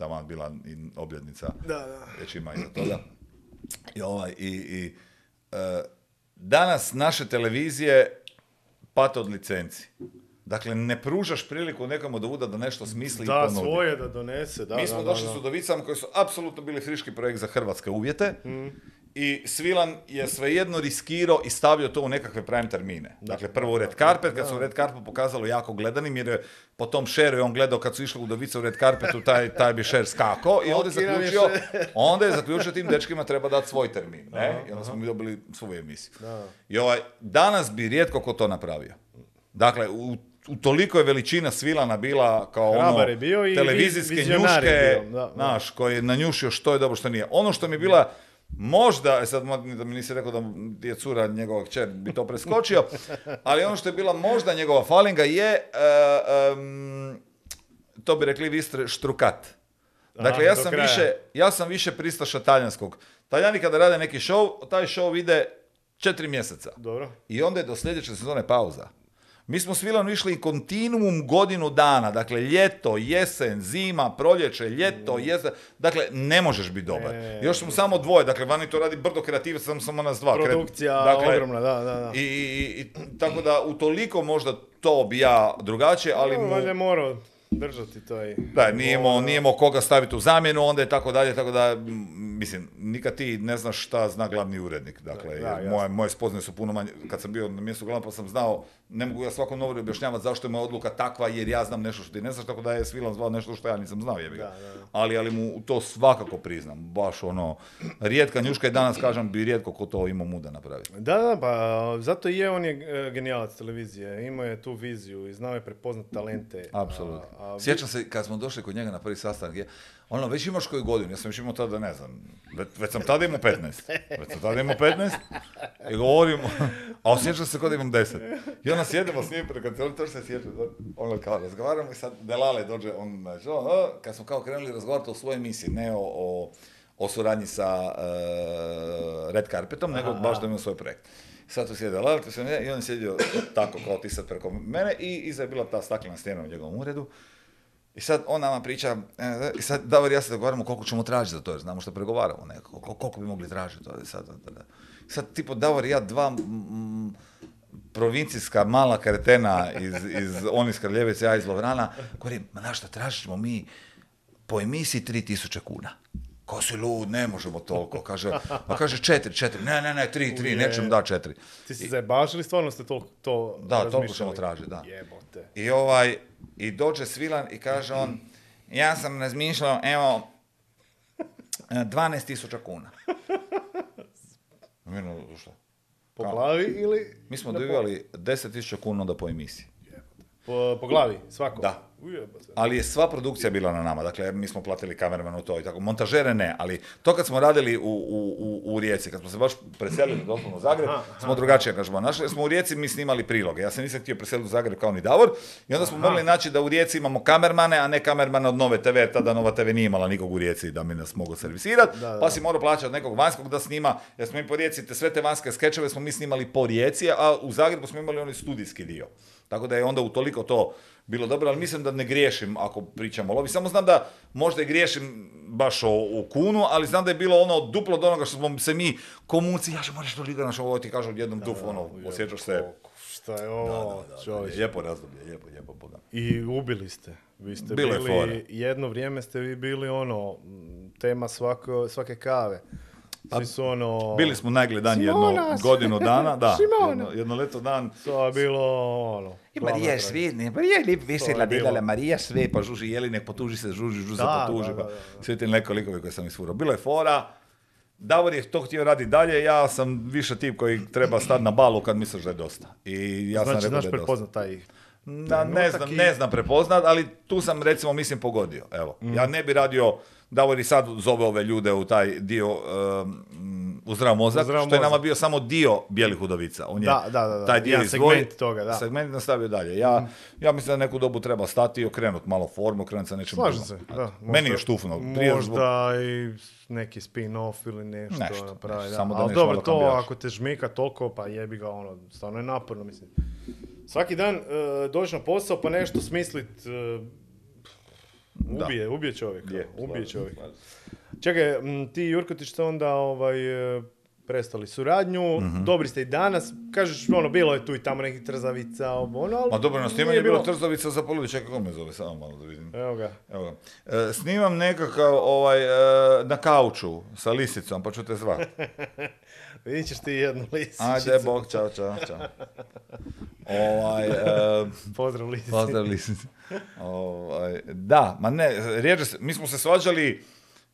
tamo bila i obljednica, Da, da. već ima iza toga. I, ovaj, i, i e, danas naše televizije pate od licenci. Dakle, ne pružaš priliku nekom od ovuda da nešto smisli i Da, ponudi. svoje da donese, da, Mi da, smo da, došli da. s Udovicama koji su apsolutno bili friški projekt za hrvatske uvjete. Mhm. I Svilan je svejedno riskirao i stavio to u nekakve prime termine. Dakle, prvo u Red Carpet, kad se u Red Carpetu pokazalo jako gledanim, jer je po tom šeru je on gledao kad su išli Udovice u Red Carpetu, taj, taj bi šer skako i onda je zaključio, onda je zaključio tim dečkima treba dati svoj termin. Ne? I onda smo mi dobili svoju emisiju. Da. I ovaj, danas bi rijetko ko to napravio. Dakle, u, u toliko je veličina Svilana bila kao ono, Hrabar bio i televizijske njuške, bio, da, da. znaš, koji je nanjušio što je dobro, što nije. Ono što mi je bila možda, e sad da mi nisi rekao da je cura njegova kćer bi to preskočio, ali ono što je bila možda njegova falinga je, e, em, to bi rekli vi štrukat. Dakle, Aha, ja sam, kraja. više, ja sam više pristaša talijanskog. Talijani kada rade neki show, taj show ide četiri mjeseca. Dobro. I onda je do sljedeće sezone pauza. Mi smo s Vilanom išli kontinuum godinu dana, dakle ljeto, jesen, zima, proljeće, ljeto, jesen, dakle ne možeš biti dobar. E, Još smo samo dvoje, dakle vani to radi brdo kreativaca, samo, samo nas dva. Produkcija dakle, ogromna, da, da, da. I, i, i tako da utoliko možda to bi ja drugačije, ali No, mu, valjda je morao držati taj... da, nije imao, nije imao koga staviti u zamjenu, onda je tako dalje, tako da, mislim, nikad ti ne znaš šta zna glavni urednik. Dakle, Da, jasno. moje, moje spoznaje su puno manje, kad sam bio na mjestu glavnog pa sam znao, ne mogu ja svakom novoru objašnjavati zašto je moja odluka takva, jer ja znam nešto što ti ne znaš, tako da je Svilan zvao nešto što ja nisam znao, jebi ga. Da, da, da. Ali, ali mu to svakako priznam, baš ono, rijetka njuška i danas kažem bi rijetko ko to ima muda napraviti. Da, da, pa zato i je on je e, genijalac televizije. Imao je tu viziju i znao je prepoznat talente. Apsolutno. A- vi- Sjećam se kad smo došli kod njega na prvi sastanak, je, ono, već imaš koju godinu, ja sam već imao tada, ne znam, već, već sam tada imao 15. Već sam tada imao 15 i govorim, a osjećam se kao da imam 10. I onda sjedimo s njim, se on to se sjeća, ono kao razgovaramo i sad Delale dođe, on, znači, kad smo kao krenuli razgovarati o svojoj misiji, ne o, o, o suradnji sa e, Red Carpetom, nego baš da imamo svoj projekt. Sad tu sjede Delale, tu sam ja, i on je sjedio tako kao ti sad preko mene i iza je bila ta staklena stijena u njegovom uredu. I sad on nama priča, e, i sad Davor i ja se dogovaramo koliko ćemo tražiti za to, jer znamo što pregovaramo, ne, koliko, koliko bi mogli tražiti to. Sad, da, da. sad tipo Davor i ja dva mm, provincijska mala kretena iz, iz on iz Kraljevice, ja iz Lovrana, govorim, ma na šta tražit ćemo mi po emisiji 3000 kuna. Ko si lud, ne možemo toliko. Kaže, pa kaže četiri, četiri. Ne, ne, ne, tri, tri, Uje. nećemo da četiri. Ti si zajebaš ili stvarno ste to, to Da, toliko ćemo tražiti, da. Jebote. I ovaj, i dođe Svilan i kaže on, ja sam razmišljao, evo, e, 12.000 kuna. Mirno, što? Po glavi ili... Mi smo dobivali 10.000 kuna onda po emisiji. Po, po glavi, svako? Da. Ali je sva produkcija bila na nama, dakle mi smo platili kameramanu to i tako, montažere ne, ali to kad smo radili u, u, u, u Rijeci, kad smo se baš preselili doslovno u Zagreb, Aha, smo drugačije angažman našli, jer smo u Rijeci mi snimali priloge, ja se nisam htio preseliti u Zagreb kao ni Davor, i onda smo mogli naći da u Rijeci imamo kamermane, a ne kamermane od Nove TV, jer tada Nova TV nije imala nikog u Rijeci da mi nas mogu servisirati, pa si morao plaćati nekog vanjskog da snima, jer smo mi po Rijeci, te sve te vanjske skečeve smo mi snimali po Rijeci, a u Zagrebu smo imali onaj studijski dio. Tako da je onda utoliko to bilo dobro, ali mislim da ne griješim ako pričamo o lovi. Samo znam da možda i griješim baš o, o kunu, ali znam da je bilo ono duplo od onoga što smo se mi komunci, ja moraš to liga naš ovo ti kažu odjednom duf, ono, osjećaš se. Šta je ovo, čovječe. Lijepo razdoblje, lijepo, lijepo, boga. I ubili ste. Vi ste bili, fore. jedno vrijeme ste vi bili ono, tema svako, svake kave. Svi su ono... Bili smo najgledaniji jedno godinu dana, da, jedno, jedno leto dan. To je bilo ono... I Marija je sve, ne, Marija je lijep vesela djedala, Marija sve, pa žuži Jelinek, potuži se, žuži, žuži se, Da, potuži, pa sve te neke likove koje sam isfurao. Bilo je fora, Davor je to htio raditi dalje, ja sam više tip koji treba stati na balu kad misliš da je dosta. I ja Znači, sam rekao znaš da je dosta. prepoznat taj... Da, ne trenutak znam, i- ne znam prepoznat, ali tu sam recimo mislim pogodio. Evo, Mhm. ja ne bi radio Davor i sad zove ove ljude u taj dio um, u zdrav mozak, U zdrav što je nama bio samo dio bijelih udovica. On je Da, da, da, taj dio Jedan izdvojio, segment toga, da. segment nastavio dalje. Ja, ja mislim da neku dobu treba stati i okrenut malo formu, okrenut sa nečim Slažem se, da. Eto. Meni je Možda- štufno. Prije zbog- Možda i neki spin-off ili nešto, Nešto, napravi. nešto, da. samo da Ali dobro, to kambiraš. ako te žmika toliko, pa jebi ga ono, stvarno je naporno, mislim. Svaki dan uh, doći na posao pa nešto smislit, e, Da. ubije, ubije čovjeka, Je, ubije se. Čekaj, m, ti Jurkotić ste onda ovaj, e, prestali suradnju, Mhm. dobri ste i danas, kažeš ono, bilo je tu i tamo nekih trzavica, ono, ali Ma dobro, na snimanju je bilo trzavica za poludi, čekaj, kako me zove, samo malo da vidim. Evo ga. Evo ga. E, snimam nekakav ovaj, e, na kauču sa lisicom, pa ću te zvat. Vidit ćeš ti jednu lisičicu. Ajde, bog, čao, čao, čao. Ovaj, e, Pozdrav lisici. pozdrav lisici. Ovaj, da, ma ne, rijeđe se, mi smo se svađali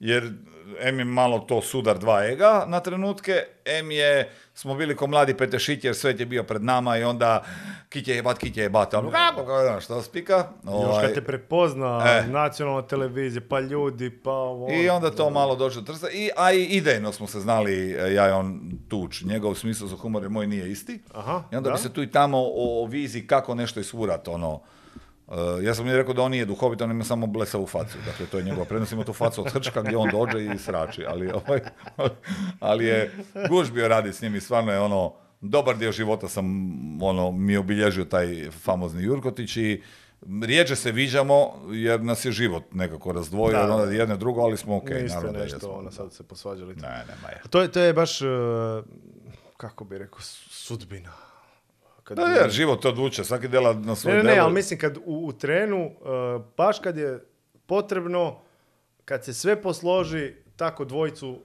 jer M je malo to sudar dva ega na trenutke, M je, smo bili ko mladi petešit jer svet je bio pred nama i onda kitje jebat, kitje jebat, ono kako, kako, ono, što spika. Još Ovaj, kad te prepozna E. nacionalna televizija, pa ljudi, pa ovo. I ono. onda to malo došlo do trsa. I, a i idejno smo se znali, e, ja i on tuč. Njegov smisao za humor je moj nije isti. Aha, I onda da. bi se tu i tamo o, o viziji kako nešto isfurat, ono. E, ja sam mu rekao da on nije duhovit, on ima samo blesavu facu. Dakle, to je njegova prednost, ima tu facu od hrčka gdje on dođe i srači. Ali, ovaj, ali je guž bio radi s njim i stvarno je ono, dobar dio života sam, ono, mi je obilježio taj famozni Jurkotić i rijeđe se viđamo jer nas je život nekako razdvojio Da, da. onda jedne drugo, ali smo ok. Niste naravno da nešto, jesmo. ono, sad se posvađali. Ne, nema je. To je, to je baš, e, kako bi rekao, su- sudbina. Kad Da, je, život to odluče, svaki dela na svoj Ne, ne, ne, ali mislim kad u, u trenu, e, baš kad je potrebno, kad se sve posloži, tako dvojicu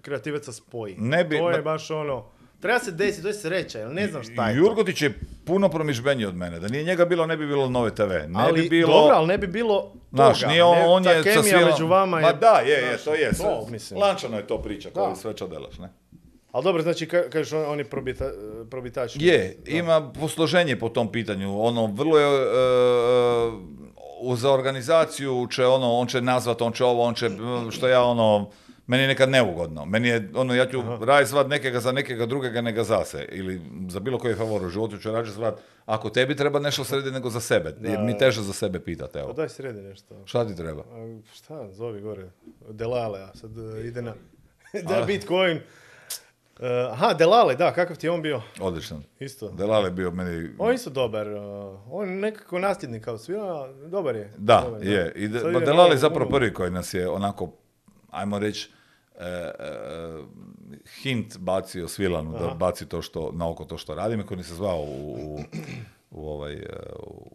kreativaca spoji. Ne bi- to je baš ono, treba se desiti, to je sreća, jer ne znam šta je to. Jurgotić je puno promišljeniji od mene. Da nije njega bilo, ne bi bilo nove TV. Ne ali, bi bilo... dobro, ali ne bi bilo Znaš, toga. nije on, ne, on ta je sa kemija među vama je... Ma da, je, je, to je. To, mislim. Lančano je to priča, koji sve čo delaš, ne? Ali dobro, znači, ka, kažeš, on, on je probita, probitač. Je, Da. ima posloženje po tom pitanju. Ono, vrlo je... e, e, za organizaciju će ono, on će nazvat, on će ovo, on će, što ja ono, meni je nekad neugodno. Meni je, ono, ja ću raditi zvat nekega za nekega drugega nego za se. Ili za bilo koji favor u životu ću rađe zvat, ako tebi treba nešto sredi nego za sebe. Jer mi teže za sebe pitate, Pa evo. daj sredi nešto. Šta ti treba? A, šta, zovi gore. Delale, a sad e, ide na... da, Bitcoin. E, aha, Delale, da, kakav ti je on bio? Odličan. Isto. Delal je bio meni... On je isto dobar. e, on je nekako nasljednik kao svira, dobar je. Da, Dobar, je. I de, Sad ma ide Delal je zapravo prvi koji nas je onako, ajmo reći, e, e, hint bacio Svilanu da Aha. baci to što, na oko to što radi. Koji se zvao u, u, u ovaj, u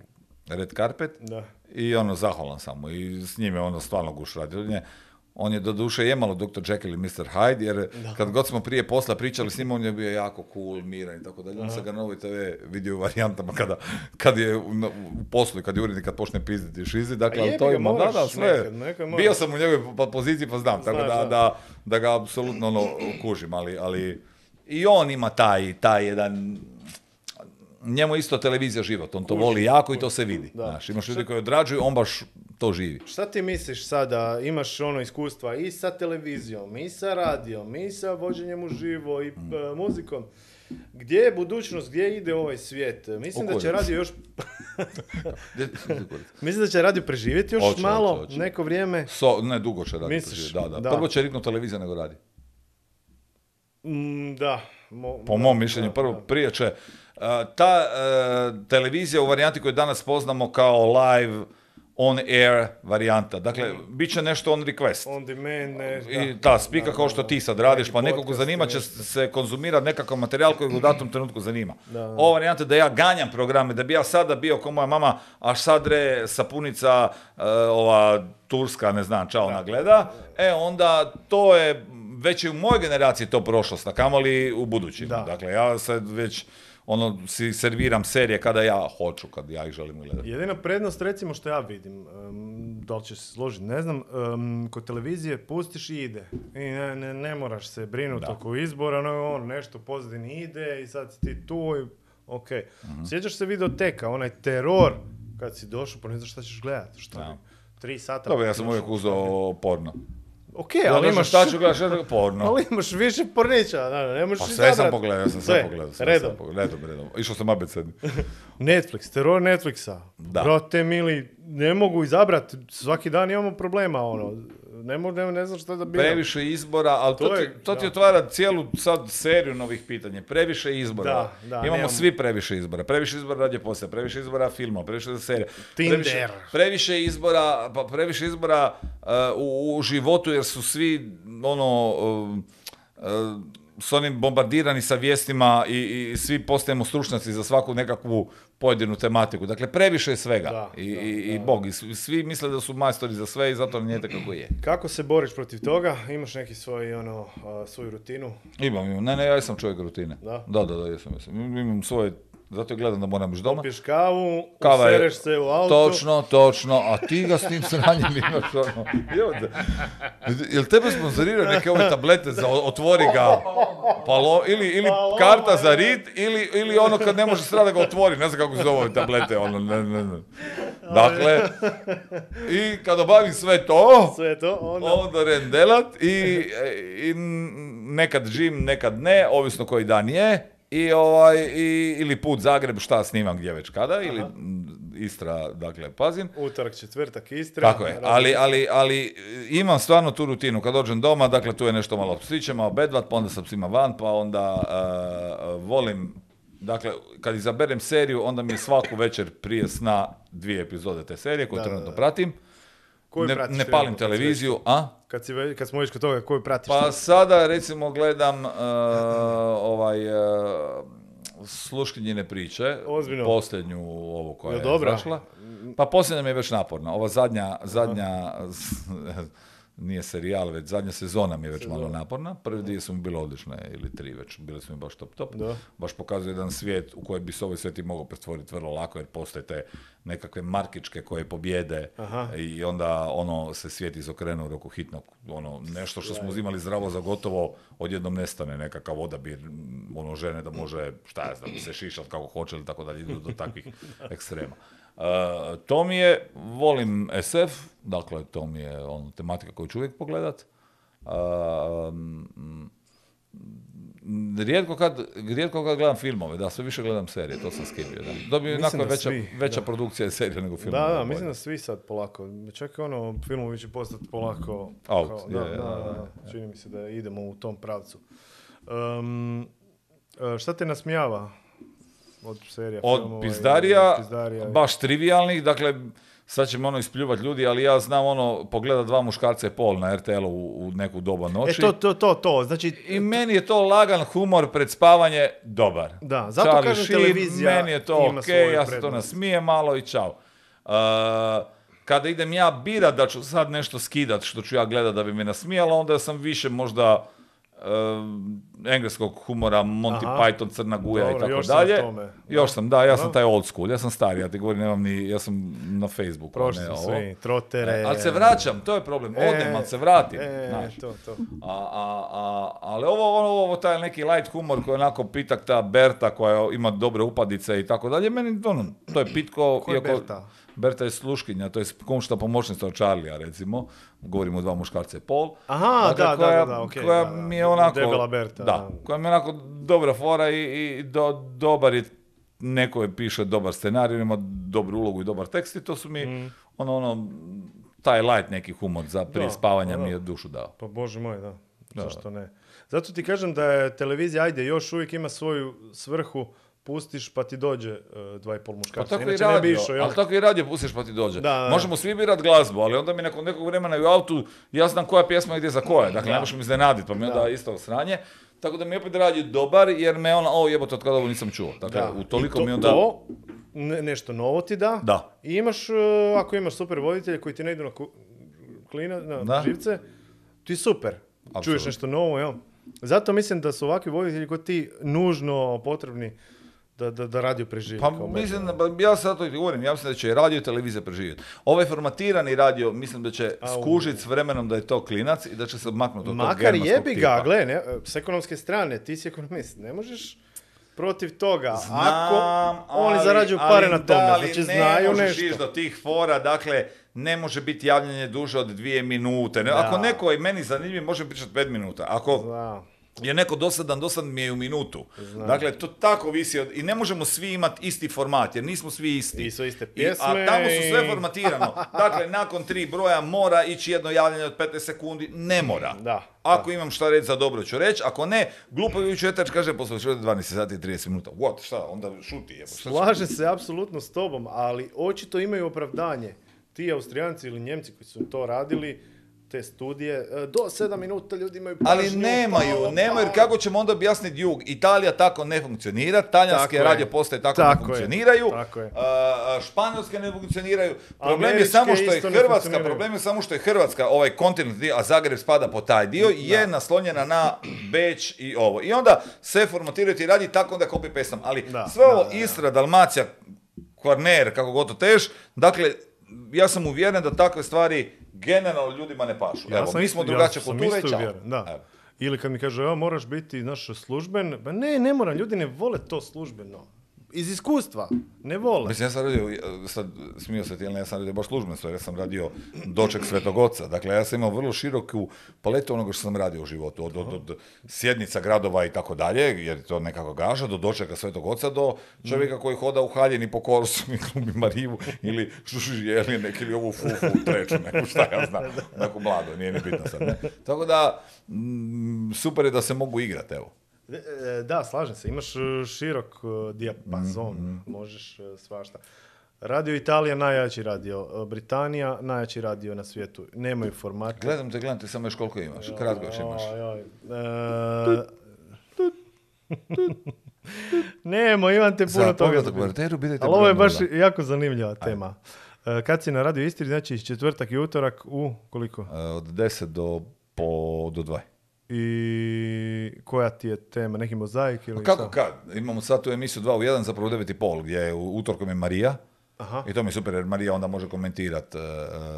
Red Carpet. Da. I ono, zahvalan sam mu. I s njime ono stvarno guš radi. On je, on je do duše jemalo Dr. Jekyll i Mr. Hyde, jer kad god smo prije posla pričali s njim, on je bio jako cool, miran i tako dalje. On se ga na ovoj TV vidio u varijantama kada, kad je u, u poslu i kad je urednik, kad počne pizditi i šizi. Dakle, ali to ima, da, da, sve. moraš. Bio sam u njegovoj po- poziciji pa znam, tako Znaš, da, da. da, da ga apsolutno ono, kužim, ali, ali i on ima taj, taj jedan njemu isto televizija život, on to voli jako i to se vidi. Da. Znaš, imaš ljudi koji odrađuju, on baš to živi. Šta ti misliš sada, imaš ono iskustva i sa televizijom, i sa radijom, i sa vođenjem uživo, i Mm. e, muzikom. Gdje je budućnost, gdje ide ovaj svijet? Mislim da će radio još, mislim da će radio preživjeti još Hoće, malo, hoće, hoće. neko vrijeme. So, ne, dugo će raditi. Misliš? Da, da. Da. Prvo će riknuti televizija nego radi. Mm, da. mo- Po da, mom mišljenju, da, prvo da. prije će. uh, ta uh, televizija u varijanti koju danas poznamo kao live on air varijanta. Dakle, bit će nešto on request. On demand, ne, I da. ta spika Da, kao što ti sad radiš, pa nekog zanima i će se konzumirati nekakav materijal koji ga u datom trenutku zanima. Da, da. Ova varijanta da ja ganjam programe, da bi ja sada bio kao moja mama, a sad re sapunica, e, ova turska, ne znam, čao ona gleda, e onda to je već i u mojoj generaciji to prošlost, a kamoli u budućim. Da. Dakle, ja sad već ono, si serviram serije kada ja hoću, kad ja ih želim gledati. Jedina prednost, recimo, što ja vidim, em, da li će se složiti, ne znam, em, kod televizije pustiš i ide. I ne, ne, ne moraš se brinuti Da. oko izbora, no, on nešto pozadini ide i sad si ti tu i ok. Mhm. Sjećaš se videoteka, onaj teror, kad si došao, pa ne znaš šta ćeš gledati. Šta bi? Tri sata. Dobro, ja sam uvijek uzeo porno. Ok, Ja ali imaš, šta ću gledaš, porno. ali imaš više pornića, da, ne možeš Pa sve sam pogledao, ja sam sve, Sve, pogledao. Sve redom. sam pogledao, redom, redom. Išao sam abecedni. Netflix, teror Netflixa. Da. Brate mili, ne mogu izabrati, svaki dan imamo problema, ono. Ne, mogu, ne, ne znam što da biram. Previše izbora, ali to, To ti, je- to ti otvara cijelu sad seriju novih pitanja. Previše izbora. Da, da, Imamo svi previše izbora. Previše izbora radije poslije, previše izbora filma, previše serija. Tinder. Previše, previše izbora, pa previše izbora uh, u, u životu jer su svi ono um, uh, s onim bombardirani sa vijestima i, i svi postajemo stručnjaci za svaku nekakvu pojedinu tematiku. Dakle, previše je svega. Da, I, da, i, i Bog. I svi- misle da su majstori za sve i zato nije kako je. Kako se boriš protiv toga? Imaš neki svoj, ono, svoju rutinu? Imam, imam. Ne, ne, ja sam čovjek rutine. Da? Da, da, da, jesam, jesam. Imam svoje, zato gledam da moram ići doma. Piješ kavu, Kava je- usereš se u auto. Točno, točno, a ti ga s tim sranjem imaš ono. Jel tebe sponzoriraju neke ove tablete za otvori ga, palo, ili, ili Paloma, karta za je. rit, ili, ili ono kad ne može strada ga otvori, ne znam kako se zove ove tablete, ono, ne, ne, ne. Dakle, i kad obavim sve to, Sve to, onda... onda rendelat i, i nekad žim, nekad ne, ovisno koji dan je. I ovaj, i, ili put Zagreb, šta snimam gdje već kada, ili m, Istra, dakle, pazim. Utorak, četvrtak, Istra. Tako je, ali, ali, ali e, imam stvarno tu rutinu. Kad dođem doma, dakle, tu je nešto malo psićema, obedvat, pa onda sam psima van, pa onda e, volim, dakle, kad izaberem seriju, onda mi je svaku večer prije sna dvije epizode te serije koju Da, da, trenutno da. pratim. Koju Ne, pratiš ne palim televiziju, a? Kad, si, kad smo već kod toga, koju pratiš? Pa sada recimo gledam uh, ovaj uh, sluškinjine priče, Ozbiljno? posljednju ovu koja Jel je dobra? Pa posljednja mi je već naporna. Ova zadnja, zadnja nije serijal, već zadnja sezona mi je već malo naporna. Prvi dvije su mi bile odlične, ili tri već, bile su mi baš top top. Da. Baš pokazuje jedan svijet u kojem bi se ovaj svijet i mogao pretvoriti vrlo lako, jer postoje te nekakve markičke koje pobjede Aha. i onda ono se svijet izokrenuo u roku hitnog, ono nešto što smo uzimali zdravo za gotovo, odjednom nestane nekakav odabir ono žene da može, šta ja znam, se šišat kako hoće ili tako dalje, idu do takvih ekstrema. Uh, to mi je, volim SF, dakle to mi je ono, tematika koju ću uvijek pogledat. Uh, mm, rijetko kad, rijetko kad gledam filmove, da, sve više gledam serije, to sam skipio. Da. Dobio onako veća, svi, veća da. produkcija je serija nego filmova. Da, da, mislim da svi sad polako. Čak ono, filmovi će postati polako... Out, kao- je, da, je, da, da. Čini mi se da idemo u tom pravcu. Um, šta te nasmijava od serija, Od filmova i- pizdarija, pizdarija baš trivialnih, dakle, sad ćemo ono ispljuvat ljudi, ali ja znam ono, pogleda dva muškarca i pol na RTL-u u, u neku doba E, noći. to, to, to, to, znači... I meni je to lagan humor pred spavanje dobar. Da, zato Charlie kažem Sheen, televizija Meni je to ok, ja se to nasmijem malo i čao. Uh, kada idem ja birat da ću sad nešto skidat što ću ja gledat da bi me nasmijalo, onda sam više možda uh, engleskog humora, Monty Aha. Python, Crna Guja Dobro, i tako još sam dalje. tome. Još sam, da, ja sam taj old school, ja sam stari, ja ti govorim, nemam ni, ja sam na Facebooku, Prošli ne svi, trotere... E, ali se vraćam, to je problem, odem, ali se vratim. E, znaš. to, to. A, a, a, ali ovo, ono, ovo, taj neki light humor koji je onako pitak ta Berta koja ima dobre upadice i tako dalje, meni ono, to je pitko. Ko je Berta? Berta je sluškinja, to je kumšta pomoćnica od Charlija, recimo. Govorimo o dva muškarca i pol. Aha, da, da, koja, da, da, okej, koja da, da. mi je onako... Debela Berta, Da, koja mi je onako dobra fora i, i do, dobar je neko je piše dobar scenarij, ima dobru ulogu i dobar tekst i to su mi Mm. ono, ono, taj light neki humor za prije Da, spavanja da. mi je dušu dao. Pa bože moj, da. Da. Zašto ne? Zato ti kažem da je televizija, ajde, još uvijek ima svoju svrhu, pustiš pa ti dođe uh, dva i pol Pa muškarca. tako i Inače ne bi radio, išao, ali tako i radio pustiš pa ti dođe. Da, da, da. Možemo svi birat glazbu, ali onda mi nakon nekog vremena i u autu ja znam koja pjesma ide za koje. Dakle, ne možeš mi iznenaditi, pa mi onda Da. isto sranje. Tako da mi opet radi dobar, jer me ona, o jebote, od kada ovo nisam čuo. Dakle, Da. u toliko I to, mi onda... To, ne- nešto novo ti da. Da. I imaš, uh, ako imaš super voditelje koji ti ne idu na ku- klina, na Da. živce, ti super. Čuješ Apsolutno. nešto novo, jel? Zato mislim da su ovakvi voditelji kod ti nužno potrebni da, da, da radio preživi. Pa kao mislim, da- pa ja sad to govorim, ja mislim da će i radio i televizija preživjeti. Ovaj formatirani radio, mislim da će skužiti s vremenom da je to klinac i da će se odmaknuti od tog Makar jebi tipa. ga, gle, ne, s ekonomske strane, ti si ekonomist, ne možeš protiv toga. Znam, Ako oni ali- zarađuju ali pare na da, tome, ali znači ne znaju možeš nešto. ići do tih fora, dakle, ne može biti javljanje duže od dvije minute. Ne, Da. Ako neko je meni zanimljiv, može pričati pet minuta. Ako Da. Je neko dosadan, dosadan mi je u minutu. Dakle, to tako visi od... I ne možemo svi imati isti format, jer nismo svi isti. Nisu iste I- pjesme a tamo su sve i- formatirano. Dakle, nakon tri broja mora ići jedno javljanje od 15 sekundi. Ne mora. Da, Ako imam šta reći za dobro ću reći, ako ne, glupavi četač kaže posle 12 sati i 30 minuta. What, šta, onda šuti jebo. šta će- Slažem se apsolutno s tobom, ali očito imaju opravdanje. Ti Austrijanci ili Njemci koji su to radili, te studije, e, do 7 minuta ljudi imaju Ali pažnju, nemaju, pa, nemaju, jer pa. kako ćemo onda objasniti jug? Italija tako ne funkcionira, talijanske Tako radio postaje tako, Tako ne je, funkcioniraju, tako je. a, a, španjolske ne funkcioniraju. Problem je samo što je Hrvatska, problem je samo što je Hrvatska, ovaj kontinent, a Zagreb spada po taj dio, je naslonjena na Beč i ovo. I onda sve formatiraju i radi tako da copy pastam. Ali Da, sve ovo da, da, da. Istra, Dalmacija, Kvarner, kako god to teš, dakle, ja sam uvjeren da takve stvari generalno ljudima ne pašu. Evo, mi smo isto- drugačija sam kultura i isto čao. uvjeren, Da. Evo. Ili kad mi kaže, ja moraš biti naš služben, ba ne, ne moram, ljudi ne vole to službeno. Iz iskustva, ne vole. Mislim, ja sam radio, e, sad smio se ti, ja sam radio baš službeno sve, ja sam radio doček Svetog Oca. Dakle, ja sam imao vrlo široku paletu onoga što sam radio u životu. Od, od, od sjednica gradova i tako dalje, jer je to nekako gaža, do dočeka Svetog Oca, do čovjeka koji hoda u haljini po korsu i glumi Marivu, ili šuši jelinek, ili ovu fufu treću, neku šta ja znam, neku mladu, nije ni bitno sad. Ne? Tako da, mm, super je da se mogu igrati, evo. E, e, Da, slažem se, imaš e, širok dijapazon, Mhm. možeš e, svašta. Radio Italija najjači radio, Britanija najjači radio na svijetu. Nemaju formate. Gledam te, gledam te, samo još koliko imaš, kratko još imaš. Oj, oj. E, Nemo, imam te puno Za toga. za Ali ovo je baš nula. jako zanimljiva tema. E, Kad si na Radio Istri, znači četvrtak i utorak u koliko? E, Od 10 do, po, do 2. I koja ti je tema? Neki mozaik ili Kako šta? kad? Imamo sad tu emisiju 2 u 1, zapravo u 9 i pol, gdje je u utorkom je Marija. Aha. I to mi je super jer Marija onda može komentirati.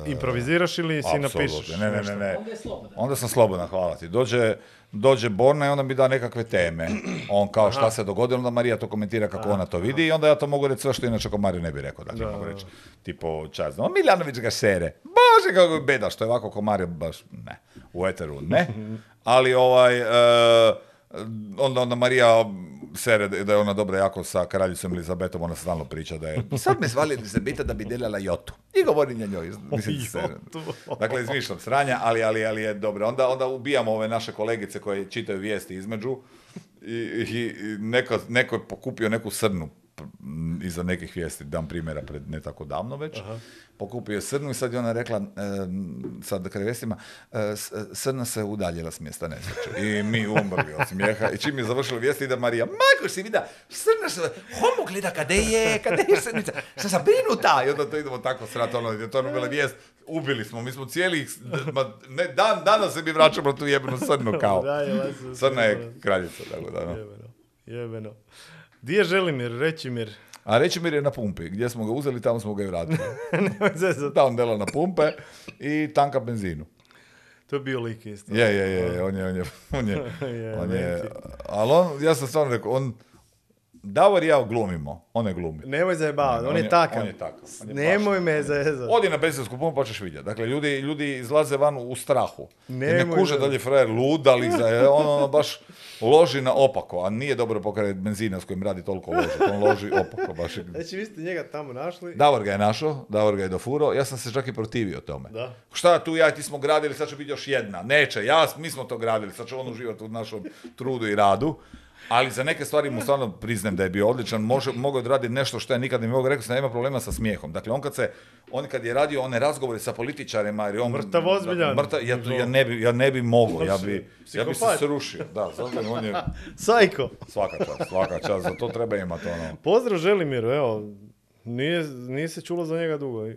Improviziraš ili si napišeš? Ne, ne, ne, ne. Onda je. Onda sam slobodan, hvala ti. Dođe, dođe Borna i onda mi da nekakve teme. On kao šta se dogodilo, onda Marija to komentira kako ona to vidi i onda ja to mogu reći sve što inače ko Mario ne bi rekao. Dakle, Da, mogu reći, tipo, čas, no, Miljanović ga sere. Bože, kako je beda, što je ovako ko Mario, baš ne. U eteru, ne. Ali ovaj, e, onda, onda Marija sere da je ona dobra jako sa kraljicom Elizabetom, ona stalno priča da je... Sad me zvali Elizabeta da bi delala jotu. I govori na njoj. Mislim. Dakle, izmišljam sranja, ali, ali, ali je dobro. Onda, onda ubijamo ove naše kolegice koje čitaju vijesti između i, i, i neko, neko je pokupio neku srnu iza nekih vijesti, dam primjera pred ne tako davno već. Pokupio je srnu i sad je ona rekla, em, sad kraj vijestima, e, srna se udaljila s mjesta nesreće. I mi umrli od smijeha. I čim je završila vijesti, ide Marija, majko si vida, srna se, homo gleda kade je, kade je srnica, šta sam brinuta. I onda to idemo tako srat, ono, je to ono bila vijest, ubili smo, mi smo cijeli, ma, ne, dan, danas se mi vraćamo tu jebenu srnu kao. Je, Srna je kraljica, tako da, no. Jebeno, jebeno. Di je Želimir, Rećimir? A Rečimir je na pumpi, gdje smo ga uzeli, tamo smo ga i vratili. On dela na pumpe i tanka benzinu. To je bio lik isto. Je, je, je, on je, on je, on je, Je, on je, ali on, ja sam stvarno rekao, on, Davor i ja glumimo, on ne glumi. Nemoj zajebavati, on, on je je- takav. on je takav, on je Nemoj baš- me zezat. Odi na benzinsku pumpu pa ćeš vidjeti. Dakle, ljudi, ljudi izlaze van u strahu. Jer ne Nemoj kuže da- li je frajer lud, da li za, on ono baš loži na opako, a nije dobro pokraj benzina s kojim radi toliko loži. On loži opako baš. je- Znači, vi ste njega tamo našli. Davor ga je našao, Davor ga je dofuro, ja sam se čak i protivio tome. Da. Šta tu ja i ti smo gradili, sad će biti još jedna. Neće, ja, mi smo to gradili, sad će on uživati u našom trudu i radu. Ali za neke stvari mu stvarno priznajem da je bio odličan, može, mogao je odraditi nešto što ja nikad ne mogu, rekao sam da nema problema sa smijehom. Dakle, on kad se, on kad je radio one razgovore sa političarima, jer je on... Mrtav ozbiljan. Mrtav, ja, ja, ne bi, ja ne bi mogao, ja bi, ja bi se srušio. Da, zato on je Sajko. svaka čast, svaka čast, za to treba imati ono. Pozdrav Želimiru, evo. Nije, nije se čulo za njega dugo.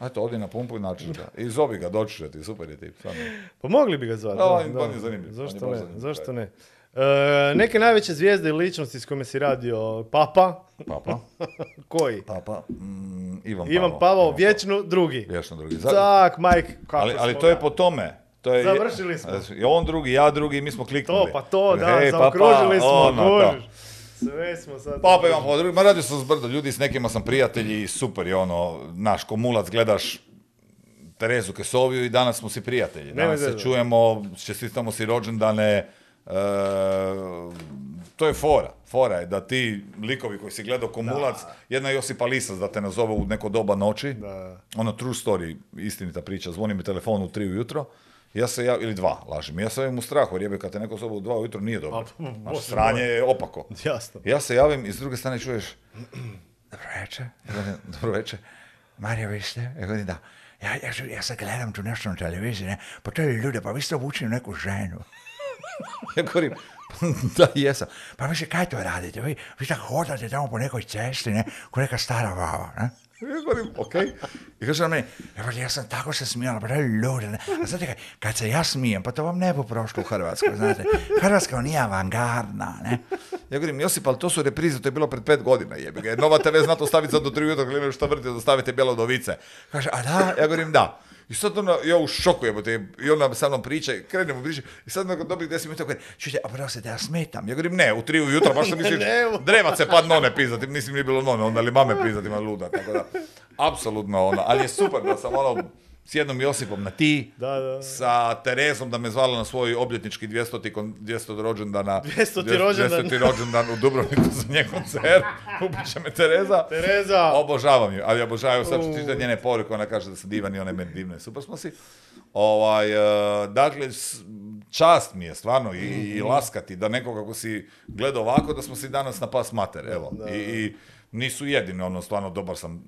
Eto, odi na pumpu i načiš ga. I zovi ga, doći će ti, super je tip, stvarno. Pa mogli bi ga zvati. Da, da, on- da. je zanimljiv, je Zašto ne? Zašto da. ne? E, neke najveće zvijezde i ličnosti s kojima si radio, Papa, Papa, koji? papa, mm, Ivan, Ivan Pavao. Vječno drugi. Vječno drugi. Tak, Mike, kako ali, ali to je po tome. To je, Završili smo. I on drugi, ja drugi, mi smo kliknuli. To, pa to, da, zaokružili smo, ono. Sve smo sad... Papa Ivan Pavao drugi, ma radio sam s brdo ljudi, s nekima sam prijatelji, super je ono, naš komulac, gledaš Terezu Kesoviju i danas smo si prijatelji. Danas se čujemo, čestitamo si rođendane, to je fora. Fora je da ti likovi koji si gledao Komulac, jedna Josipa Lisac da te nazove u neko doba noći, Da. ono true story, istinita priča, zvoni mi telefon u tri ujutro, ja se ja, ili dva, lažem, ja se javim u strahu, jer jebe kad te neko zove u dva ujutro nije dobro. A, Znaš, Bože sranje je opako. Jasno. Ja se javim i s druge strane čuješ Dobro večer. Dobro večer. Marija, vi ste? Ja govorim, da. Ja, ja, se- ja gledam tu nešto na televiziji, ne? Pa to je ljude, pa vi ste obučili neku ženu. Ja govorim, da, jesam. Pa vi se kaj to radite? Vi, vi tako hodate tamo po nekoj cesti, ne? Ko neka stara baba, ne? Ja govorim, okej. I kaže on meni, ja, pa ja sam tako se smijala, pa to je ljude, ne? A znate kaj, kad se ja smijem, pa to vam ne bi prošlo u Hrvatskoj, znate. Hrvatska nije avangardna, ne? Ja govorim, Josip, ali to su reprize, to je bilo pred pet godina, jebi ga. Nova TV zna to staviti sad do tri ujutro, imaju šta vrti da stavite bjelodovice. Kaže, a da? Ja govorim, da. I sad ona, ja u šoku jebote, i ona sa mnom priča, krenemo priča, i sad nakon dobrih deset minuta kaže, čujte, a prostite, ja smetam. Ja govorim, ne, u tri ujutro, baš sam misliš, Ne, drevac se pad none pizdati, mislim nije bilo none, onda li mame pizdati, ima luda, tako da, apsolutno ono, ali je super da sam ono, s jednom Josipom na ti, Da, da. sa Terezom da me zvala na svoj obljetnički 200. kon- 200. rođendana. 200. rođendan. 200. rođendan u Dubrovniku za njen koncert. Upiše me Tereza. Tereza. Obožavam ju, ali obožavam sad ću čitati njene poruke, ona kaže da sam divan i ona je meni divna i super smo si. Ovaj, e, dakle, čast mi je stvarno i, i Mhm. laskati da nekoga kako si gledao ovako, da smo si danas na pas mater, evo. I, I nisu jedini, ono, stvarno dobar sam,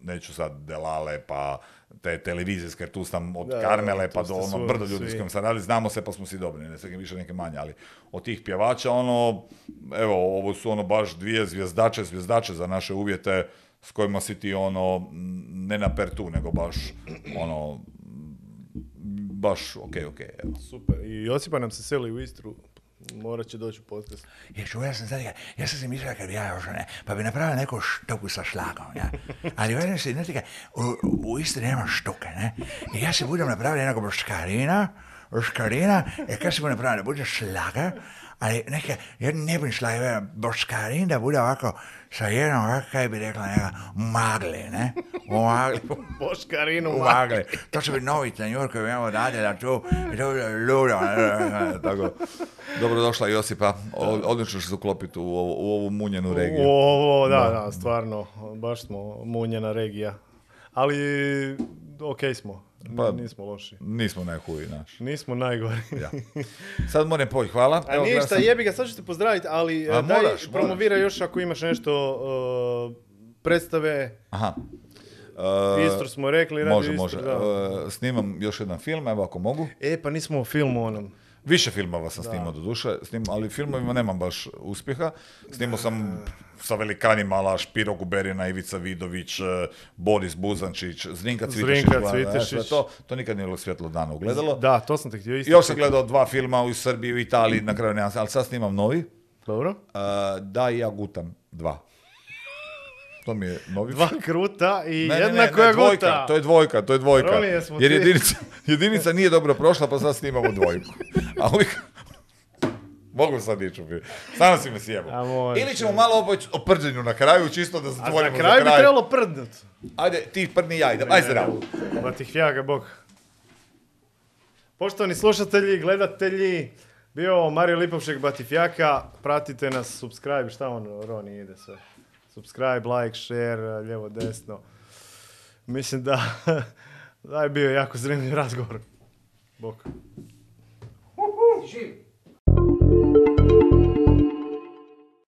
neću sad Delale, pa te televizijske, jer tu sam od Da, Karmele, pa do ono brdo ljudi s kojim sam radili, znamo se pa smo si dobri, ne sve više neke manje, ali od tih pjevača, ono, evo, ovo su ono baš dvije zvijezdače, zvijezdače za naše uvjete, s kojima si ti ono, ne na pertu, nego baš, ono, baš, ok, ok, evo. Super. I Josipa nam se seli u Istru. Morat će doći u podcast. Ja čuo, ja sam sad, ja sam si mislila kad bi ja još ne, pa bi napravila neku štuku sa šlagom, ja. Ali velim se, kaj, u, u Istri nema štuke, ne. I ja si budem napravila nekog boškarina, boškarina, i kad si budem napravila, bude šlaga, ali neka, ja ne bi šlaga, boškarin da bude ovako, sa jednom, kaj bi rekla, neka, magli, ne. U magli, Boškarinu. u magli. To će biti novi tanjur koji bi imamo radila tu, i to bude ludo, ne. Tako, dobrodošla Josipa, odlično će se uklopiti u, ovu- u ovu munjenu regiju. Ovo, da, da, stvarno. Baš smo munjena regija. Ali, ok smo. Pa- Nismo loši. Nismo najhuji naš. Nismo najgori. Ja. Sad moram poći, hvala. A Evo, ništa, sam- jebi ga, sad ću te pozdraviti, ali A, e, daj moraš, promovira još ako imaš nešto uh, predstave. Aha. Istru smo rekli, radi Može, Istru, može. da. E, snimam još jedan film, evo ako mogu. E, pa nismo o filmu onom. Više filmova sam snimao do duše, snim, ali filmovima nemam baš uspjeha. Snimao sam sa velikanima, ala Špiro Guberina, Ivica Vidović, e, Boris Buzančić, Zrinka Cvitešić. Zrinka e, Cvitešić. to, to nikad nije bilo svjetlo dana ugledalo. Da, to sam te htio isto. Još sam gledao dva filma u Srbiji, u Italiji, na kraju nemam, ali sad snimam novi. Dobro. E, da, i ja gutam. Dva. To mi je novi Dva kruta i Ne, ne, ne, jedna ne, koja dvojka, guta. to je dvojka, to je dvojka. Jer jedinica, jedinica nije dobro prošla, pa sad snimamo dvojku. A uvijek... Mogu sad ići u. Samo si me sjebao. A. Ili ćemo malo opet o prđenju na kraju, čisto da A zatvorimo na za kraju bi kraj. trebalo prdnut. Ajde, ti prdni ja idem. Ajde zdravo. Pa ti hvjaga Bog. Poštovani slušatelji, gledatelji, bio Mario Lipovšek Batifjaka, pratite nas, subscribe, šta on, Roni, ide sve subscribe, like, share, lijevo, desno. Mislim da, da je bio jako zanimljiv razgovor. Bok. Živ!